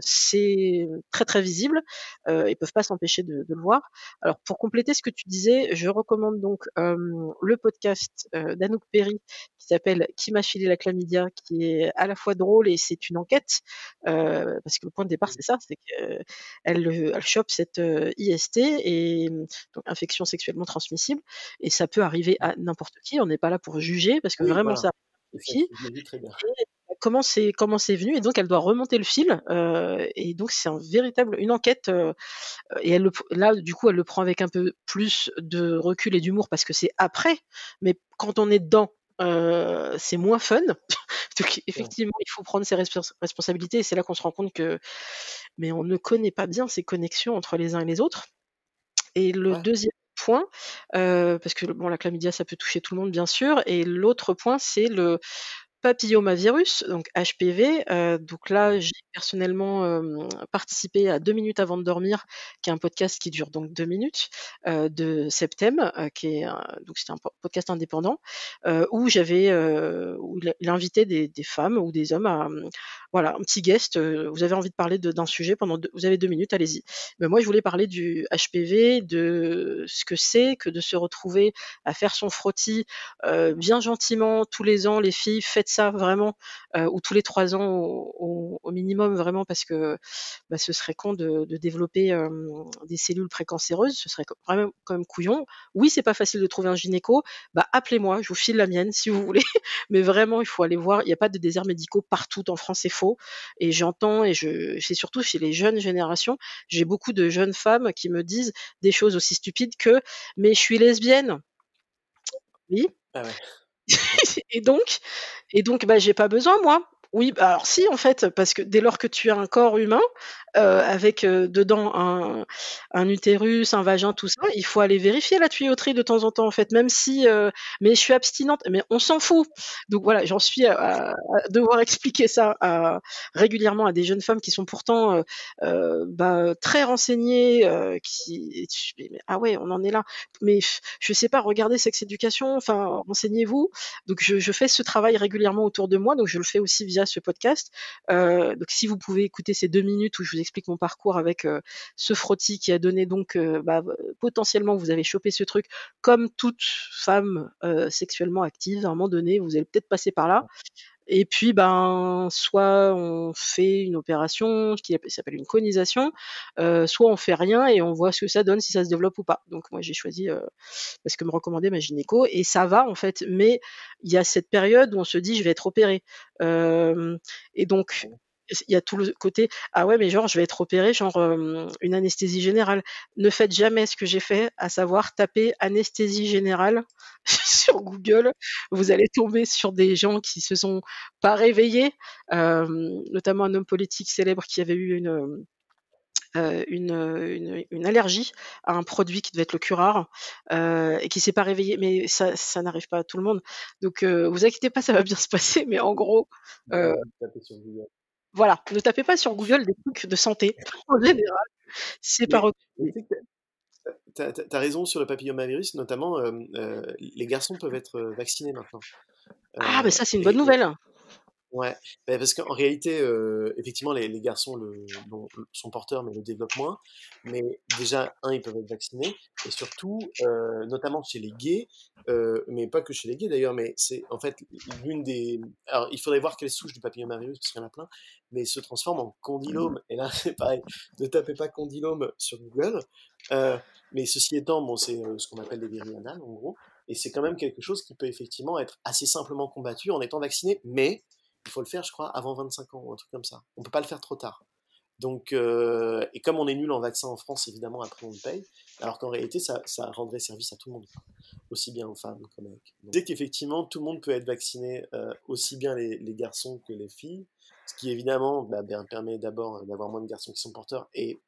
[SPEAKER 1] c'est très très visible, ils peuvent pas s'empêcher de, de, le voir. Alors pour compléter ce que tu disais, je recommande donc le podcast d'Anouk Perry qui s'appelle Qui m'a filé la chlamydia, qui est à la fois drôle et c'est une enquête, parce que le point de départ c'est ça, c'est qu'elle elle chope cette IST et donc infection sexuellement transmissible, et ça peut arriver à n'importe qui on n'est pas là pour juger parce que vraiment ça comment c'est comment c'est venu et donc elle doit remonter le fil euh, et donc c'est un véritable une enquête euh, et elle là du coup elle le prend avec un peu plus de recul et d'humour parce que c'est après mais quand on est dedans euh, c'est moins fun. <laughs> Donc effectivement il faut prendre ses responsabilités et c'est là qu'on se rend compte que mais on ne connaît pas bien ces connexions entre les uns et les autres. Et le deuxième point, parce que bon, la chlamydia, ça peut toucher tout le monde, bien sûr. Et l'autre point, c'est le papillomavirus, donc HPV. Euh, donc là, j'ai personnellement euh, participé à deux minutes avant de dormir, qui est un podcast qui dure donc deux minutes euh, de Septem, qui est donc c'est un podcast indépendant où j'avais où il invitait des, des, femmes ou des hommes à voilà un petit guest. vous avez envie de parler d'un sujet pendant vous avez deux minutes, allez-y. Mais moi, je voulais parler du HPV, de ce que c'est que de se retrouver à faire son frottis bien gentiment tous les ans, les filles faites ça vraiment, ou tous les trois ans au, minimum, vraiment, parce que bah, ce serait con de, développer des cellules précancéreuses, ce serait vraiment quand même couillon. Oui, c'est pas facile de trouver un gynéco, bah appelez-moi, je vous file la mienne si vous voulez, <laughs> mais vraiment, il faut aller voir. Il n'y a pas de déserts médicaux partout en France, c'est faux. Et j'entends, et je, c'est surtout chez les jeunes générations, j'ai beaucoup de jeunes femmes qui me disent des choses aussi stupides que, mais je suis lesbienne. Oui. Ah. <laughs> et donc, et donc, bah, j'ai pas besoin, moi. Oui, bah, alors si, en fait, parce que dès lors que tu as un corps humain, euh, avec euh, dedans un, utérus, un vagin, tout ça, il faut aller vérifier la tuyauterie de temps en temps, en fait, même si, euh, mais je suis abstinente, mais on s'en fout. Donc voilà, j'en suis à, devoir expliquer ça régulièrement à des jeunes femmes qui sont pourtant bah, très renseignées, ah ouais, on en est là. Mais je sais pas, regardez Sex Education, enfin, renseignez-vous. Donc je, je, fais ce travail régulièrement autour de moi, donc je le fais aussi via ce podcast. donc si vous pouvez écouter ces deux minutes où je vous explique mon parcours avec ce frottis qui a donné donc bah, potentiellement vous avez chopé ce truc comme toute femme sexuellement active à un moment donné vous allez peut-être passer par là et puis, ben, soit on fait une opération qui s'appelle une conisation, euh, soit on fait rien et on voit ce que ça donne, si ça se développe ou pas. Donc moi j'ai choisi euh, parce que me recommandait ma gynéco et ça va en fait. Mais il y a cette période où on se dit je vais être opéré. Euh, et donc il y a tout le côté ah ouais mais genre je vais être opéré genre une anesthésie générale ne faites jamais ce que j'ai fait à savoir taper anesthésie générale <laughs> sur Google vous allez tomber sur des gens qui se sont pas réveillés notamment un homme politique célèbre qui avait eu une une, une, allergie à un produit qui devait être le curare euh, et qui s'est pas réveillé. Mais ça, ça n'arrive pas à tout le monde. Donc, euh, vous inquiétez pas, ça va bien se passer. Mais en gros, euh, voilà, ne tapez pas sur Google des trucs de santé <laughs> en général. C'est pas
[SPEAKER 2] tu as, raison sur le papillomavirus, notamment les garçons peuvent être vaccinés maintenant.
[SPEAKER 1] ah, mais ça, c'est une bonne nouvelle.
[SPEAKER 2] Ouais, bah, parce qu'en réalité, euh, effectivement, les, les garçons le, sont porteurs, mais le développent moins. Mais déjà, un, ils peuvent être vaccinés, et surtout, euh, notamment chez les gays, euh, mais pas que chez les gays d'ailleurs, mais c'est en fait l'une des. Alors, il faudrait voir quelle souche du papillomavirus, parce qu'il y en a plein, mais se transforme en condylome. Et là, <laughs> c'est pareil, ne tapez pas condylome sur Google. mais ceci étant, bon, c'est ce qu'on appelle des virus anales, en gros. Et c'est quand même quelque chose qui peut effectivement être assez simplement combattu en étant vacciné, mais il faut le faire, je crois, avant 25 ans ou un truc comme ça. On peut pas le faire trop tard. Donc, euh, et comme on est nul en vaccin en France, évidemment, après on le paye, alors qu'en réalité, ça, rendrait service à tout le monde, aussi bien aux femmes qu'aux mecs. Dès qu'effectivement, tout le monde peut être vacciné, euh, aussi bien les, garçons que les filles, ce qui évidemment bah, ben, permet d'abord d'avoir moins de garçons qui sont porteurs et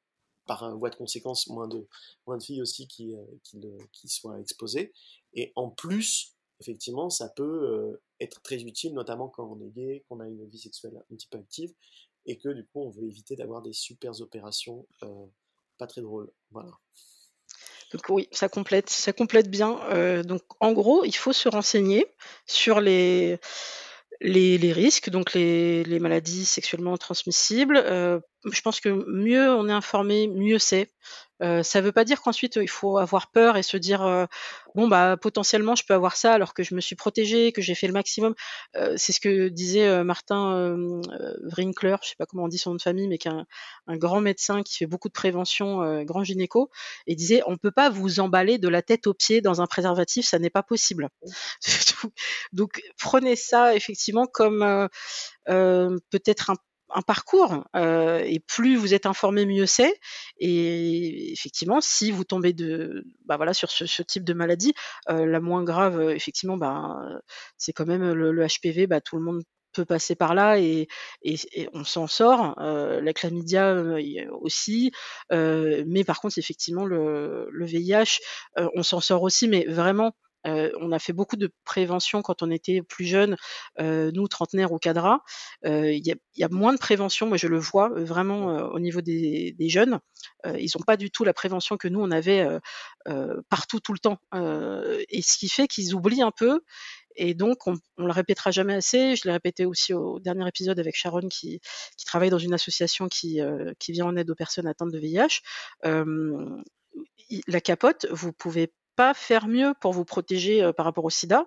[SPEAKER 2] par voie de conséquence moins de, moins de filles aussi qui, euh, qui, qui soient exposées. Et en plus, effectivement, ça peut être très utile, notamment quand on est gay, qu'on a une vie sexuelle un petit peu active, et que du coup, on veut éviter d'avoir des super opérations pas très drôles. Voilà.
[SPEAKER 1] Donc oui, ça complète, ça complète bien. Donc en gros, il faut se renseigner sur les risques, donc les, maladies sexuellement transmissibles. Je pense que mieux on est informé, mieux c'est. Euh, ça ne veut pas dire qu'ensuite il faut avoir peur et se dire euh, bon bah potentiellement je peux avoir ça alors que je me suis protégée, que j'ai fait le maximum. Euh, c'est ce que disait Martin Wrinkler, je sais pas comment on dit son nom de famille, mais qui est un, grand médecin qui fait beaucoup de prévention, grand gynéco, et disait on peut pas vous emballer de la tête aux pieds dans un préservatif, ça n'est pas possible. <laughs> Donc prenez ça effectivement comme peut-être un parcours euh, et plus vous êtes informé, mieux c'est. Et effectivement, si vous tombez de, bah voilà, sur ce, type de maladie, euh, la moins grave, euh, effectivement, bah, c'est quand même le, HPV. Bah, tout le monde peut passer par là et, on s'en sort. la chlamydia aussi, mais par contre, effectivement, le VIH, on s'en sort aussi, mais vraiment on a fait beaucoup de prévention quand on était plus jeune, nous trentenaires ou cadras. Il y, a, moins de prévention, moi je le vois vraiment au niveau des, jeunes. ils n'ont pas du tout la prévention que nous on avait partout tout le temps. et ce qui fait qu'ils oublient un peu. Et donc, on, ne le répétera jamais assez. Je l'ai répété aussi au dernier épisode avec Sharon, qui, travaille dans une association qui, qui vient en aide aux personnes atteintes de VIH. la capote, vous pouvez pas faire mieux pour vous protéger par rapport au sida.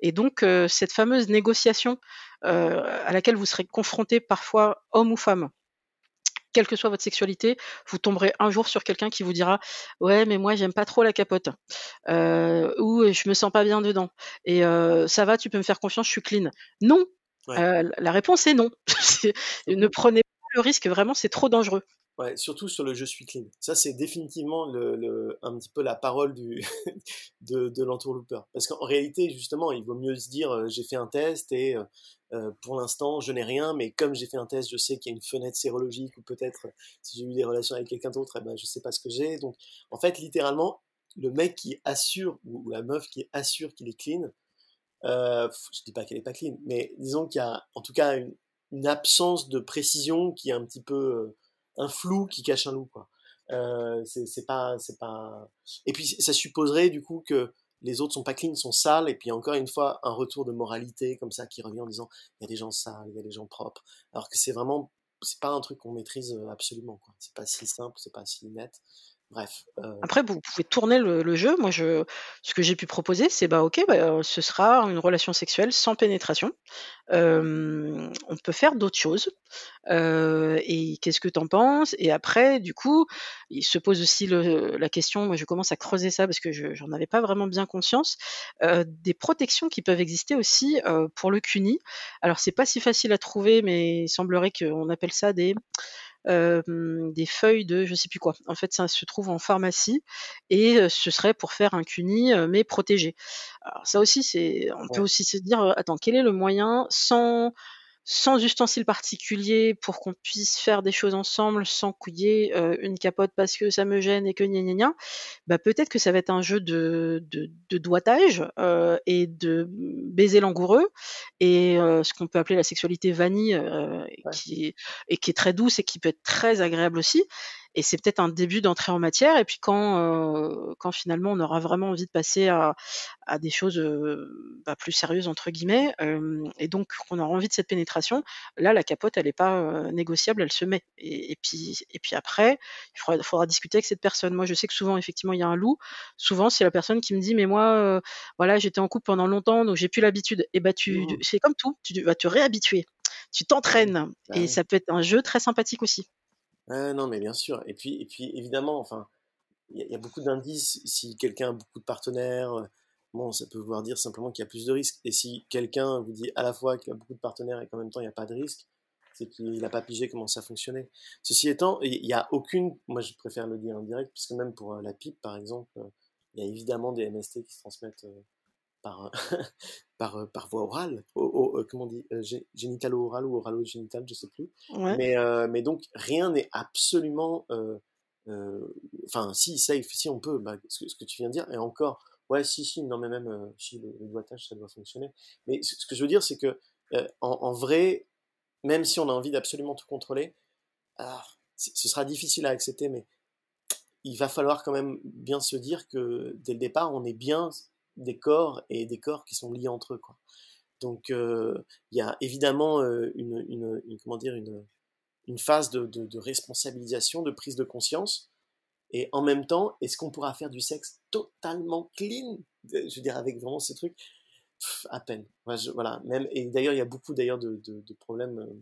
[SPEAKER 1] Et donc, cette fameuse négociation à laquelle vous serez confronté parfois, homme ou femme, quelle que soit votre sexualité, vous tomberez un jour sur quelqu'un qui vous dira ouais mais moi j'aime pas trop la capote ou je me sens pas bien dedans et ça va tu peux me faire confiance je suis clean. Non, la réponse est non. <laughs> ne prenez pas le risque vraiment c'est trop dangereux.
[SPEAKER 2] Ouais, surtout sur le je suis clean. Ça, c'est définitivement le, le, un petit peu la parole du, <laughs> de, de l'entourloupeur. Parce qu'en réalité, justement, il vaut mieux se dire euh, j'ai fait un test et euh, euh, pour l'instant, je n'ai rien, mais comme j'ai fait un test, je sais qu'il y a une fenêtre sérologique ou peut-être si j'ai eu des relations avec quelqu'un d'autre, eh ben, je sais pas ce que j'ai. Donc, en fait, littéralement, le mec qui assure ou, la meuf qui assure qu'il est clean, euh, je dis pas qu'elle est pas clean, mais disons qu'il y a en tout cas une, une, absence de précision qui est un petit peu un flou qui cache un loup, quoi. Euh, c'est pas, c'est pas. Et puis ça supposerait du coup que les autres sont pas clean, sont sales, et puis encore une fois un retour de moralité comme ça qui revient en disant il y a des gens sales, il y a des gens propres, alors que c'est vraiment, c'est pas un truc qu'on maîtrise euh, absolument, quoi. C'est pas si simple, c'est pas si net. Bref.
[SPEAKER 1] Euh. Après, vous pouvez tourner le, jeu. Moi, je, ce que j'ai pu proposer, c'est bah ok, bah, ce sera une relation sexuelle sans pénétration. on peut faire d'autres choses. et qu'est-ce que tu en penses? Et après, du coup, il se pose aussi la question. Moi, je commence à creuser ça parce que je j'en avais pas vraiment bien conscience. des protections qui peuvent exister aussi pour le CUNY. Alors, c'est pas si facile à trouver, mais il semblerait qu'on appelle ça des des feuilles de je sais plus quoi. En fait, ça se trouve en pharmacie et ce serait pour faire un cuni mais protégé. Alors ça aussi, c'est, on peut aussi se dire, attends, quel est le moyen sans sans ustensiles particuliers pour qu'on puisse faire des choses ensemble sans couiller une capote parce que ça me gêne et que gna gna gna, bah peut-être que ça va être un jeu de, de, de doigtage et de baiser langoureux et ce qu'on peut appeler la sexualité vanille qui est, et qui est très douce et qui peut être très agréable aussi. Et c'est peut-être un début d'entrée en matière. Et puis quand, quand finalement on aura vraiment envie de passer à, à des choses bah, plus sérieuses entre guillemets, et donc on aura envie de cette pénétration, là la capote elle n'est pas négociable, elle se met. Et, puis et puis après, il faudra, faudra, discuter avec cette personne. Moi je sais que souvent effectivement il y a un loup. Souvent c'est la personne qui me dit mais moi voilà j'étais en couple pendant longtemps donc j'ai plus l'habitude. Et bah tu mmh. c'est comme tout, tu vas te réhabituer, tu t'entraînes et ça peut être un jeu très sympathique aussi.
[SPEAKER 2] Non mais bien sûr. Et puis et puis évidemment enfin il y, a beaucoup d'indices si quelqu'un a beaucoup de partenaires bon, ça peut vouloir dire simplement qu'il y a plus de risques. Et si quelqu'un vous dit à la fois qu'il a beaucoup de partenaires et qu'en même temps il n'y a pas de risque, c'est qu'il n'a pas pigé comment ça fonctionnait. Ceci étant, il n'y a aucune, moi je préfère le dire en direct, puisque même pour euh, la pipe par exemple, euh, il y a évidemment des MST qui se transmettent euh, par, <laughs> par, par voie orale, comment on dit, génitalo-oral ou oralo-génital, je sais plus. Mais, mais donc rien n'est absolument, enfin si, safe, si on peut, bah, ce, ce, que tu viens de dire, et encore, Ouais, si, si, non, mais même euh, si le, doigtage, ça doit fonctionner. Mais ce, que je veux dire, c'est que euh, en, vrai, même si on a envie d'absolument tout contrôler, ah, ce sera difficile à accepter, mais il va falloir quand même bien se dire que dès le départ, on est bien des corps et des corps qui sont liés entre eux. Quoi. Donc, euh, il y a évidemment une, une, comment dire, une, une phase de, de, de responsabilisation, de prise de conscience et en même temps, est-ce qu'on pourra faire du sexe totalement clean? Je veux dire, avec vraiment ces trucs? À peine. voilà. Même, et d'ailleurs, il y a beaucoup d'ailleurs de, de, problèmes. Euh,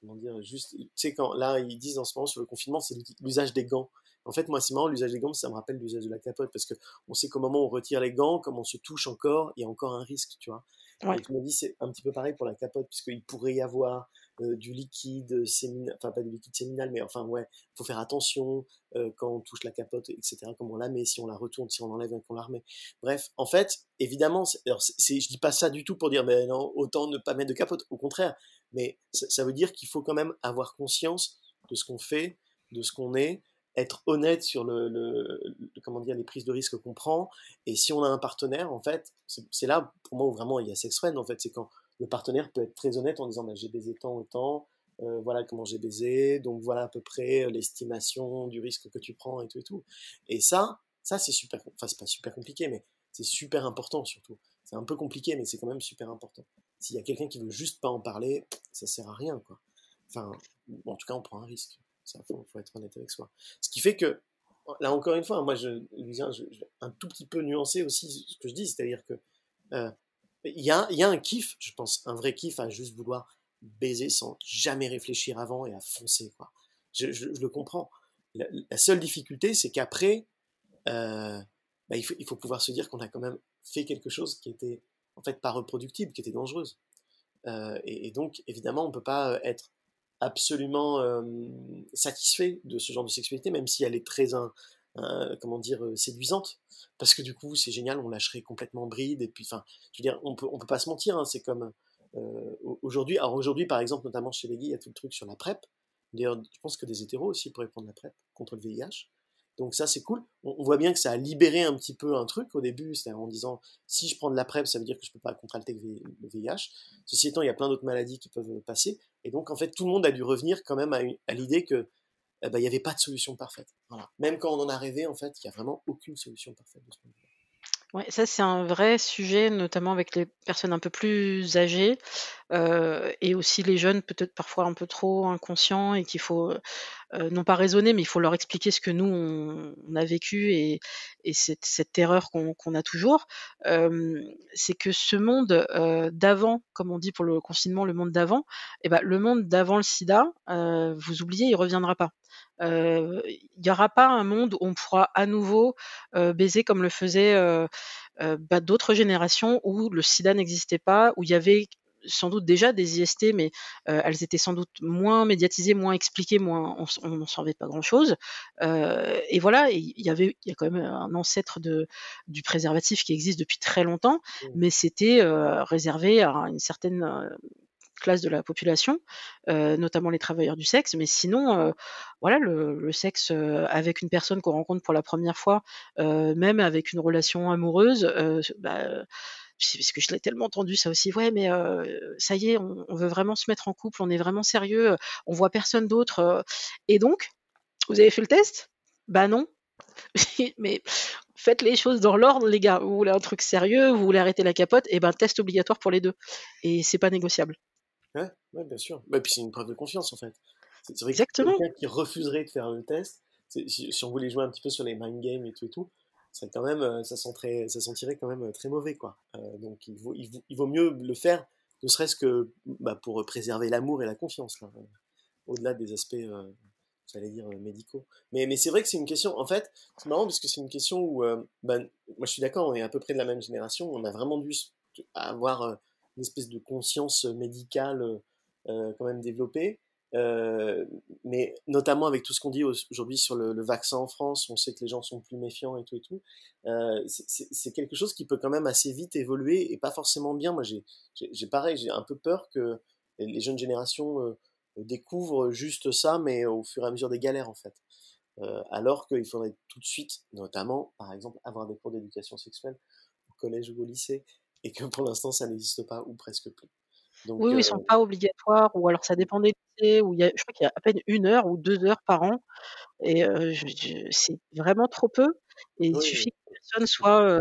[SPEAKER 2] comment dire Juste, tu sais, quand là, ils disent en ce moment sur le confinement, c'est l'usage des gants. En fait, moi, c'est marrant, l'usage des gants, ça me rappelle l'usage de la capote parce que on sait qu'au moment où on retire les gants, comme on se touche encore, il y a encore un risque, tu vois. Et tu me dis, c'est un petit peu pareil pour la capote, puisqu'il pourrait y avoir euh, du liquide séminal, enfin pas du liquide séminal, mais enfin ouais, faut faire attention euh, quand on touche la capote, etc. Comment on la met, si on la retourne, si on l'enlève qu'on la remet. Bref, en fait, évidemment, alors c'est, je dis pas ça du tout pour dire, mais non, autant ne pas mettre de capote. Au contraire, mais ça, veut dire qu'il faut quand même avoir conscience de ce qu'on fait, de ce qu'on est, être honnête sur le, comment dire les prises de risque qu'on prend et si on a un partenaire en fait c'est, là pour moi où vraiment il y a sex friend en fait c'est quand le partenaire peut être très honnête en disant bah, j'ai baisé tant autant, euh, voilà comment j'ai baisé, donc voilà à peu près l'estimation du risque que tu prends et tout et tout. Et ça, ça c'est super, enfin c'est pas super compliqué, mais c'est super important surtout. C'est un peu compliqué, mais c'est quand même super important. S'il y a quelqu'un qui veut juste pas en parler, ça sert à rien quoi. Enfin, en tout cas on prend un risque. Ça faut, être honnête avec soi. Ce qui fait que là encore une fois, moi je, je, je, un tout petit peu nuancer aussi ce que je dis, c'est-à-dire que euh, il y a, un kiff, je pense, un vrai kiff à juste vouloir baiser sans jamais réfléchir avant et à foncer. Je, le comprends. La, seule difficulté, c'est qu'après, euh, bah, il, faut, il pouvoir se dire qu'on a quand même fait quelque chose qui était en fait pas reproductible, qui était dangereuse. Euh, et, donc, évidemment, on peut pas être absolument euh, satisfait de ce genre de sexualité, même si elle est très, un, comment dire, euh, séduisante, parce que du coup, c'est génial, on lâcherait complètement bride, et puis, enfin, je veux dire, on peut, on peut pas se mentir, hein, c'est comme euh, aujourd'hui, alors aujourd'hui, par exemple, notamment chez les gays, il y a tout le truc sur la PrEP. D'ailleurs, je pense que des hétéros aussi pourraient prendre la PrEP contre le VIH. Donc ça, c'est cool. On, voit bien que ça a libéré un petit peu un truc au début, c'est en disant, si je prends de la PrEP, ça veut dire que je peux pas contracter le VIH. Ceci étant, il y a plein d'autres maladies qui peuvent passer. Et donc, en fait, tout le monde a dû revenir quand même à, l'idée que eh ben, il n'y avait pas de solution parfaite. Voilà. Même quand on en a rêvé, en fait, il n'y a vraiment aucune solution parfaite de ce point de vue.
[SPEAKER 1] Ouais, ça c'est un vrai sujet, notamment avec les personnes un peu plus âgées, et aussi les jeunes peut-être parfois un peu trop inconscients et qu'il faut, non pas raisonner, mais il faut leur expliquer ce que nous on a vécu et et cette terreur qu'on a toujours. c'est que ce monde, d'avant, comme on dit pour le confinement, le monde d'avant, et ben le monde d'avant le sida, vous oubliez, il reviendra pas il n'y aura pas un monde où on pourra à nouveau baiser comme le faisaient bah, d'autres générations où le sida n'existait pas, où il y avait sans doute déjà des IST, mais elles étaient sans doute moins médiatisées, moins expliquées, moins on n'en savait pas grand-chose. et voilà, il y avait, il y a quand même un ancêtre de, du préservatif qui existe depuis très longtemps, mmh. mais c'était réservé à une certaine classe de la population, euh, notamment les travailleurs du sexe. Mais sinon, euh, voilà, le, sexe euh, avec une personne qu'on rencontre pour la première fois, même avec une relation amoureuse, bah, parce que je l'ai tellement entendu ça aussi. Ouais, mais ça y est, on, veut vraiment se mettre en couple, on est vraiment sérieux, on voit personne d'autre. et donc, Vous avez fait le test? Bah non. <laughs> mais faites les choses dans l'ordre, les gars. Vous voulez un truc sérieux, vous voulez arrêter la capote, et eh ben test obligatoire pour les deux. Et c'est pas négociable.
[SPEAKER 2] Ouais, ouais bien sûr. Et puis c'est une preuve de confiance en fait.
[SPEAKER 1] C'est vrai Exactement.
[SPEAKER 2] quelqu'un qui refuserait de faire le test, si, on voulait jouer un petit peu sur les mind games et tout et tout, ça quand même, euh, ça, sentirait, ça sentirait quand même euh, très mauvais quoi. Euh, donc il vaut, il vaut, mieux le faire, ne serait-ce que bah, pour préserver l'amour et la confiance là, au-delà des aspects j'allais dire médicaux. Mais, mais c'est vrai que c'est une question, en fait, c'est marrant parce que c'est une question où, ben, moi je suis d'accord, on est à peu près de la même génération, on a vraiment dû avoir espèce de conscience médicale quand même développée. mais notamment avec tout ce qu'on dit aujourd'hui sur le, vaccin en France, on sait que les gens sont plus méfiants et tout et tout. c'est quelque chose qui peut quand même assez vite évoluer et pas forcément bien. Moi, j'ai pareil, j'ai un peu peur que les jeunes générations découvre juste ça, mais au fur et à mesure des galères en fait. Euh, alors qu'il faudrait tout de suite, notamment, par exemple, avoir des cours d'éducation sexuelle au collège ou au lycée, <laughs> et que pour l'instant ça n'existe pas ou presque plus.
[SPEAKER 1] Donc, oui, ils sont euh, pas obligatoires, ou alors ça dépend des lycées, où il y a, je crois qu'il y a à peine une heure ou deux heures par an, et euh, c'est vraiment trop peu, et il suffit que personne soit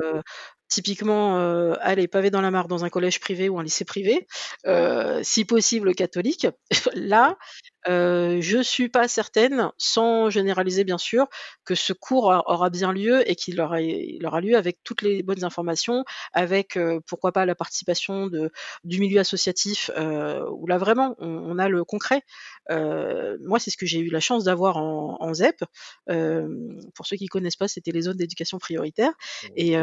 [SPEAKER 1] typiquement euh, aller pavé dans la mare dans un collège privé ou un lycée privé, euh, si possible catholique. <laughs> Là, euh, je suis pas certaine, sans généraliser bien sûr, que ce cours aura bien lieu et qu'il aura, il aura lieu avec toutes les bonnes informations, avec euh, pourquoi pas la participation de, du milieu associatif, euh, où là vraiment on, on a le concret. Euh, moi, c'est ce que j'ai eu la chance d'avoir en, en, ZEP. pour ceux qui connaissent pas, c'était les zones d'éducation prioritaire, mmh. et,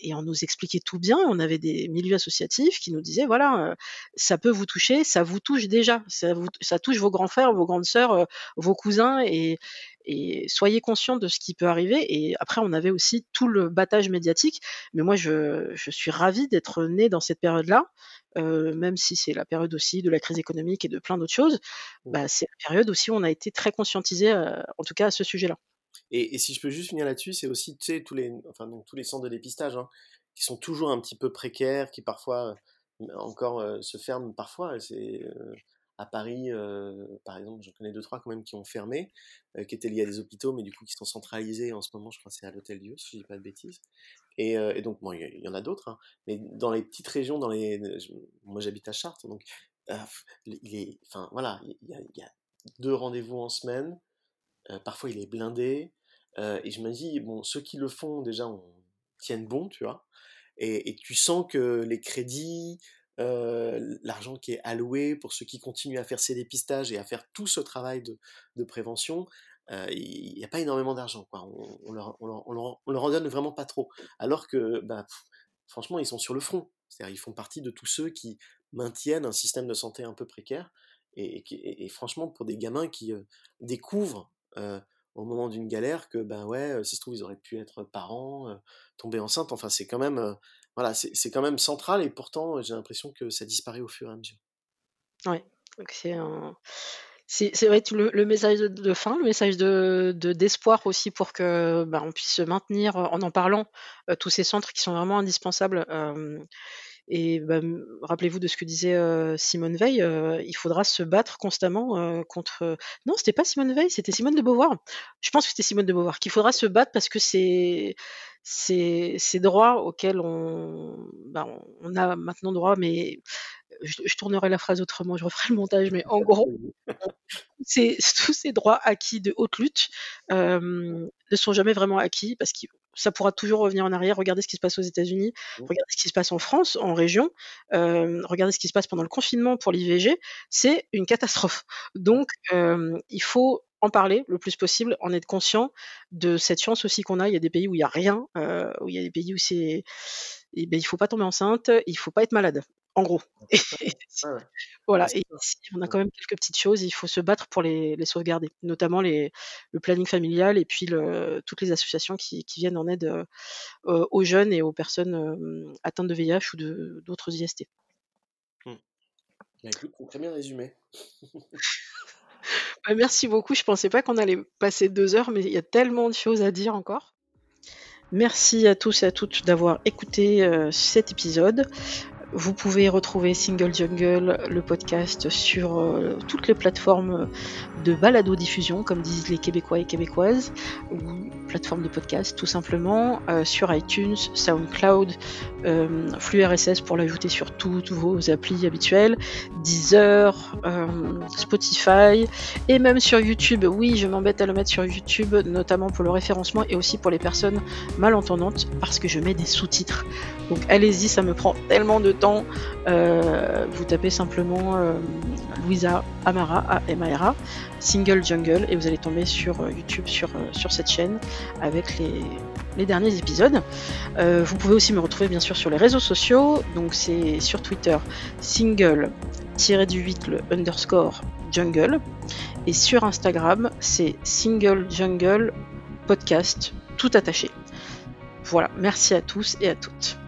[SPEAKER 1] et on nous expliquait tout bien. On avait des milieux associatifs qui nous disaient voilà, ça peut vous toucher, ça vous touche déjà, ça, vous, ça touche vos grands frères vos grandes sœurs, vos cousins et, soyez conscients de ce qui peut arriver. Et après, on avait aussi tout le battage médiatique. Mais moi, je, suis ravie d'être née dans cette période-là, même si c'est la période aussi de la crise économique et de plein d'autres choses. Mmh. Bah, c'est la période aussi où on a été très conscientisé, en tout cas à ce sujet-là.
[SPEAKER 2] Et, si je peux juste finir là-dessus, c'est aussi tous les, enfin, donc, tous les centres de dépistage hein, qui sont toujours un petit peu précaires, qui parfois encore se ferment parfois. C'est à Paris, euh, par exemple, j'en connais deux, trois quand même qui ont fermé, euh, qui étaient liés à des hôpitaux, mais du coup qui sont centralisés en ce moment, je crois que c'est à l'Hôtel Dieu, si je dis pas de bêtises. Et, euh, donc, bon, il y, en a d'autres, hein, mais dans les petites régions, dans les, moi j'habite à Chartres, donc il enfin voilà, il y, a, deux rendez-vous en semaine, parfois il est blindé, et je me dis, bon, ceux qui le font déjà on, tiennent bon, tu vois, et tu sens que les crédits, euh, l'argent qui est alloué pour ceux qui continuent à faire ces dépistages et à faire tout ce travail de, prévention, euh, il n'y a pas énormément d'argent. Quoi. On, leur, en donne vraiment pas trop. Alors que, bah, franchement, ils sont sur le front. C'est-à-dire, ils font partie de tous ceux qui maintiennent un système de santé un peu précaire. Et, franchement, pour des gamins qui euh, découvrent au moment d'une galère que, ben ouais, ça se trouve, ils auraient pu être parents, tomber enceinte. Enfin, c'est quand même voilà, c'est quand même central et pourtant j'ai l'impression que ça disparaît au fur et à mesure.
[SPEAKER 1] Ouais, c'est un... C'est vrai, le, le, message de, fin, le message de d'espoir aussi pour que bah, on puisse maintenir en en parlant euh, tous ces centres qui sont vraiment indispensables. Euh, et bah, rappelez-vous de ce que disait euh, Simone Veil, il faudra se battre constamment contre. Non, c'était pas Simone Veil, c'était Simone de Beauvoir. Je pense que c'était Simone de Beauvoir qu'il faudra se battre parce que c'est ces, droits auxquels on, bah, on a maintenant droit, mais je, tournerai la phrase autrement, je referai le montage, mais en gros, tous ces droits acquis de haute lutte euh, ne sont jamais vraiment acquis parce que ça pourra toujours revenir en arrière. Regardez ce qui se passe aux États-Unis, mmh. regardez ce qui se passe en France, en région, euh, regardez ce qui se passe pendant le confinement pour l'IVG, c'est une catastrophe. Donc, euh, il faut en parler le plus possible, en être conscient de cette chance aussi qu'on a. Il y a des pays où il n'y a rien, euh, où il y a des pays où c'est, eh ben, il faut pas tomber enceinte, il faut pas être malade, en gros. <laughs> voilà. Et ici, on a quand même quelques petites choses. Il faut se battre pour les, sauvegarder, notamment les, le planning familial et puis le, toutes les associations qui, qui, viennent en aide euh, aux jeunes et aux personnes euh, atteintes de VIH ou d'autres IST.
[SPEAKER 2] Mmh. Bah, écoute, très bien résumé. <laughs>
[SPEAKER 1] Bah, merci beaucoup. Je pensais pas qu'on allait passer deux heures, mais il y a tellement de choses à dire encore. Merci à tous et à toutes d'avoir écouté euh, cet épisode. Vous pouvez retrouver Single Jungle, le podcast, sur euh, toutes les plateformes de balado-diffusion, comme disent les Québécois et Québécoises, ou plateformes de podcast tout simplement, euh, sur iTunes, SoundCloud, euh, flux RSS pour l'ajouter sur toutes vos applis habituelles, Deezer, Spotify, et même sur YouTube. Oui, je m'embête à le mettre sur YouTube, notamment pour le référencement et aussi pour les personnes malentendantes, parce que je mets des sous-titres. Donc allez-y, ça me prend tellement de temps. Euh, vous tapez simplement euh, Louisa Amara, A-M-A-R-A, Single Jungle, et vous allez tomber sur euh, YouTube sur, sur cette chaîne avec les, les derniers épisodes. vous pouvez aussi me retrouver bien sûr sur les réseaux sociaux, donc c'est sur Twitter single-du-8 le underscore jungle, et sur Instagram c'est single jungle podcast tout attaché. Voilà, merci à tous et à toutes.